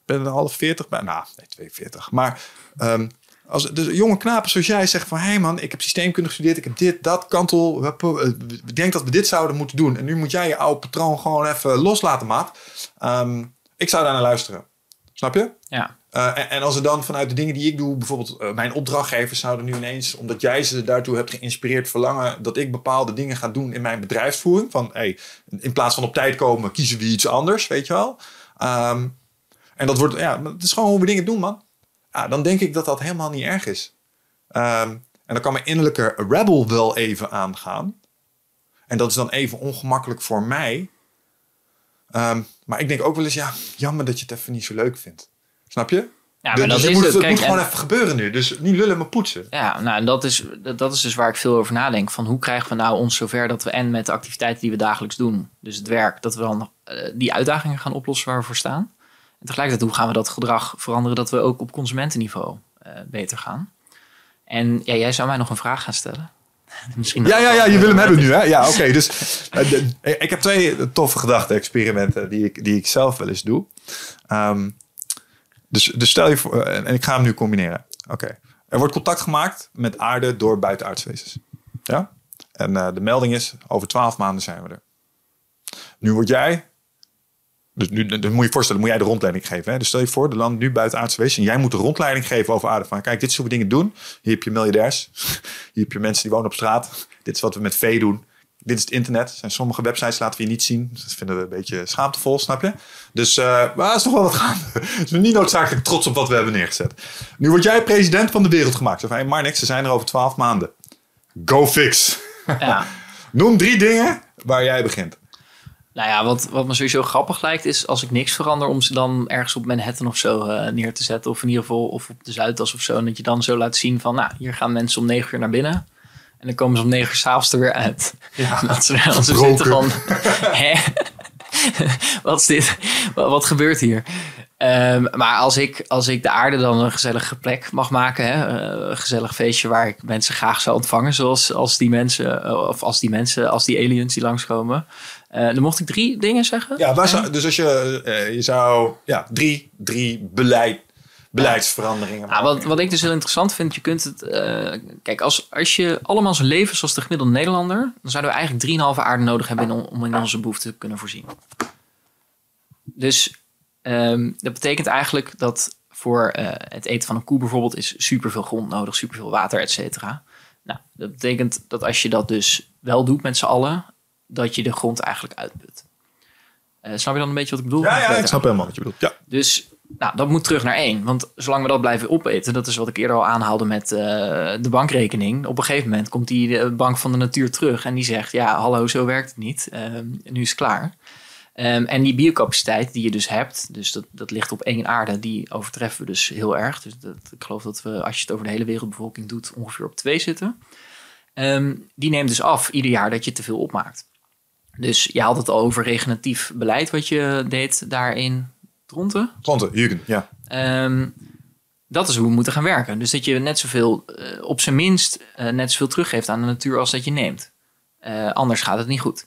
ben er half 40 bij, nou, nee, 42. Maar ehm, als de jonge knapen zoals jij zegt van, hé hey man, ik heb systeemkunde gestudeerd, ik heb dit, dat, kantel, eh, ik denk dat we dit zouden moeten doen. En nu moet jij je oude patroon gewoon even loslaten, maat. Ehm, ik zou daar naar luisteren. Snap je? Ja. Uh, en, als er dan vanuit de dingen die ik doe, bijvoorbeeld uh, mijn opdrachtgevers zouden nu ineens, omdat jij ze daartoe hebt geïnspireerd, verlangen dat ik bepaalde dingen ga doen in mijn bedrijfsvoering. Van hey, in plaats van op tijd komen, kiezen we iets anders, weet je wel. Um, en dat wordt, ja, het is gewoon hoe we dingen doen, man. Dan denk ik dat dat helemaal niet erg is. Um, en dan kan mijn innerlijke rebel wel even aangaan. En dat is dan even ongemakkelijk voor mij. Um, maar ik denk ook wel eens, ja, jammer dat je het even niet zo leuk vindt. Snap je? Ja, maar dus dat is moet, het. Kijk, moet gewoon en- even gebeuren nu. Dus niet lullen, maar poetsen. Ja, nou, en dat is, dat is dus waar ik veel over nadenk. Van hoe krijgen we nou ons zover dat we en met de activiteiten die we dagelijks doen, dus het werk, dat we dan eh, die uitdagingen gaan oplossen waar we voor staan. En tegelijkertijd, hoe gaan we dat gedrag veranderen dat we ook op consumentenniveau eh, beter gaan? En ja, jij zou mij nog een vraag gaan stellen. Misschien Ja, ja, ja, je wil hem hebben nu, hè? Ja, oké. dus eh, ik heb twee toffe gedachte-experimenten die ik, die ik zelf wel eens doe. Ehm, dus, dus stel je voor, eh, en ik ga hem nu combineren. Oké. Er wordt contact gemaakt met aarde door buitenaardswezens. Ja? En eh, de melding is, over twaalf maanden zijn we er. Nu word jij... Dus nu moet je je voorstellen, moet jij de rondleiding geven. Hè? Dus stel je voor, de land nu buitenaardse wezens. En jij moet de rondleiding geven over aarde. Van kijk, dit we dingen doen. Hier heb je miljardairs. Hier heb je mensen die wonen op straat. Dit is wat we met vee doen. Dit is het internet. Er zijn sommige websites laten we je niet zien. Dat vinden we een beetje schaamtevol, snap je? Dus uh, maar is nog wel wat gaande. Dus we zijn niet noodzakelijk trots op wat we hebben neergezet. Nu word jij president van de wereld gemaakt. Van, hey, maar niks, ze zijn er over twaalf maanden. Go fix. Ja. Noem drie dingen waar jij begint. Nou ja, wat, wat me sowieso grappig lijkt is als ik niks verander om ze dan ergens op Manhattan of zo eh, neer te zetten. Of in ieder geval of op de Zuidas of zo. En dat je dan zo laat zien van, nou, hier gaan mensen om negen uur naar binnen. En dan komen ze om negen uur s'avonds er weer uit. Ja, Dat ze zitten van, hè? wat is dit? Wat, wat gebeurt hier? Ehm, maar als ik, als ik de aarde dan een gezellige plek mag maken, hè, eh, een gezellig feestje waar ik mensen graag zou ontvangen, zoals als die mensen, eh, of als die mensen, als die aliens die langskomen, eh, dan mocht ik drie dingen zeggen. Ja, zou, dus als je, je zou ja, drie, drie beleid, beleidsveranderingen Nou, wat, wat ik dus heel interessant vind, je kunt het. eh, kijk, als, als je allemaal zijn leven zoals de gemiddelde Nederlander, dan zouden we eigenlijk 3,5 aarde nodig hebben in om in onze behoeften te kunnen voorzien. Dus ehm, dat betekent eigenlijk dat voor eh, het eten van een koe bijvoorbeeld is superveel grond nodig, superveel water, et cetera. Nou, dat betekent dat als je dat dus wel doet met z'n allen, dat je de grond eigenlijk uitput. Eh, snap je dan een beetje wat ik bedoel? Ja, ja, ik snap helemaal wat je bedoelt. Ja. Dus nou, dat moet terug naar één. Want zolang we dat blijven opeten, dat is wat ik eerder al aanhaalde met eh, de bankrekening. Op een gegeven moment komt die eh, bank van de natuur terug en die zegt: Ja, hallo, zo werkt het niet. Ehm, nu is het klaar. Ehm, en die biocapaciteit die je dus hebt, dus dat, dat ligt op één aarde, die overtreffen we dus heel erg. Dus dat, ik geloof dat we, als je het over de hele wereldbevolking doet, ongeveer op twee zitten. Ehm, die neemt dus af ieder jaar dat je te veel opmaakt. Dus je had het al over regeneratief beleid wat je deed daarin. Dronten? Jürgen, ja. Ehm, dat is hoe we moeten gaan werken. Dus dat je net zoveel, uh, op zijn minst, uh, net zoveel teruggeeft aan de natuur als dat je neemt. Uh, anders gaat het niet goed.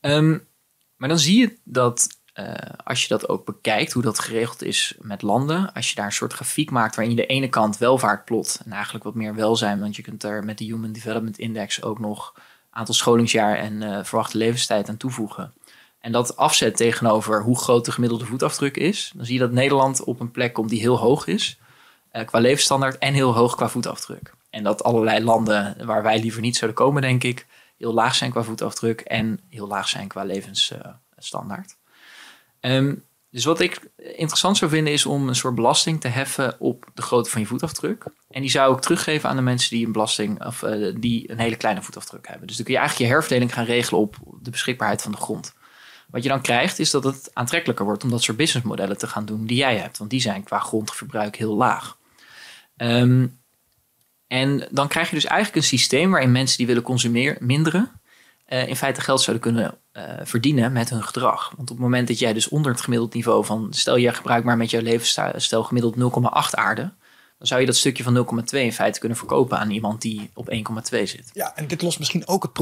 Um, maar dan zie je dat als je dat ook bekijkt, hoe dat geregeld is met landen. Als je daar een soort grafiek maakt waarin je de ene kant welvaart plot. En eigenlijk wat meer welzijn, want je kunt er met de Human Development Index ook nog aantal scholingsjaar en verwachte levenstijd aan toevoegen. En dat afzet tegenover hoe groot de gemiddelde voetafdruk is. Dan zie je dat Nederland op een plek komt die heel hoog is. Uh, qua levensstandaard en heel hoog qua voetafdruk. En dat allerlei landen waar wij liever niet zouden komen, denk ik, heel laag zijn qua voetafdruk en heel laag zijn qua levensstandaard. Um, dus wat ik interessant zou vinden is om een soort belasting te heffen op de grootte van je voetafdruk. En die zou ik teruggeven aan de mensen die een belasting of uh, die een hele kleine voetafdruk hebben. Dus dan kun je eigenlijk je herverdeling gaan regelen op de beschikbaarheid van de grond. Wat je dan krijgt is dat het aantrekkelijker wordt om dat soort businessmodellen te gaan doen die jij hebt. Want die zijn qua grondverbruik heel laag. Um, en dan krijg je dus eigenlijk een systeem waarin mensen die willen consumeren, minderen, uh, in feite geld zouden kunnen uh, verdienen met hun gedrag. Want op het moment dat jij dus onder het gemiddeld niveau van, stel je gebruikt maar met jouw levensstijl gemiddeld 0,8 aarde, dan zou je dat stukje van 0,2 in feite kunnen verkopen aan iemand die op 1,2 zit. Ja, en dit lost misschien ook het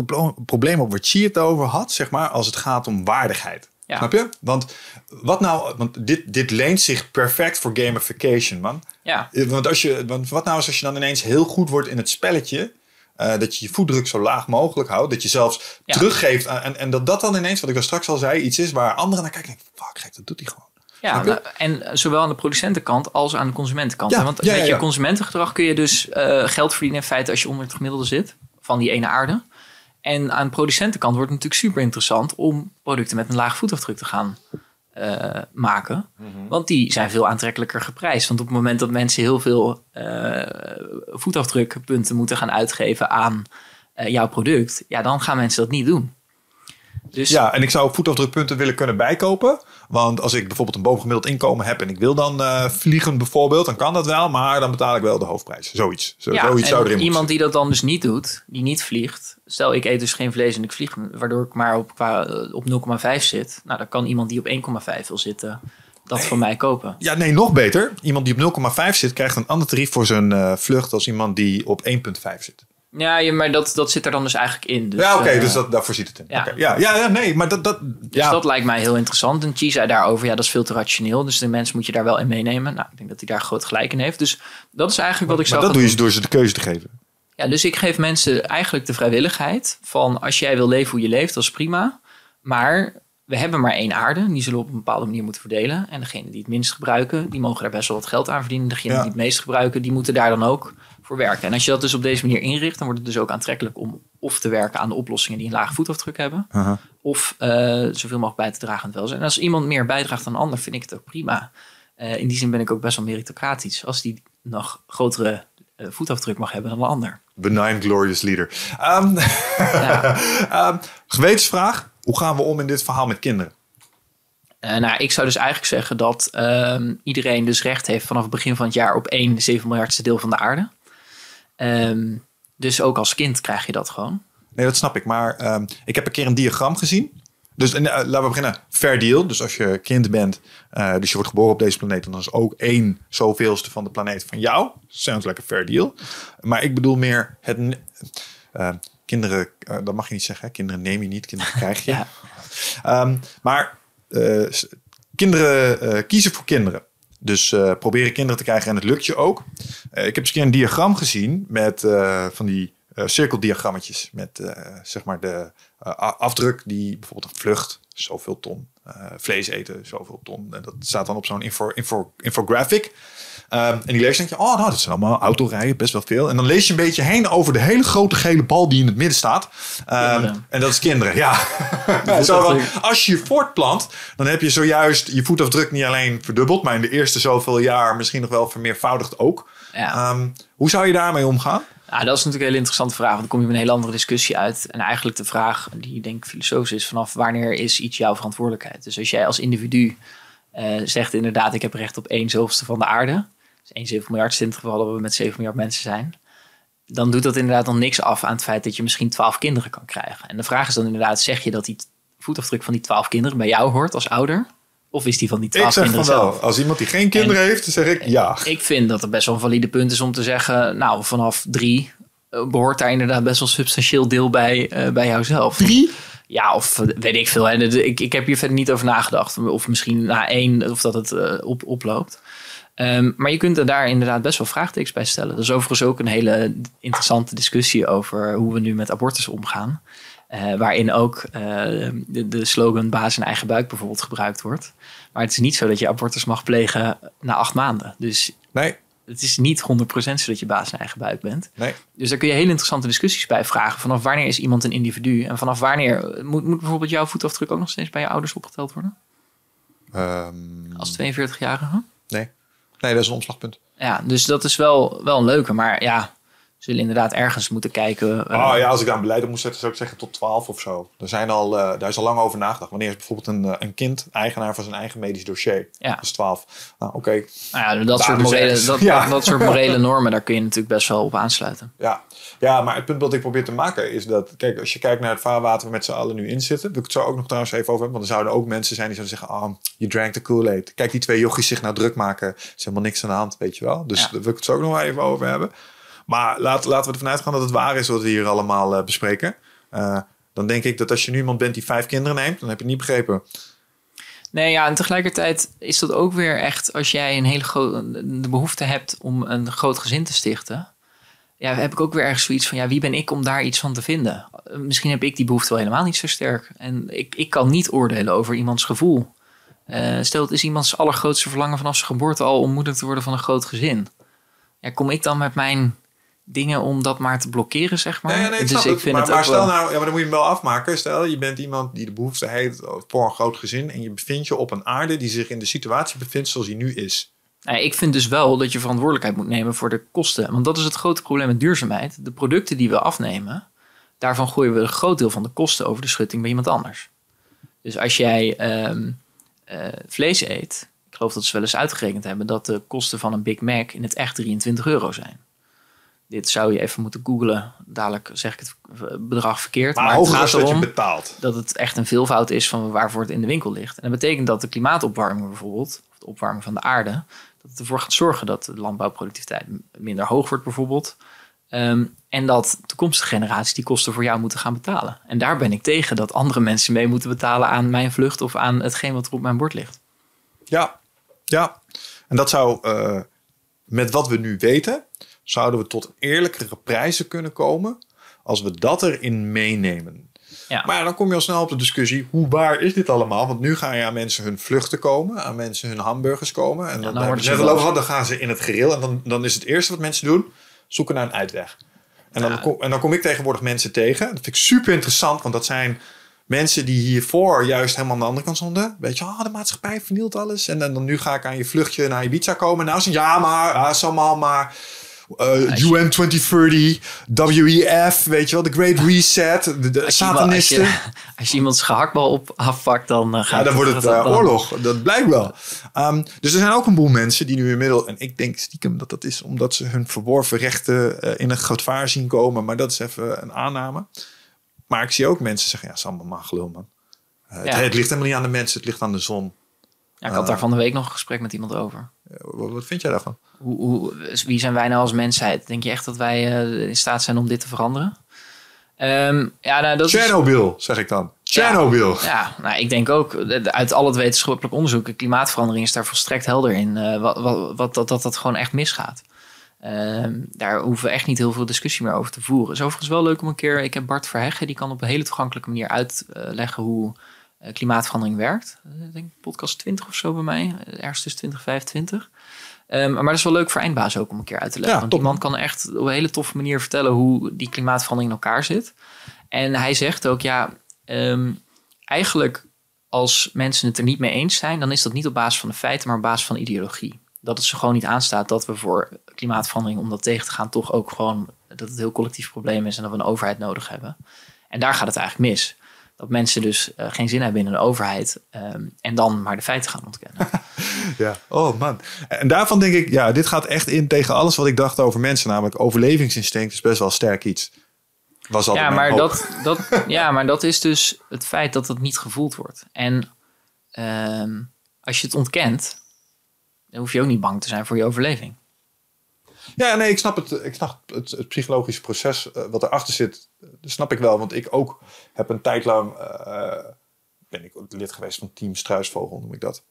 probleem op wat je het over had, zeg maar, als het gaat om waardigheid. Ja. Snap je? Want wat nou, want dit, dit leent zich perfect voor gamification, man. Ja. Eh, want, als je, want wat nou is als je dan ineens heel goed wordt in het spelletje, uh, dat je je voetdruk zo laag mogelijk houdt, dat je zelfs teruggeeft aan, en, en dat dat dan ineens, wat ik al straks al zei, iets is waar anderen naar kijken, fuck gek, dat doet hij gewoon. Ja, nou, en zowel aan de producentenkant als aan de consumentenkant. Ja, Want met je consumentengedrag kun je dus uh, geld verdienen in feite als je onder het gemiddelde zit van die ene aarde. En aan de producentenkant wordt het natuurlijk super interessant om producten met een laag voetafdruk te gaan uh, maken. Mm -hmm. Want die zijn veel aantrekkelijker geprijsd. Want op het moment dat mensen heel veel uh, voetafdrukpunten moeten gaan uitgeven aan jouw product, ja, dan gaan mensen dat niet doen. Dus... Ja, en ik zou voetafdrukpunten willen kunnen bijkopen. Want als ik bijvoorbeeld een bovengemiddeld inkomen heb en ik wil dan uh, vliegen bijvoorbeeld, dan kan dat wel, maar dan betaal ik wel de hoofdprijs. Zoiets. Zo, ja, zoiets zou erin Iemand die dat dan dus niet doet, die niet vliegt. Stel, ik eet dus geen vlees en ik vlieg, waardoor ik maar op, eh, op 0,5 zit. Nou, dan kan iemand die op 1,5 wil zitten, dat nee. van mij kopen. Ja, nee, nog beter. Iemand die op 0,5 zit, krijgt een ander tarief voor zijn uh, vlucht als iemand die op 1,5 zit. Ja, ja, maar dat, dat zit er dan dus eigenlijk in. Dus, ja, oké, okay, uh, dus dat, daarvoor ziet het in. Ja. Okay. Ja, ja, ja, nee, maar dat... dat dus ja. dat lijkt mij heel interessant. En Chi zei daarover, ja, dat is veel te rationeel. Dus de mens moet je daar wel in meenemen. Nou, ik denk dat hij daar groot gelijk in heeft. Dus dat is eigenlijk wat ik zou Maar dat doe je door ze de keuze te geven. Ja, dus ik geef mensen eigenlijk de vrijwilligheid van... als jij wil leven hoe je leeft, dat is prima. Maar we hebben maar één aarde. Die zullen we op een bepaalde manier moeten verdelen. En degenen die het minst gebruiken, die mogen daar best wel wat geld aan verdienen. Degenen ja. die het meest gebruiken, die moeten daar dan ook voor werken. En als je dat dus op deze manier inricht, dan wordt het dus ook aantrekkelijk om of te werken aan de oplossingen die een lage voetafdruk hebben, uh -huh. of uh, zoveel mogelijk bij te dragen aan het welzijn. En als iemand meer bijdraagt dan een ander, vind ik het ook prima. Uh, in die zin ben ik ook best wel meritocratisch. Als die nog grotere uh, voetafdruk mag hebben dan een ander. Benign, glorious leader. Um, ja. um, gewetensvraag. Hoe gaan we om in dit verhaal met kinderen? Uh, nou, ik zou dus eigenlijk zeggen dat uh, iedereen dus recht heeft vanaf het begin van het jaar op één 7 miljardste deel van de aarde. Um, dus ook als kind krijg je dat gewoon. Nee, dat snap ik. Maar um, ik heb een keer een diagram gezien. Dus uh, laten we beginnen. Fair deal. Dus als je kind bent, uh, dus je wordt geboren op deze planeet, dan is ook één zoveelste van de planeet van jou. Sounds like a fair deal. Maar ik bedoel meer het. Uh, kinderen, dat mag je niet zeggen. Hè? Kinderen neem je niet, kinderen krijg je. ja. um, maar kinderen kiezen voor kinderen. Dus uh, proberen kinderen te krijgen en het lukt je ook. Uh, ik heb eens een keer een diagram gezien met uh, van die cirkeldiagrammetjes. Met zeg maar de afdruk die bijvoorbeeld een vlucht, zoveel ton. vlees eten, zoveel ton. dat staat dan op zo'n info, info, infographic. Um, en die lees denk je, oh, nou, dat zijn allemaal autorijden, best wel veel. En dan lees je een beetje heen over de hele grote gele bal die in het midden staat. Um, en dat is kinderen, ja. Zo, als je je voortplant, dan heb je zojuist je voetafdruk niet alleen verdubbeld, maar in de eerste zoveel jaar misschien nog wel vermeervoudigd ook. Ja. Um, hoe zou je daarmee omgaan? Nou, dat is natuurlijk een hele interessante vraag. Want dan kom je met een hele andere discussie uit. En eigenlijk de vraag die denk ik filosofisch is: vanaf wanneer is iets jouw verantwoordelijkheid? Dus als jij als individu uh, zegt inderdaad, ik heb recht op één zoveelste van de aarde. Dus 1 7 miljard in het geval dat we met 7 miljard mensen zijn. Dan doet dat inderdaad dan niks af aan het feit dat je misschien 12 kinderen kan krijgen. En de vraag is dan inderdaad, zeg je dat die voetafdruk van die 12 kinderen bij jou hoort als ouder? Of is die van die Ik twaalf zeg van kinderen wel. zelf? Als iemand die geen kinderen heeft, dan zeg ik ja. Ik vind dat het best wel een valide punt is om te zeggen... nou, vanaf drie eh, behoort daar inderdaad best wel een substantieel deel bij, eh, bij jouzelf. Drie? Ja, of eh, weet ik veel. En ik, ik heb hier verder niet over nagedacht. Of misschien na één, of dat het eh, op, oploopt. Ehm, maar je kunt er daar inderdaad best wel vraagtekens bij stellen. Dat is overigens ook een hele interessante discussie over hoe we nu met abortus omgaan. Eh, waarin ook eh, de, de slogan baas in eigen buik bijvoorbeeld gebruikt wordt. Maar het is niet zo dat je abortus mag plegen na acht maanden. Dus Nee, het is niet 100% zo dat je baas in eigen buik bent. nee. Dus daar kun je hele interessante discussies bij vragen. Vanaf wanneer is iemand een individu? En vanaf wanneer moet, moet bijvoorbeeld jouw voetafdruk ook nog steeds bij je ouders opgeteld worden? Ehm, Als 42-jarige? nee. Nee, dat is een omslagpunt. Ja, dus dat is wel, wel een leuke. Maar ja, zullen inderdaad ergens moeten kijken. Oh ja, als ik daar een beleid op moest zetten, zou ik zeggen tot 12 of zo. Er zijn al, eh, daar is al lang over nagedacht. Wanneer is bijvoorbeeld een, eh, een kind eigenaar van zijn eigen medisch dossier? Ja. Dat is 12. Nou, oké. nou ja, dat, Daar soort morele, dat, Ja. dat, dat soort morele normen, daar kun je natuurlijk best wel op aansluiten. Ja. ja, maar het punt wat ik probeer te maken is dat... Kijk, als je kijkt naar het vaarwater waar we met z'n allen nu in zitten... wil ik het zo ook nog trouwens even over hebben. Want er zouden ook mensen zijn die zouden zeggen... ah, je drank the Kool-Aid. Kijk, die twee jochies zich nou druk maken. Er is helemaal niks aan de hand, weet je wel. Dus Ja. daar wil ik het zo ook nog wel even over hebben. Maar laten we ervan uitgaan dat het waar is wat we hier allemaal eh, bespreken. Eh, dan denk ik dat als je nu iemand bent die vijf kinderen neemt... dan heb je het niet begrepen. Nee, ja, en tegelijkertijd is dat ook weer echt als jij een hele de behoefte hebt om een groot gezin te stichten. Ja, heb ik ook weer ergens zoiets van, ja, wie ben ik om daar iets van te vinden? Misschien heb ik die behoefte wel helemaal niet zo sterk. En ik, ik kan niet oordelen over iemands gevoel. Eh, stel, het is iemands allergrootste verlangen vanaf zijn geboorte al om moeder te worden van een groot gezin. Ja, kom ik dan met mijn dingen om dat maar te blokkeren, zeg maar? Nee, nee, ik dus ik het. vind maar, het maar stel wel- nou, ja, maar dan moet je hem wel afmaken. Stel, je bent iemand die de behoefte heeft voor een groot gezin. En je bevindt je op een aarde die zich in de situatie bevindt zoals hij nu is. Nou, ik vind dus wel dat je verantwoordelijkheid moet nemen voor de kosten. Want dat is het grote probleem met duurzaamheid. De producten die we afnemen, daarvan gooien we een groot deel van de kosten over de schutting bij iemand anders. Dus als jij ehm, eh, vlees eet, ik geloof dat ze wel eens uitgerekend hebben dat de kosten van een Big Mac in het echt 23 euro zijn. Dit zou je even moeten googlen. Dadelijk zeg ik het bedrag verkeerd. Maar, Maar, het gaat dat je betaalt. dat het echt een veelvoud is van waarvoor het in de winkel ligt. En dat betekent dat de klimaatopwarming bijvoorbeeld, of de opwarming van de aarde, dat het ervoor gaat zorgen dat de landbouwproductiviteit minder hoog wordt bijvoorbeeld. Ehm, en dat toekomstige generaties die kosten voor jou moeten gaan betalen. En daar ben ik tegen dat andere mensen mee moeten betalen aan mijn vlucht of aan hetgeen wat er op mijn bord ligt. Ja, ja. En dat zou, eh, met wat we nu weten, zouden we tot eerlijkere prijzen kunnen komen als we dat erin meenemen. Ja. Maar ja, dan kom je al snel op de discussie, hoe waar is dit allemaal? Want nu gaan je aan mensen hun vluchten komen, aan mensen hun hamburgers komen. En dan, dan dan, ze over dan gaan ze in het gereel. En dan, dan is het eerste wat mensen doen, zoeken naar een uitweg. En dan, Ja. kom, en dan kom ik tegenwoordig mensen tegen. Dat vind ik super interessant, want dat zijn mensen die hiervoor juist helemaal aan de andere kant stonden. Weet je, ah, de maatschappij vernielt alles. En dan, dan nu ga ik aan je vluchtje naar Ibiza komen. Nou, ze ja, maar, ah, allemaal maar... je- UN 2030, WEF, weet je wel, de Great Reset, de, de Als je, iemand- als, satanisten. je, als je iemands gehaktbal op afpakt, dan uh, gaat Ja, dan wordt het eh, oorlog. Dat blijkt wel. Ehm, dus er zijn ook een boel mensen die nu inmiddels... En ik denk stiekem dat dat is omdat ze hun verworven rechten in een gevaar zien komen. Maar dat is even een aanname. Maar ik zie ook mensen zeggen... Ja, Sam, maar gelul, man. Ja. het, het ligt helemaal niet aan de mensen. Het ligt aan de zon. Ja, ik had daar van de week nog een gesprek met iemand over. Eh, wat, vind jij daarvan? Hoe, hoe, wie zijn wij nou als mensheid? Denk je echt dat wij eh, in staat zijn om dit te veranderen? Ehm, ja, nou, dat is, Chernobyl, zeg ik dan. Chernobyl. ja, nou, ik denk ook eh, uit al het wetenschappelijk onderzoek, klimaatverandering is daar volstrekt helder in, wat, wat, wat, dat, dat dat gewoon echt misgaat. Ehm, daar hoeven we echt niet heel veel discussie meer over te voeren. Het is overigens wel leuk om een keer, ik heb Bart Verheggen, die kan op een hele toegankelijke manier uitleggen hoe klimaatverandering werkt. Eh, Ik denk podcast 20 of zo bij mij, eh, ergens tussen 20 en 25. Ehm, maar dat is wel leuk voor eindbaas ook om een keer uit te leggen. Ja, want top. man kan echt op een hele toffe manier vertellen hoe die klimaatverandering in elkaar zit. En hij zegt ook, ja, ehm, eigenlijk als mensen het er niet mee eens zijn, dan is dat niet op basis van de feiten, maar op basis van ideologie. Dat het ze gewoon niet aanstaat dat we voor klimaatverandering, om dat tegen te gaan, toch ook gewoon dat het een heel collectief probleem is en dat we een overheid nodig hebben. En daar gaat het eigenlijk mis. Dat mensen dus eh, geen zin hebben in een overheid ehm, en dan maar de feiten gaan ontkennen. Ja, oh man. En daarvan denk ik, ja, dit gaat echt in tegen alles wat ik dacht over mensen. Namelijk overlevingsinstinct is best wel sterk iets. Was altijd Ja maar, dat, dat, ja, maar dat is dus het feit dat het niet gevoeld wordt. En ehm, als je het ontkent, dan hoef je ook niet bang te zijn voor je overleving. Ja, nee, ik snap het, ik snap het, het psychologische proces uh, wat erachter zit. Dat snap ik wel, want ik ook heb een tijd lang... Uh, ben ik lid geweest van Team Struisvogel, noem ik dat.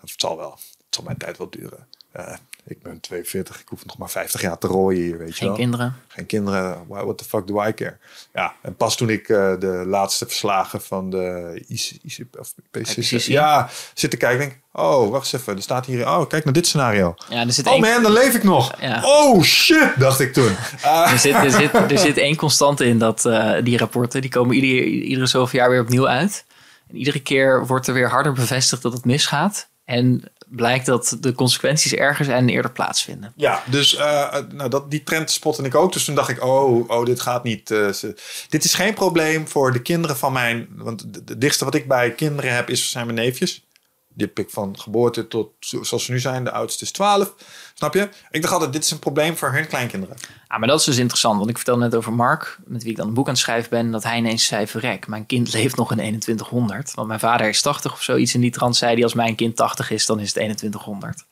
Dat zal wel. Het zal mijn tijd wel duren. Uh, ik ben 42, ik hoef nog maar 50 jaar te rooien hier, weet Geen je wel. Geen kinderen. Geen kinderen, what the fuck do I care? Ja, en pas toen ik uh, de laatste verslagen van de IC, IC, of PCC, ja, zit te kijken, denk oh, wacht eens even, er staat hier, oh, kijk naar dit scenario. Ja, er zit oh één... man, dan leef ik nog. Ja. Oh shit, dacht ik toen. Uh. Er, zit, er, zit, er zit één constante in dat, uh, die rapporten, die komen iedere, iedere zoveel jaar weer opnieuw uit. En iedere keer wordt er weer harder bevestigd dat het misgaat. En blijkt dat de consequenties erger zijn en eerder plaatsvinden. Ja, dus uh, nou, dat, die trend spotte ik ook. Dus toen dacht ik, oh, oh dit gaat niet. Ze, dit is geen probleem voor de kinderen van mijn... Want het dichtste wat ik bij kinderen heb, is, zijn mijn neefjes. Die heb ik van geboorte tot, zoals ze nu zijn, de oudste is 12. Snap je? Ik dacht altijd, dit is een probleem voor hun kleinkinderen. Ja, maar dat is dus interessant. Want ik vertelde net over Mark, met wie ik dan een boek aan het schrijven ben, dat hij ineens zei, verrek, mijn kind leeft nog in 2100. Want mijn vader is 80 of zoiets in die trant zei hij, als mijn kind 80 is, dan is het 2100.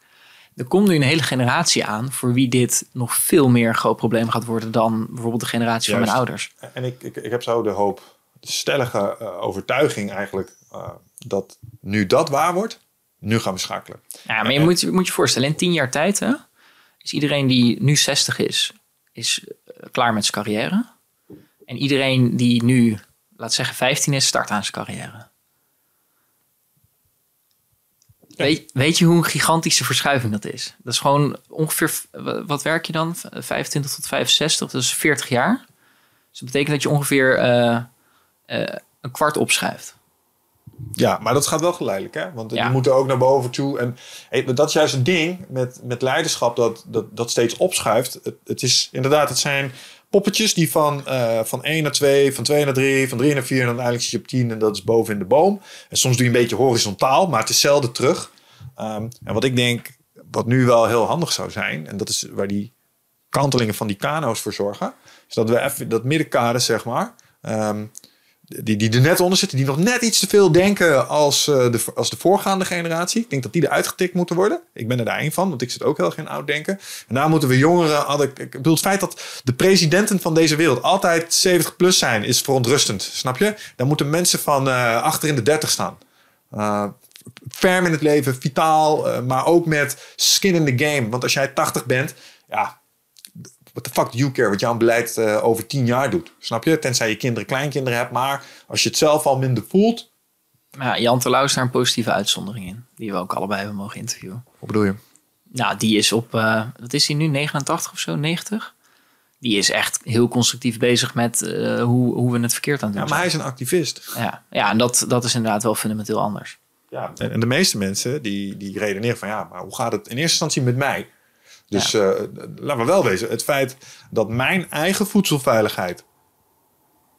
Er komt nu een hele generatie aan voor wie dit nog veel meer een groot probleem gaat worden dan bijvoorbeeld de generatie Juist. van mijn ouders. En ik, ik, ik heb zo de hoop, de stellige uh, overtuiging eigenlijk, uh, dat nu dat waar wordt, nu gaan we schakelen. Ja, maar je moet, je moet je voorstellen, in tien jaar tijd hè, is iedereen die nu 60 is, is uh, klaar met zijn carrière. En iedereen die nu, laat zeggen 15 is, start aan zijn carrière. Ja. Weet, weet, je hoe een gigantische verschuiving dat is? Dat is gewoon ongeveer, wat werk je dan? 25 tot 65, dat is 40 jaar. Dus dat betekent dat je ongeveer uh, uh, een kwart opschuift. Ja, maar dat gaat wel geleidelijk, hè? Want ja. je moet er ook naar boven toe. En hey, dat is juist een ding met, met leiderschap dat, dat, dat steeds opschuift. Het, het is inderdaad, het zijn poppetjes die van, uh, van 1 naar 2, van 2 naar 3, van 3 naar 4 en dan uiteindelijk zit je op 10 en dat is boven in de boom. En soms doe je een beetje horizontaal, maar het is zelden terug. Um, en wat ik denk, wat nu wel heel handig zou zijn, en dat is waar die kantelingen van die kano's voor zorgen, is dat we even dat middenkader, zeg maar. Um, die, die er net onder zitten, die nog net iets te veel denken als, uh, de, als de voorgaande generatie. Ik denk dat die eruit getikt moeten worden. Ik ben er daar één van, want ik zit ook heel in oud denken. En daar moeten we jongeren. Ik bedoel, het feit dat de presidenten van deze wereld altijd 70 plus zijn, is verontrustend. Snap je? Dan moeten mensen van uh, achter in de 30 staan. Uh, ferm in het leven, vitaal, maar ook met skin in the game. Want als jij 80 bent, ja, what the fuck do you care wat jouw beleid uh, over tien jaar doet? Snap je? Tenzij je kinderen, kleinkinderen hebt. Maar als je het zelf al minder voelt. Ja, Jan Terlouw is daar een positieve uitzondering in. Die we ook allebei hebben mogen interviewen. Wat bedoel je? Nou, die is op, uh, wat is hij nu, 89 of zo, 90? Die is echt heel constructief bezig met uh, hoe, hoe we het verkeerd aan doen Ja, maar hij is een activist. Ja, ja en dat, dat is inderdaad wel fundamenteel anders. Ja, en, en de meeste mensen die, die redeneren van ja, maar hoe gaat het in eerste instantie met mij? Dus ja. uh, laten we wel wezen, het feit dat mijn eigen voedselveiligheid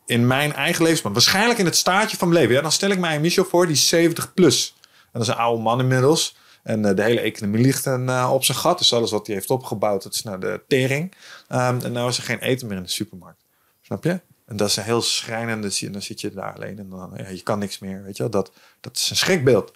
in mijn eigen levensman, waarschijnlijk in het staartje van mijn leven, ja, dan stel ik mij een Michel voor die 70 plus. En dat is een oude man inmiddels. En uh, de hele economie ligt een, uh, op zijn gat. Dus alles wat hij heeft opgebouwd, dat is naar de tering. Um, en nou is er geen eten meer in de supermarkt. Snap je? En dat is een heel schrijnende. En dan zit je daar alleen en dan, ja, je kan niks meer. Weet je wel? Dat, dat is een schrikbeeld.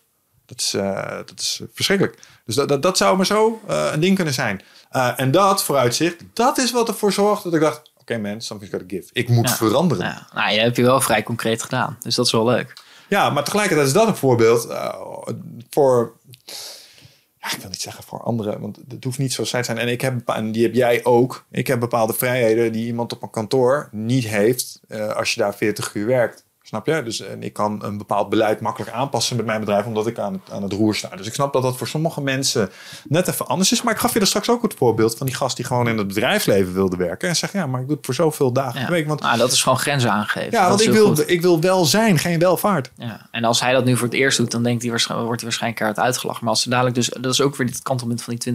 Dat is, uh, dat is verschrikkelijk. Dus dat, dat, dat zou maar zo uh, een ding kunnen zijn. Uh, en dat, vooruitzicht, dat is wat ervoor zorgt dat ik dacht... Oké okay man, something's gotta give. Ik moet ja. veranderen. Ja. Nou, je hebt je wel vrij concreet gedaan. Dus dat is wel leuk. Ja, maar tegelijkertijd is dat een voorbeeld voor... Ja, ik wil niet zeggen voor anderen, want het hoeft niet zo zijn. En ik heb, en die heb jij ook. Ik heb bepaalde vrijheden die iemand op een kantoor niet heeft als je daar 40 uur werkt. Snap je? Dus en ik kan een bepaald beleid makkelijk aanpassen met mijn bedrijf, omdat ik aan het, aan het roer sta. Dus ik snap dat dat voor sommige mensen net even anders is. Maar ik gaf je er straks ook het voorbeeld van die gast die gewoon in het bedrijfsleven wilde werken. En zegt, ja, maar ik doe het voor zoveel dagen ja. per week. Want, ah, dat is gewoon grenzen aangeven. Ja, want ik wil, ik wil wel zijn, geen welvaart. Ja. En als hij dat nu voor het eerst doet, dan denkt hij waarschijnlijk, wordt hij waarschijnlijk keihard uitgelachen. Maar als ze dadelijk dus, dat is ook weer dit kantelpunt van die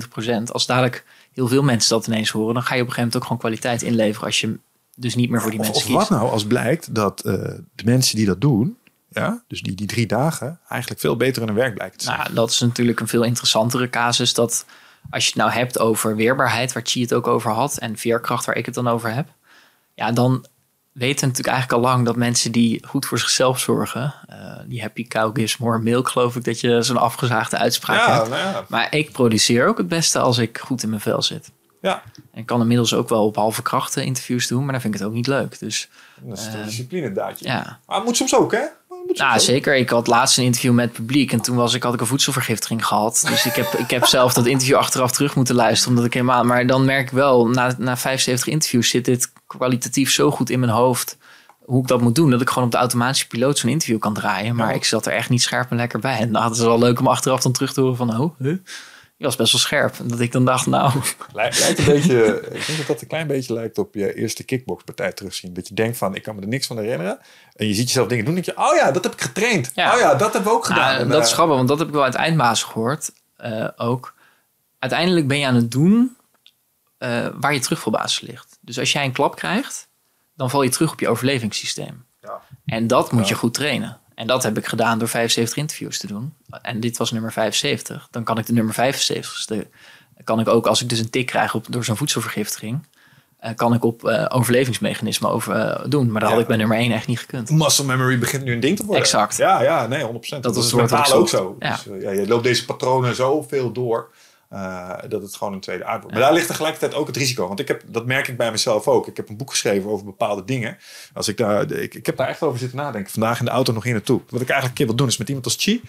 20%. Als dadelijk heel veel mensen dat ineens horen, dan ga je op een gegeven moment ook gewoon kwaliteit inleveren als je dus niet meer voor die of, mensen of wat nou als blijkt dat uh, de mensen die dat doen, ja, dus die, die drie dagen, eigenlijk veel beter in hun werk blijken te zijn. Nou, dat is natuurlijk een veel interessantere casus. Dat als je het nou hebt over weerbaarheid, waar Chi het ook over had, en veerkracht, waar ik het dan over heb, ja, dan weten we natuurlijk eigenlijk al lang dat mensen die goed voor zichzelf zorgen, uh, die happy cow gives more milk, geloof ik, dat je zo'n afgezaagde uitspraak Ja, hebt. nou ja. Maar ik produceer ook het beste als ik goed in mijn vel zit. Ja. En ik kan inmiddels ook wel op halve krachten interviews doen, maar dan vind ik het ook niet leuk. Dus Dat is een Eh, discipline daadje. ja, Maar het moet soms ook, hè? Moet soms nou, ook. zeker. Ik had laatst een interview met het publiek en toen was ik, had ik een voedselvergiftiging gehad. Dus ik heb, ik heb zelf dat interview achteraf terug moeten luisteren, omdat ik helemaal... Maar dan merk ik wel, na, na 75 interviews zit dit kwalitatief zo goed in mijn hoofd hoe ik dat moet doen, dat ik gewoon op de automatische piloot zo'n interview kan draaien. Maar Ja. ik zat er echt niet scherp en lekker bij. En dan hadden ze wel leuk om achteraf dan terug te horen van, oh, huh? Je was best wel scherp. En dat ik dan dacht, nou, Lijkt, lijkt een beetje, ik denk dat dat een klein beetje lijkt op je eerste kickboxpartij terugzien. Dat je denkt van, ik kan me er niks van herinneren. En je ziet jezelf dingen doen. denk je, oh ja, dat heb ik getraind. Ja. Oh ja, dat hebben we ook gedaan. En, dat eh, is grappig, want dat heb ik wel uit eindbaas gehoord. eh, ook. Uiteindelijk ben je aan het doen eh, waar je terugvalbasis ligt. Dus als jij een klap krijgt, dan val je terug op je overlevingssysteem. Ja. En dat moet Ja. je goed trainen. En dat heb ik gedaan door 75 interviews te doen. En dit was nummer 75. Dan kan ik de nummer 75ste... kan ik ook, als ik dus een tik krijg op, door zo'n voedselvergiftiging... eh, kan ik op eh, overlevingsmechanismen over, eh, doen. Maar dat Ja. had ik bij nummer 1 echt niet gekund. Muscle memory begint nu een ding te worden. Exact. Ja, ja, nee, 100%. Dat, was is het dat ook zo. Ja. Dus, ja, je loopt deze patronen zoveel door. Eh, dat het gewoon een tweede aard wordt. Maar daar ligt tegelijkertijd ook het risico. Want ik heb, dat merk ik bij mezelf ook. Ik heb een boek geschreven over bepaalde dingen. Als ik, daar, ik, ik heb daar echt over zitten nadenken. Vandaag in de auto nog hier naartoe. Wat ik eigenlijk een keer wil doen is met iemand als Chi.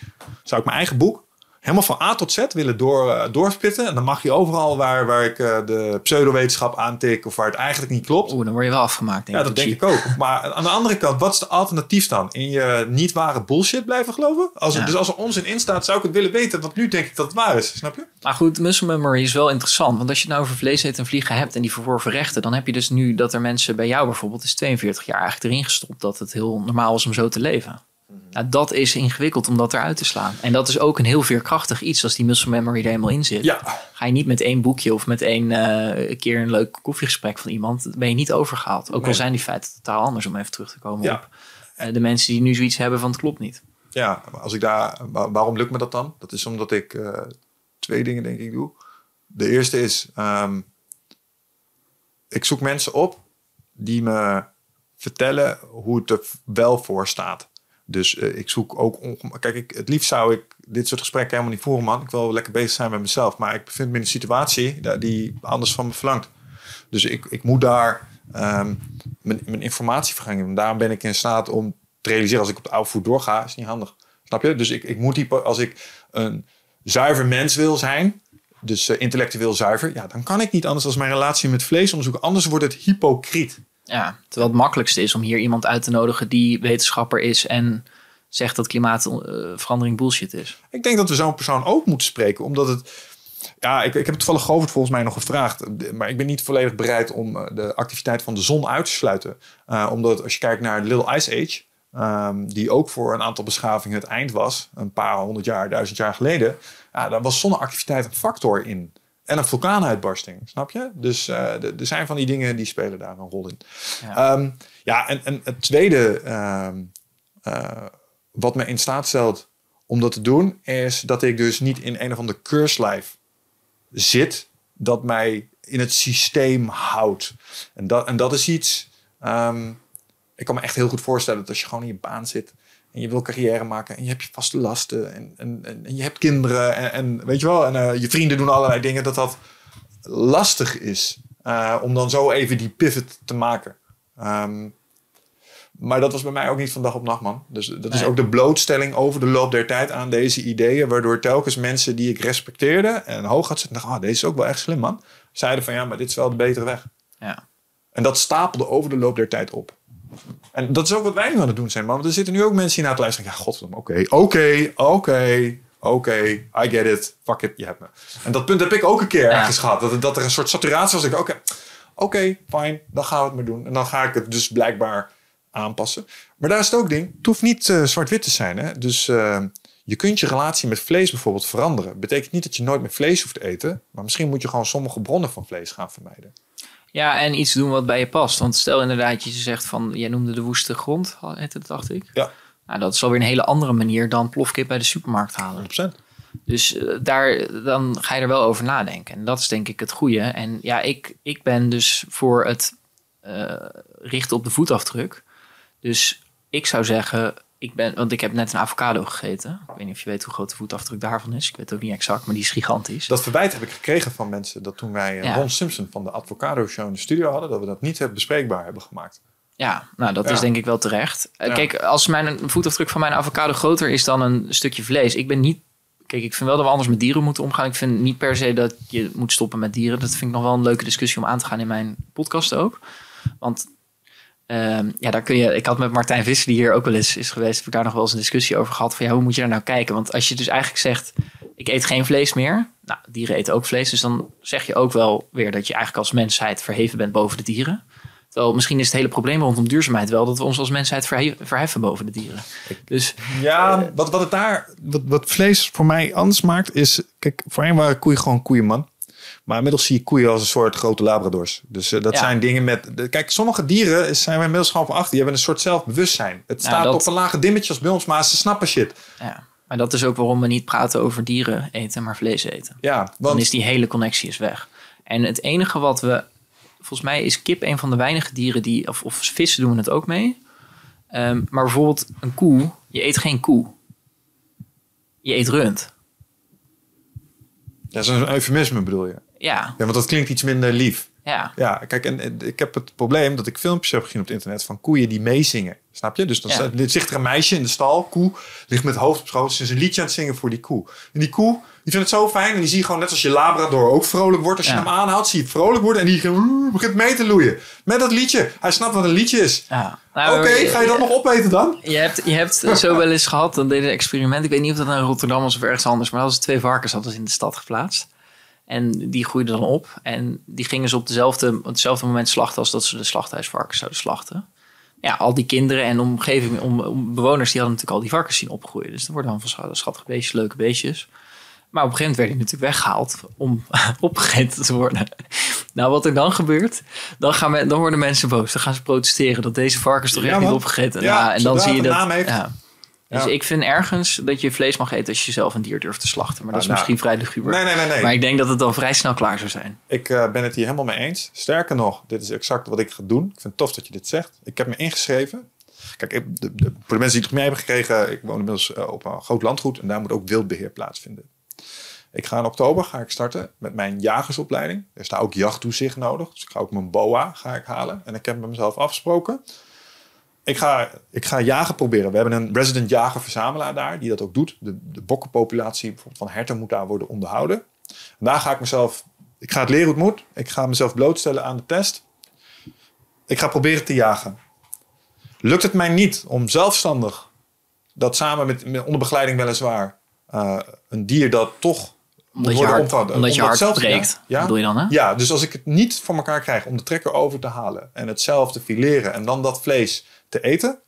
Zou ik mijn eigen boek helemaal van A tot Z willen door, eh, doorspitten. En dan mag je overal waar, waar ik eh, de pseudowetenschap aantik. Of waar het eigenlijk niet klopt. Oeh, dan word je wel afgemaakt, denk Ja, dat denk Cheap. ik ook. Maar aan de andere kant, wat is de alternatief dan? In je niet ware bullshit blijven geloven? Als Ja. Dus als er onzin in staat, zou ik het willen weten. Want nu denk ik dat het waar is. Snap je? Maar goed, muscle memory is wel interessant. Want als je het nou over vlees eten en vliegen hebt en die verworven rechten, dan heb je dus nu dat er mensen bij jou bijvoorbeeld is 42 jaar eigenlijk erin gestopt dat het heel normaal was om zo te leven. Nou, dat is ingewikkeld om dat eruit te slaan. En dat is ook een heel veerkrachtig iets als die muscle memory er helemaal in zit. Ja. Ga je niet met één boekje of met één eh, keer een leuk koffiegesprek van iemand, ben je niet overgehaald. Ook al zijn die feiten totaal anders om even terug te komen Ja. op eh, de mensen die nu zoiets hebben van het klopt niet. Ja, als ik daar, wa- waarom lukt me dat dan? Dat is omdat ik eh, twee dingen denk ik doe. De eerste is, ehm, ik zoek mensen op die me vertellen hoe het er wel voor staat. Dus eh, ik zoek ook, kijk, ik, het liefst zou ik dit soort gesprekken helemaal niet voeren, man. Ik wil lekker bezig zijn met mezelf, maar ik bevind me in een situatie die anders van me verlangt. Dus ik, ik moet daar ehm, mijn, mijn informatie vergangen. En daarom ben ik in staat om te realiseren als ik op de oude voet doorga, is niet handig. Snap je? Dus ik, ik moet die, als ik een zuiver mens wil zijn, dus eh, intellectueel zuiver, ja, dan kan ik niet anders als mijn relatie met vlees onderzoeken. Anders wordt het hypocriet. Ja, terwijl het makkelijkste is om hier iemand uit te nodigen die wetenschapper is en zegt dat klimaatverandering bullshit is. Ik denk dat we zo'n persoon ook moeten spreken, omdat het. Ja, ik, ik heb het toevallig Govert volgens mij nog gevraagd. Maar ik ben niet volledig bereid om eh, de activiteit van de zon uit te sluiten. Eh, omdat als je kijkt naar de Little Ice Age, ehm, die ook voor een aantal beschavingen het eind was, een paar honderd jaar, duizend jaar geleden, ja, daar was zonneactiviteit een factor in. En een vulkaanuitbarsting, snap je? Dus eh, er zijn van die dingen die spelen daar een rol in. Ja. Ja, ja en, en het tweede ehm, eh, wat me in staat stelt om dat te doen, is dat ik dus niet in een of ander life zit dat mij in het systeem houdt. En dat, en dat is iets. ehm, ik kan me echt heel goed voorstellen dat als je gewoon in je baan zit en je wil carrière maken en je hebt je vaste lasten en, en, en, en je hebt kinderen en, en weet je wel, en eh, je vrienden doen allerlei dingen, dat dat lastig is eh, om dan zo even die pivot te maken. Ehm, maar dat was bij mij ook niet van dag op nacht, man. Dus dat is Nee. ook de blootstelling over de loop der tijd aan deze ideeën. Waardoor telkens mensen die ik respecteerde en hoog had zitten, dachten, ah, deze is ook wel echt slim, man. Zeiden van ja, maar dit is wel de betere weg. Ja. En dat stapelde over de loop der tijd op. En dat is ook wat wij nu aan het doen zijn, man. Want er zitten nu ook mensen die naar het luisteren. Ja, godverdomme, oké, oké, oké, oké, I get it, fuck it, je hebt me. En dat punt heb ik ook een keer Ja. ergens gehad. Dat, dat er een soort saturatie was. Ik, oké, oké, fijn, dan gaan we het maar doen. En dan ga ik het dus blijkbaar aanpassen. Maar daar is het ook ding. Het hoeft niet eh, zwart-wit te zijn. Hè? Dus eh, je kunt je relatie met vlees bijvoorbeeld veranderen. Betekent niet dat je nooit meer vlees hoeft te eten. Maar misschien moet je gewoon sommige bronnen van vlees gaan vermijden. Ja, en iets doen wat bij je past. Want stel inderdaad, je zegt van, jij noemde de woeste grond, dacht ik. Ja, Nou, dat is alweer een hele andere manier dan plofkip bij de supermarkt halen. 100%. Dus eh, daar, dan ga je er wel over nadenken. En dat is denk ik het goede. En ja, ik, ik ben dus voor het eh, richten op de voetafdruk. Dus ik zou zeggen, ik ben, want ik heb net een avocado gegeten. Ik weet niet of je weet hoe groot de voetafdruk daarvan is. Ik weet het ook niet exact, maar die is gigantisch. Dat verwijt heb ik gekregen van mensen dat toen wij eh, Ja. Ron Simpson van de Avocado Show in de studio hadden, dat we dat niet bespreekbaar hebben gemaakt. Ja, nou dat Ja. is denk ik wel terecht. Eh, Ja. Kijk, als mijn voetafdruk van mijn avocado groter is dan een stukje vlees. Ik ben niet. Kijk, ik vind wel dat we anders met dieren moeten omgaan. Ik vind niet per se dat je moet stoppen met dieren. Dat vind ik nog wel een leuke discussie om aan te gaan in mijn podcast ook. Want ehm, ja, daar kun je. Ik had met Martijn Visser, die hier ook wel eens is geweest, heb ik daar nog wel eens een discussie over gehad. Van ja, hoe moet je daar nou kijken? Want als je dus eigenlijk zegt: ik eet geen vlees meer. Nou, dieren eten ook vlees. Dus dan zeg je ook wel weer dat je eigenlijk als mensheid verheven bent boven de dieren. Terwijl misschien is het hele probleem rondom duurzaamheid wel dat we ons als mensheid verhe- verheffen boven de dieren. Dus Ja, wat, wat het daar, wat, wat vlees voor mij anders maakt, is, kijk, voorheen waren koeien gewoon koeien, man. Maar inmiddels zie je koeien als een soort grote labradors. Dus eh, dat Ja. zijn dingen met. de- kijk, sommige dieren zijn we inmiddels gewoon van achter. Die hebben een soort zelfbewustzijn. Het Nou, staat dat- op een lage dimmetje als bij ons, maar ze snappen shit. ja, maar dat is ook waarom we niet praten over dieren eten, maar vlees eten. Ja, Dan want is die hele connectie is weg. En het enige wat we, volgens mij is kip een van de weinige dieren die, of, of vissen doen het ook mee. Ehm, maar bijvoorbeeld een koe, je eet geen koe. Je eet rund. dat is een eufemisme, bedoel je? Ja, Ja, want dat klinkt iets minder lief. ja. Ja, kijk, en, en ik heb het probleem dat ik filmpjes heb gezien op het internet van koeien die meezingen. Snap je? Dus dan Ja. er zit er een meisje in de stal, koe, ligt met het hoofd op schoot. Ze is een liedje aan het zingen voor die koe. En die koe, die vindt het zo fijn. En die zie je gewoon net als je Labrador ook vrolijk wordt. Als je Ja. hem aanhoudt, zie je vrolijk worden. En die begint mee te loeien. Met dat liedje. Hij snapt wat een liedje is. ja. Oké, Nou, ga je dat nog opeten dan? Je hebt, je hebt zo wel eens gehad, dan deden een experiment. Ik weet niet of dat nou in Rotterdam was of ergens anders. Maar dat was twee varkens hadden ze in de stad geplaatst. En die groeiden dan op. En die gingen ze op, dezelfde, op hetzelfde moment slachten als dat ze de slachthuisvarkens zouden slachten. Ja, al die kinderen en omgeving, om, om bewoners, die hadden natuurlijk al die varkens zien opgroeien. Dus dat worden dan van schat- schattige beestjes, leuke beestjes. Maar op een gegeven moment werd hij natuurlijk weggehaald om opgegeten te worden. Nou, wat er dan gebeurt, dan, gaan men, dan worden mensen boos. Dan gaan ze protesteren dat deze varkens toch Ja, echt niet opgegeten. Ja, nou, en dan zie je dat. naam heeft. Ja. Dus Ja. ik vind ergens dat je vlees mag eten als je zelf een dier durft te slachten. Maar dat is Ah, nou. misschien vrij luguber. Nee, nee, nee, nee. Maar ik denk dat het dan vrij snel klaar zou zijn. Ik eh, ben het hier helemaal mee eens. Sterker nog, dit is exact wat ik ga doen. Ik vind het tof dat je dit zegt. Ik heb me ingeschreven. Kijk, ik- de, de, voor de mensen die het mee hebben gekregen, ik woon inmiddels eh, op een groot landgoed en daar moet ook wildbeheer plaatsvinden. Ik ga in oktober ga ik starten met mijn jagersopleiding. Er is daar ook jachttoezicht nodig. Dus ik ga ook mijn BOA ga ik halen. En ik heb met mezelf afgesproken. Ik ga, ik ga jagen proberen. We hebben een resident jager-verzamelaar daar die dat ook doet. De, de bokkenpopulatie bijvoorbeeld van herten moet daar worden onderhouden. En daar ga ik mezelf. Ik ga het leren hoe het moet. Ik ga mezelf blootstellen aan de test. Ik ga proberen te jagen. Lukt het mij niet om zelfstandig dat samen met, met onder begeleiding weliswaar eh, een dier dat toch moet Omdat je worden hart, omvat- omdat je om hart dat zelf- breekt, Ja, bedoel je dan hè? ja, dus als ik het niet voor elkaar krijg om de trekker over te halen en het zelf te fileren en dan dat vlees te eten,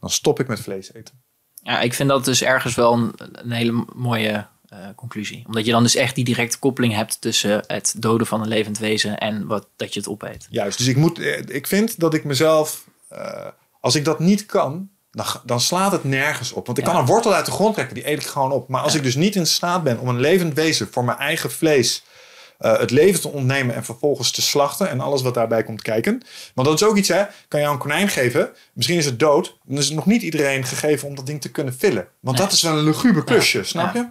dan stop ik met vlees eten. Ja, ik vind dat dus ergens wel een, een hele mooie eh, conclusie. Omdat je dan dus echt die directe koppeling hebt tussen het doden van een levend wezen en wat, dat je het opeet. Juist, dus ik, moet, eh, ik vind dat ik mezelf, eh, als ik dat niet kan, dan, dan slaat het nergens op. Want ik Ja. kan een wortel uit de grond trekken, die eet ik gewoon op. Maar als Ja. ik dus niet in staat ben om een levend wezen voor mijn eigen vlees eh, het leven te ontnemen en vervolgens te slachten en alles wat daarbij komt kijken. Want dat is ook iets, hè? Kan je een konijn geven, misschien is het dood, dan is het nog niet iedereen gegeven om dat ding te kunnen vullen. Want Nee. dat is wel een luguber klusje, snap je?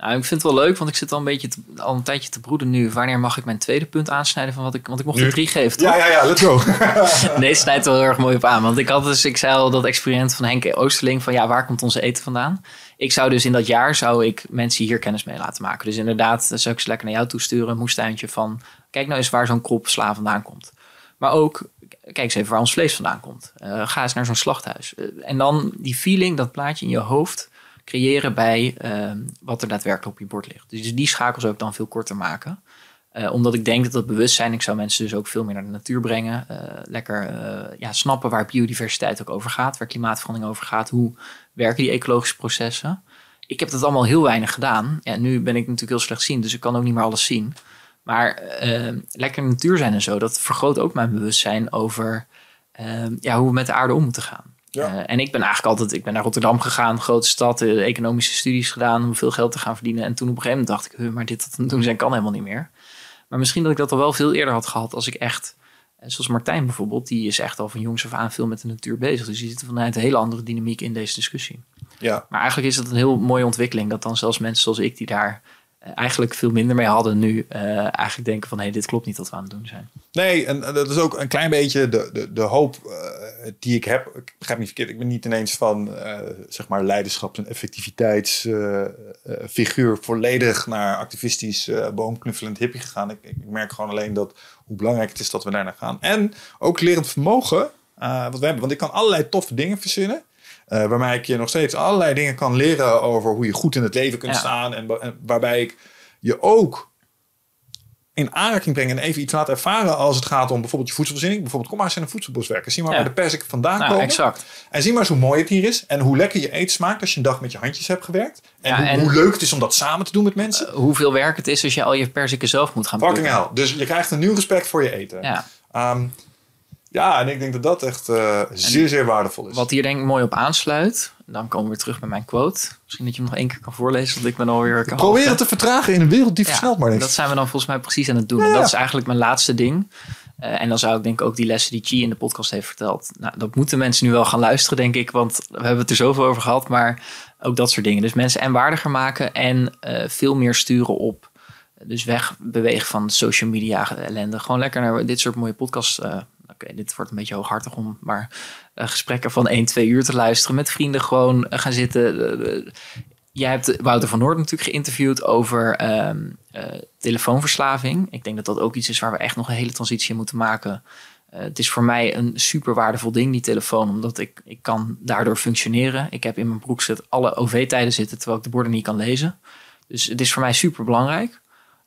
Nou, ik vind het wel leuk, want ik zit al een beetje te- al een tijdje te broeden nu. Wanneer mag ik mijn tweede punt aansnijden van wat ik, want ik mocht Nu. er drie geven, toch? Ja, ja, ja, let's go. Nee, snijdt er wel heel erg mooi op aan. Want ik had dus, ik zei al dat experiment van Henk Oosterling van ja, waar komt onze eten vandaan? Ik zou dus in dat jaar zou ik mensen hier kennis mee laten maken. Dus inderdaad, dan zou ik ze lekker naar jou toesturen, een moestuintje van kijk nou eens waar zo'n krop sla vandaan komt. Maar ook, kijk eens even waar ons vlees vandaan komt. Eh, ga eens naar zo'n slachthuis. Eh, en dan die feeling, dat plaatje in je hoofd creëren bij eh, wat er daadwerkelijk op je bord ligt. Dus die schakel zou ik dan veel korter maken. Eh, omdat ik denk dat dat bewustzijn, ik zou mensen dus ook veel meer naar de natuur brengen. Eh, lekker eh, ja, snappen waar biodiversiteit ook over gaat, waar klimaatverandering over gaat. Hoe werken die ecologische processen? Ik heb dat allemaal heel weinig gedaan. Ja, nu ben ik natuurlijk heel slechtziend, dus ik kan ook niet meer alles zien. Maar eh, lekker natuur zijn en zo, dat vergroot ook mijn bewustzijn over eh, ja, hoe we met de aarde om moeten gaan. Ja. Eh, en ik ben eigenlijk altijd, ik ben naar Rotterdam gegaan, grote stad, eh, economische studies gedaan om veel geld te gaan verdienen. En toen op een gegeven moment dacht ik, "Huh, maar dit dat doen zijn kan helemaal niet meer. Maar misschien dat ik dat al wel veel eerder had gehad als ik echt En zoals Martijn bijvoorbeeld, die is echt al van jongs af aan veel met de natuur bezig. Dus die zit vanuit een hele andere dynamiek in deze discussie. Ja. Maar eigenlijk is het een heel mooie ontwikkeling dat dan zelfs mensen zoals ik, die daar eh, eigenlijk veel minder mee hadden, nu eh, eigenlijk denken van hé, hey, dit klopt niet wat we aan het doen zijn. Nee, en eh, dat is ook een klein beetje de, de, de hoop eh, die ik heb. Ik begrijp niet verkeerd, ik ben niet ineens van eh, zeg maar leiderschaps- en effectiviteitsfiguur volledig naar activistisch eh, boomknuffelend hippie gegaan. Ik, ik merk gewoon alleen dat hoe belangrijk het is dat we daar naar gaan. En ook lerend vermogen, eh, wat we hebben. Want ik kan allerlei toffe dingen verzinnen. Eh, waarmee ik je nog steeds allerlei dingen kan leren over hoe je goed in het leven kunt Ja. staan. En, wa- en waarbij ik je ook in aanraking brengen en even iets laten ervaren als het gaat om bijvoorbeeld je voedselvoorziening. Bijvoorbeeld, kom maar eens in een voedselbos werken. Zie maar Ja. waar de persik vandaan Nou, komen. exact. En zie maar eens hoe mooi het hier is. En hoe lekker je eten smaakt als je een dag met je handjes hebt gewerkt. En, Ja, hoe, en- hoe leuk het is om dat samen te doen met mensen. Eh, hoeveel werk het is als je al je perziken zelf moet gaan Fucking hell. Dus je krijgt een nieuw respect voor je eten. Ja. Ehm, ja, en ik denk dat dat echt eh, zeer, zeer waardevol is. Wat hier denk ik mooi op aansluit, dan komen we weer terug bij mijn quote. Misschien dat je hem nog één keer kan voorlezen, want ik ben alweer... Probeer het te vertragen in een wereld die Ja, versnelt maar niks. Dat zijn we dan volgens mij precies aan het doen. Ja, En dat is eigenlijk mijn laatste ding. Eh, en dan zou ik denk ik ook die lessen die Chi in de podcast heeft verteld. Nou, dat moeten mensen nu wel gaan luisteren, denk ik. Want we hebben het er zoveel over gehad. Maar ook dat soort dingen. Dus mensen en waardiger maken en eh, veel meer sturen op. Dus wegbewegen van social media ellende. Gewoon lekker naar dit soort mooie podcasts. Oké, dit wordt een beetje hooghartig om. Maar eh, gesprekken van 1, 2 uur te luisteren. Met vrienden gewoon eh, gaan zitten. Eh, eh, Jij hebt Wouter van Noord natuurlijk geïnterviewd over ehm, eh, telefoonverslaving. Ik denk dat dat ook iets is waar we echt nog een hele transitie in moeten maken. Eh, het is voor mij een super waardevol ding, die telefoon, omdat ik, ik kan daardoor functioneren. Ik heb in mijn broekzet alle OV-tijden zitten, terwijl ik de borden niet kan lezen. Dus het is voor mij super belangrijk.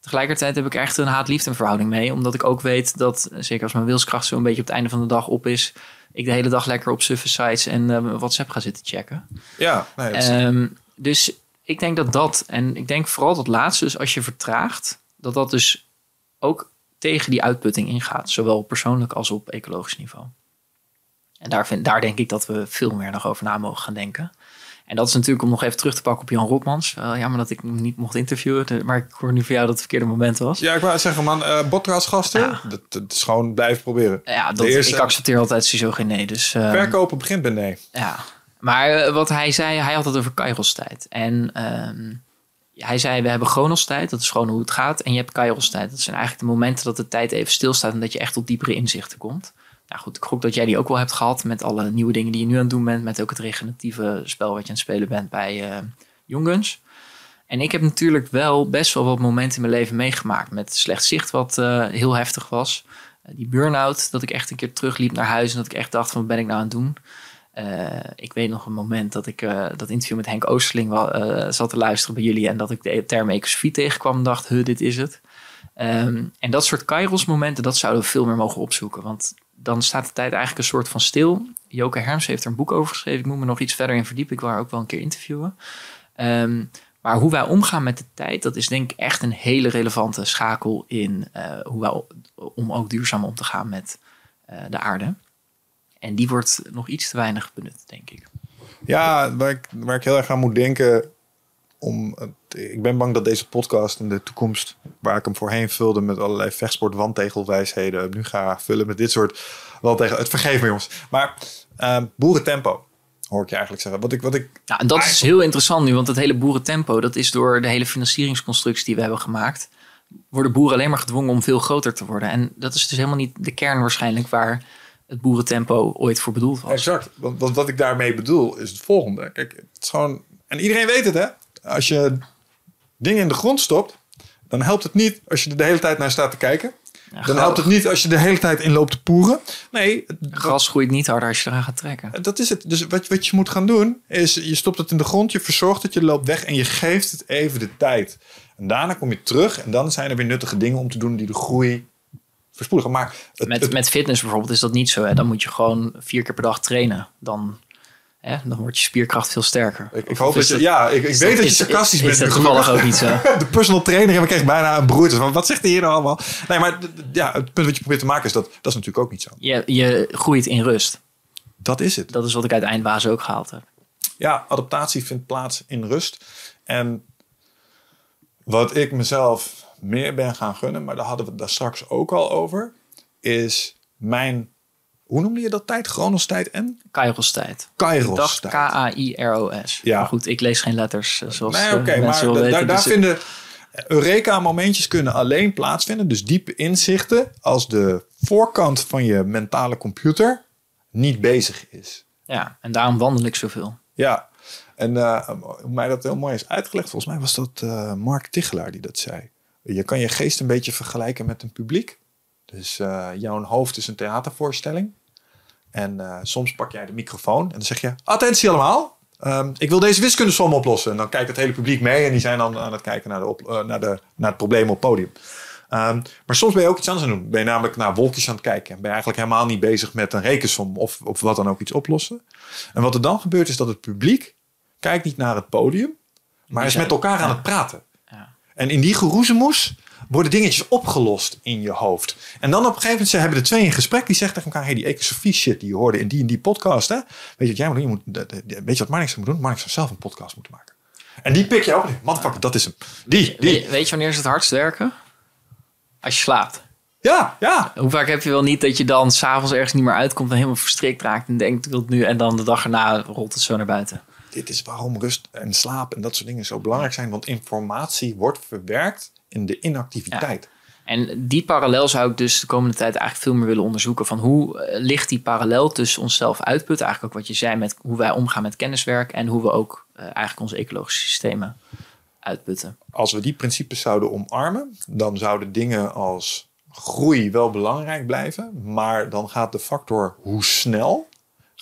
Tegelijkertijd heb ik echt een haat-liefde verhouding mee, omdat ik ook weet dat, zeker als mijn wilskracht zo'n beetje op het einde van de dag op is, ik de hele dag lekker op suffe sites en eh, WhatsApp ga zitten checken. Ja, nee, Ehm, dus ik denk dat dat, en ik denk vooral dat laatste, dus als je vertraagt, dat dat dus ook tegen die uitputting ingaat, zowel op persoonlijk als op ecologisch niveau. En daar, vind, daar denk ik dat we veel meer nog over na mogen gaan denken. En dat is natuurlijk om nog even terug te pakken op Jan Rotmans. Wel jammer dat ik hem niet mocht interviewen, maar ik hoor nu van jou dat het verkeerde moment was. ja, ik wou zeggen, man, eh als gasten, Ja. dat, dat is gewoon blijven proberen. Ja, dat, De eerste- ik accepteer altijd sowieso geen nee. Dus, ehm, Verkopen begint bij nee. Ja, maar eh, wat hij zei, hij had het over Kairos-tijd. En ehm, hij zei, we hebben Chronos-tijd, dat is gewoon hoe het gaat. En je hebt Kairos-tijd, dat zijn eigenlijk de momenten dat de tijd even stilstaat... en dat je echt tot diepere inzichten komt. Nou goed, ik gok dat jij die ook wel hebt gehad... met alle nieuwe dingen die je nu aan het doen bent... met ook het regeneratieve spel wat je aan het spelen bent bij eh Young Guns. En ik heb natuurlijk wel best wel wat momenten in mijn leven meegemaakt... met slecht zicht wat eh, heel heftig was. Eh, die burn-out, dat ik echt een keer terugliep naar huis... en dat ik echt dacht van, wat ben ik nou aan het doen... Ik weet nog een moment dat ik dat interview met Henk Oosterling zat te luisteren bij jullie en dat ik de term ecosofie tegenkwam en dacht, huh, dit is het. Ehm, en dat soort Kairos momenten, dat zouden we veel meer mogen opzoeken. Want dan staat de tijd eigenlijk een soort van stil. Joke Herms heeft er een boek over geschreven. Ik moet me nog iets verder in verdiepen. Ik wil haar ook wel een keer interviewen. Ehm, maar hoe wij omgaan met de tijd, dat is denk ik echt een hele relevante schakel in eh, hoe wij om ook duurzaam om te gaan met eh, de aarde. En die wordt nog iets te weinig benut, denk ik. Ja, waar ik, waar ik heel erg aan moet denken. Om, het- ik ben bang dat deze podcast in de toekomst, waar ik hem voorheen vulde met allerlei vechtsport wandtegelwijsheden, nu ga vullen met dit soort wandtegel. Het vergeef me jongens. Maar ehm boerentempo, hoor ik je eigenlijk zeggen. Wat ik, wat ik, Nou, en dat is heel interessant nu, want het hele boerentempo, dat is door de hele financieringsconstructie die we hebben gemaakt, worden boeren alleen maar gedwongen om veel groter te worden. En dat is dus helemaal niet de kern waarschijnlijk waar het boerentempo ooit voor bedoeld was. exact. Want, want wat ik daarmee bedoel is het volgende. Kijk, het is gewoon, en iedereen weet het hè. Als je dingen in de grond stopt, dan helpt het niet als je er de hele tijd naar staat te kijken. Ja, Dan helpt het niet als je de hele tijd in loopt te poeren. Nee, Gras groeit niet harder als je eraan gaat trekken. Dat is het. Dus wat, wat je moet gaan doen, is je stopt het in de grond, je verzorgt het, je loopt weg en je geeft het even de tijd. En daarna kom je terug en dan zijn er weer nuttige dingen om te doen die de groei verspoedigen. Maar het, Met, het- met fitness bijvoorbeeld is dat niet zo. Hè? Dan moet je gewoon vier keer per dag trainen. Dan, hè, dan wordt je spierkracht veel sterker. ik, ik hoop is dat je, ja, ik, ik is weet dat je is- sarcastisch is bent. dat nu, toevallig gelukkig. ook niet zo? De personal trainer en ik kreeg bijna een broertje van wat zegt hij hier nou allemaal? Nee, maar ja, het punt wat je probeert te maken is dat dat is natuurlijk ook niet zo. Je, je groeit in rust. Dat is het. Dat is wat ik uit Eindbazen ook gehaald heb. ja, adaptatie vindt plaats in rust. En wat ik mezelf meer ben gaan gunnen, maar daar hadden we het daar straks ook al over, is mijn, hoe noemde je dat tijd? Chronos tijd en? Kairos tijd. Kairos. Ja. Maar goed, ik lees geen letters eh, zoals Nee, eh, oké, maar weten. daar, dus ik- vinden Eureka-momentjes kunnen alleen plaatsvinden. Dus diepe inzichten als de voorkant van je mentale computer niet bezig is. Ja, en daarom wandel ik zoveel. Ja, en eh, hoe mij dat heel mooi is uitgelegd, volgens mij was dat eh, Mark Tichelaar die dat zei. Je kan je geest een beetje vergelijken met een publiek. Dus eh, jouw hoofd is een theatervoorstelling. En eh, soms pak jij de microfoon en dan zeg je: Attentie allemaal, ehm, ik wil deze wiskundesom oplossen. En dan kijkt het hele publiek mee en die zijn dan aan het kijken naar, de op, eh, naar, de, naar het probleem op het podium. Ehm, maar soms ben je ook iets anders aan het doen. Ben je namelijk naar wolkjes aan het kijken. En ben je eigenlijk helemaal niet bezig met een rekensom of, of wat dan ook iets oplossen. En wat er dan gebeurt is dat het publiek kijkt niet naar het podium, maar is met elkaar aan het praten. Ja. En in die geroezemoes worden dingetjes opgelost in je hoofd. En dan op een gegeven moment ze hebben de twee in gesprek. Die zeggen tegen elkaar, hey, die ecosofie shit die je hoorde in die en die podcast. Hè? Weet je wat jij moet doen? Je moet, weet je wat Marnix moet doen? Marnix zou zelf een podcast moeten maken. En die pik je ook. Motherfucker, dat is hem. Die, die. We- weet je wanneer ze het hardst werken? Als je slaapt. Ja, ja. Hoe vaak heb je wel niet dat je dan s'avonds ergens niet meer uitkomt en helemaal verstrikt raakt en denkt, ik wil het nu en dan de dag erna rolt het zo naar buiten. Dit is waarom rust en slaap en dat soort dingen zo belangrijk zijn. Want informatie wordt verwerkt in de inactiviteit. En die parallel zou ik dus de komende tijd eigenlijk veel meer willen onderzoeken. Van hoe eh, ligt die parallel tussen onszelf uitputten? Eigenlijk ook wat je zei met hoe wij omgaan met kenniswerk. En hoe we ook eh, eigenlijk onze ecologische systemen uitputten. Als we die principes zouden omarmen, dan zouden dingen als groei wel belangrijk blijven. Maar dan gaat de factor hoe snel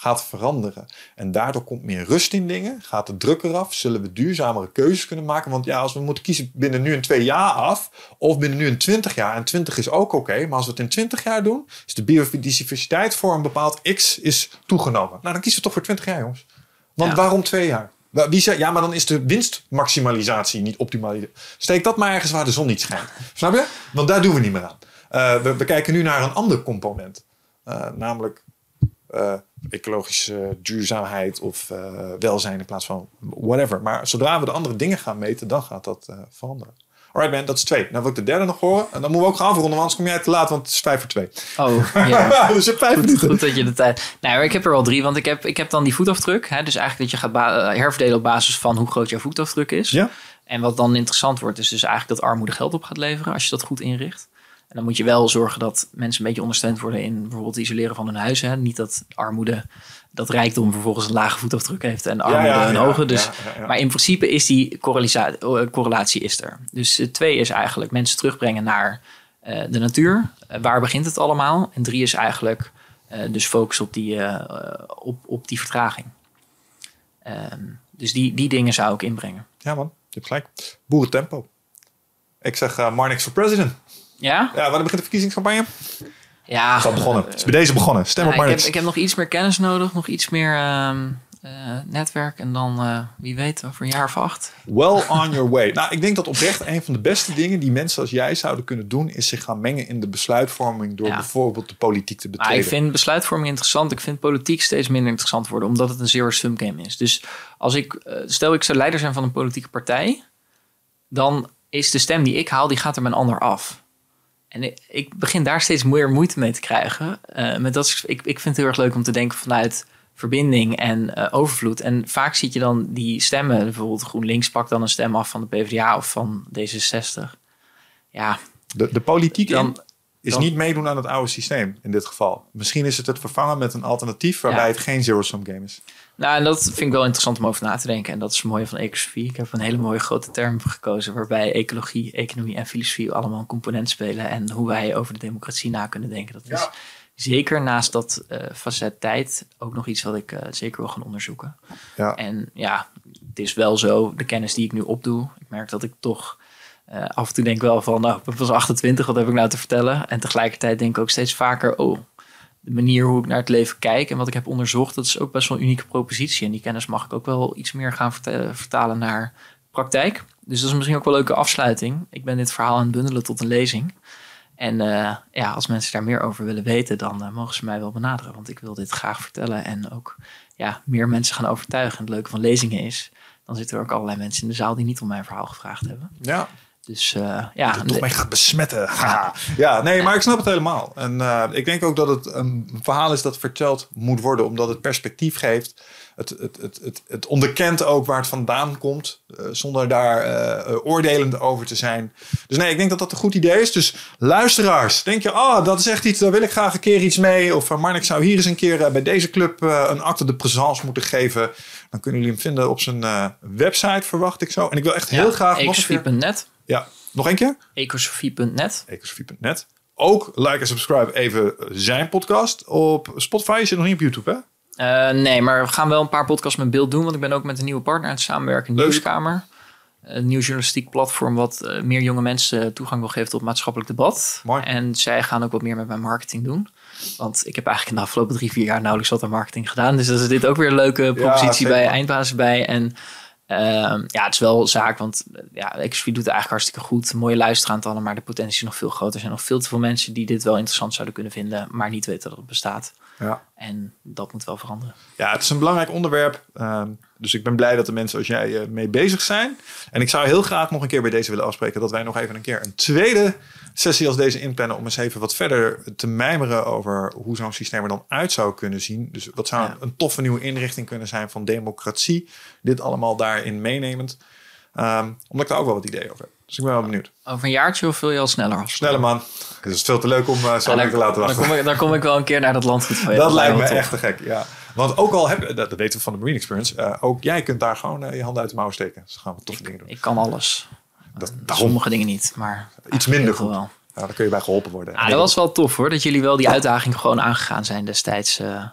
gaat veranderen. En daardoor komt meer rust in dingen, gaat de druk eraf, zullen we duurzamere keuzes kunnen maken. Want ja, als we moeten kiezen binnen nu en twee jaar af, of binnen nu en twintig jaar, en twintig is ook oké, maar als we het in twintig jaar doen, is de biodiversiteit voor een bepaald x is toegenomen. Nou, dan kiezen we toch voor twintig jaar, jongens. Want Ja. waarom twee jaar? Wie zei, ja, maar dan is de winstmaximalisatie niet optimaal. Steek dat maar ergens waar de zon niet schijnt. Snap je? Want daar doen we niet meer aan. Eh, we, we kijken nu naar een ander component. Eh, namelijk eh, ecologische duurzaamheid of eh, welzijn in plaats van whatever. Maar zodra we de andere dingen gaan meten, dan gaat dat eh, veranderen. Alright man, dat is twee. Dan wil ik de derde nog horen. En dan moeten we ook gaan afronden, want anders kom jij te laat, want het is vijf voor twee. Oh, ja. dus je vijf Goed, minuten. goed dat je de tijd. Nou, ik heb er wel drie, want ik heb, ik heb dan die voetafdruk. Hè, dus eigenlijk dat je gaat eh, herverdelen op basis van hoe groot jouw voetafdruk is. Ja? En wat dan interessant wordt, is dus eigenlijk dat armoede geld op gaat leveren als je dat goed inricht. En dan moet je wel zorgen dat mensen een beetje ondersteund worden in bijvoorbeeld het isoleren van hun huis. Hè. Niet dat armoede, dat rijkdom vervolgens een lage voetafdruk heeft en armoede ja, een hoge. Dus, ja. Maar in principe is die correlisa- eh, correlatie is er. Dus twee is eigenlijk mensen terugbrengen naar eh, de natuur. Eh, waar begint het allemaal? En drie is eigenlijk dus focus op die, op, op die vertraging. Ehm, dus die, die dingen zou ik inbrengen. Ja man, je hebt gelijk. Boerentempo. Ik zeg eh Marnix voor president. Ja? Ja, wanneer begint de verkiezingscampagne? Ja. Het is al begonnen. Het is bij deze begonnen. Stem op ik, heb, ik heb nog iets meer kennis nodig, nog iets meer ehm, eh, netwerk. En dan, eh, wie weet, over een jaar of acht. Well on your way. Nou, ik denk dat oprecht een van de beste dingen die mensen als jij zouden kunnen doen, is zich gaan mengen in de besluitvorming door Ja. bijvoorbeeld de politiek te Maar betreden. ik vind besluitvorming interessant. Ik vind politiek steeds minder interessant worden, omdat het een zero-sum game is. Dus als ik, eh, stel ik zou leider zijn van een politieke partij, dan is de stem die ik haal, die gaat er met een ander af. En ik, ik begin daar steeds meer moeite mee te krijgen. Eh, met dat, ik, ik vind het heel erg leuk om te denken vanuit verbinding en eh, overvloed. En vaak zie je dan die stemmen, bijvoorbeeld GroenLinks pakt dan een stem af van de PvdA of van D66. Ja, de, de politiek dan, in is dan- niet meedoen aan het oude systeem in dit geval. Misschien is het het vervangen met een alternatief waarbij Ja. het geen zero-sum game is. Nou, en dat vind ik wel interessant om over na te denken. En dat is het mooie van ecosofie. Ik heb een hele mooie grote term gekozen... waarbij ecologie, economie en filosofie allemaal een component spelen... en hoe wij over de democratie na kunnen denken. Dat is zeker naast dat eh facet tijd ook nog iets wat ik eh, zeker wil gaan onderzoeken. Ja. En ja, het is wel zo, de kennis die ik nu opdoe... ik merk dat ik toch eh, af en toe denk wel van... nou, ik ben pas 28, wat heb ik nou te vertellen? En tegelijkertijd denk ik ook steeds vaker... oh, de manier hoe ik naar het leven kijk en wat ik heb onderzocht, dat is ook best wel een unieke propositie. En die kennis mag ik ook wel iets meer gaan vertalen naar praktijk. Dus dat is misschien ook wel een leuke afsluiting. Ik ben dit verhaal aan het bundelen tot een lezing. En eh, ja, als mensen daar meer over willen weten, dan eh, mogen ze mij wel benaderen. Want ik wil dit graag vertellen en ook ja, meer mensen gaan overtuigen. En het leuke van lezingen is, dan zitten er ook allerlei mensen in de zaal die niet om mijn verhaal gevraagd hebben. Ja. Dus uh, ja. toch mee gaat besmetten. ja, nee, maar ik snap het helemaal. En uh, ik denk ook dat het een verhaal is dat verteld moet worden, omdat het perspectief geeft. Het, het, het, het, het onderkent ook waar het vandaan komt, uh, zonder daar oordelend over te zijn. Dus nee, ik denk dat dat een goed idee is. Dus luisteraars, denk je, oh, dat is echt iets, daar wil ik graag een keer iets mee. Of Marnik zou hier eens een keer bij deze club een acte de présence moeten geven. Dan kunnen jullie hem vinden op zijn website, verwacht ik zo. En ik wil echt heel ja, graag. Ecosofie.net. Ja, nog een keer? Ecosofie.net. Ecosofie.net. Ook like en subscribe even zijn podcast op Spotify. Zit nog niet op YouTube, hè? Uh, nee, maar we gaan wel een paar podcasts met beeld doen. Want ik ben ook met een nieuwe partner aan het samenwerken. Nieuwskamer. Een nieuw journalistiek platform wat uh, meer jonge mensen toegang wil geven tot maatschappelijk debat. Mooi. En zij gaan ook wat meer met mijn marketing doen. Want ik heb eigenlijk in de afgelopen drie, vier jaar nauwelijks wat aan marketing gedaan. Dus dat is dit ook weer een leuke propositie ja, bij Eindbazen bij. En ja, het is wel zaak, want ja, XV doet het eigenlijk hartstikke goed. Mooie luisteraantallen, maar de potentie is nog veel groter. Er zijn nog veel te veel mensen die dit wel interessant zouden kunnen vinden, maar niet weten dat het bestaat. Ja. En dat moet wel veranderen. Ja, het is een belangrijk onderwerp. Uh, dus ik ben blij dat de mensen als jij uh, mee bezig zijn. En ik zou heel graag nog een keer bij deze willen afspreken dat wij nog even een keer een tweede sessie als deze inplannen om eens even wat verder te mijmeren over hoe zo'n systeem er dan uit zou kunnen zien. Dus wat zou ja. een toffe nieuwe inrichting kunnen zijn van democratie. Dit allemaal daarin meenemend. Um, omdat ik daar ook wel wat ideeën over heb. Dus ik ben wel benieuwd. Over een jaartje of wil je al sneller af? Sneller man. Het is veel te leuk om uh, zo lang te laten wachten. Dan kom, ik, dan kom ik wel een keer naar dat landgoed van je. Dat, lijkt me echt te gek, ja. Want ook al heb dat, dat weten we van de Marine Experience, uh, ook jij kunt daar gewoon uh, je handen uit de mouwen steken. Dus gaan we toffe dingen doen. Ik kan alles. Dat, Sommige dingen niet, maar iets minder goed. Wel. Ja, dan kun je bij geholpen worden. Ja, dat was wel tof hoor, dat jullie wel die uitdaging gewoon aangegaan zijn destijds uh,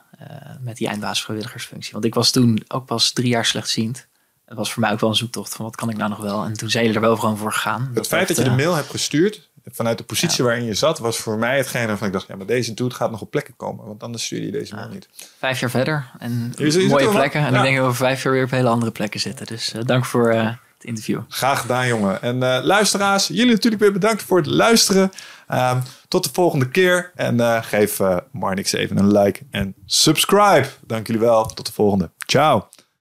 met die eindbaasvrijwilligersfunctie. Want ik was toen ook pas drie jaar slechtziend. Het was voor mij ook wel een zoektocht van wat kan ik nou nog wel. En toen zijn jullie er wel gewoon voor gegaan. Het dat feit dat je de mail hebt gestuurd vanuit de positie waarin je zat, was voor mij hetgene waarvan ik dacht, ja, maar deze dude gaat nog op plekken komen. Want anders stuur je deze mail niet. Vijf jaar verder en mooie plekken. En ik denk dat we over vijf jaar weer op hele andere plekken zitten. Dus uh, dank voor uh, het interview. Graag gedaan, jongen. En uh, luisteraars, jullie natuurlijk weer bedankt voor het luisteren. Um, tot de volgende keer. En geef Marnix even een like en subscribe. Dank jullie wel. Tot de volgende. Ciao.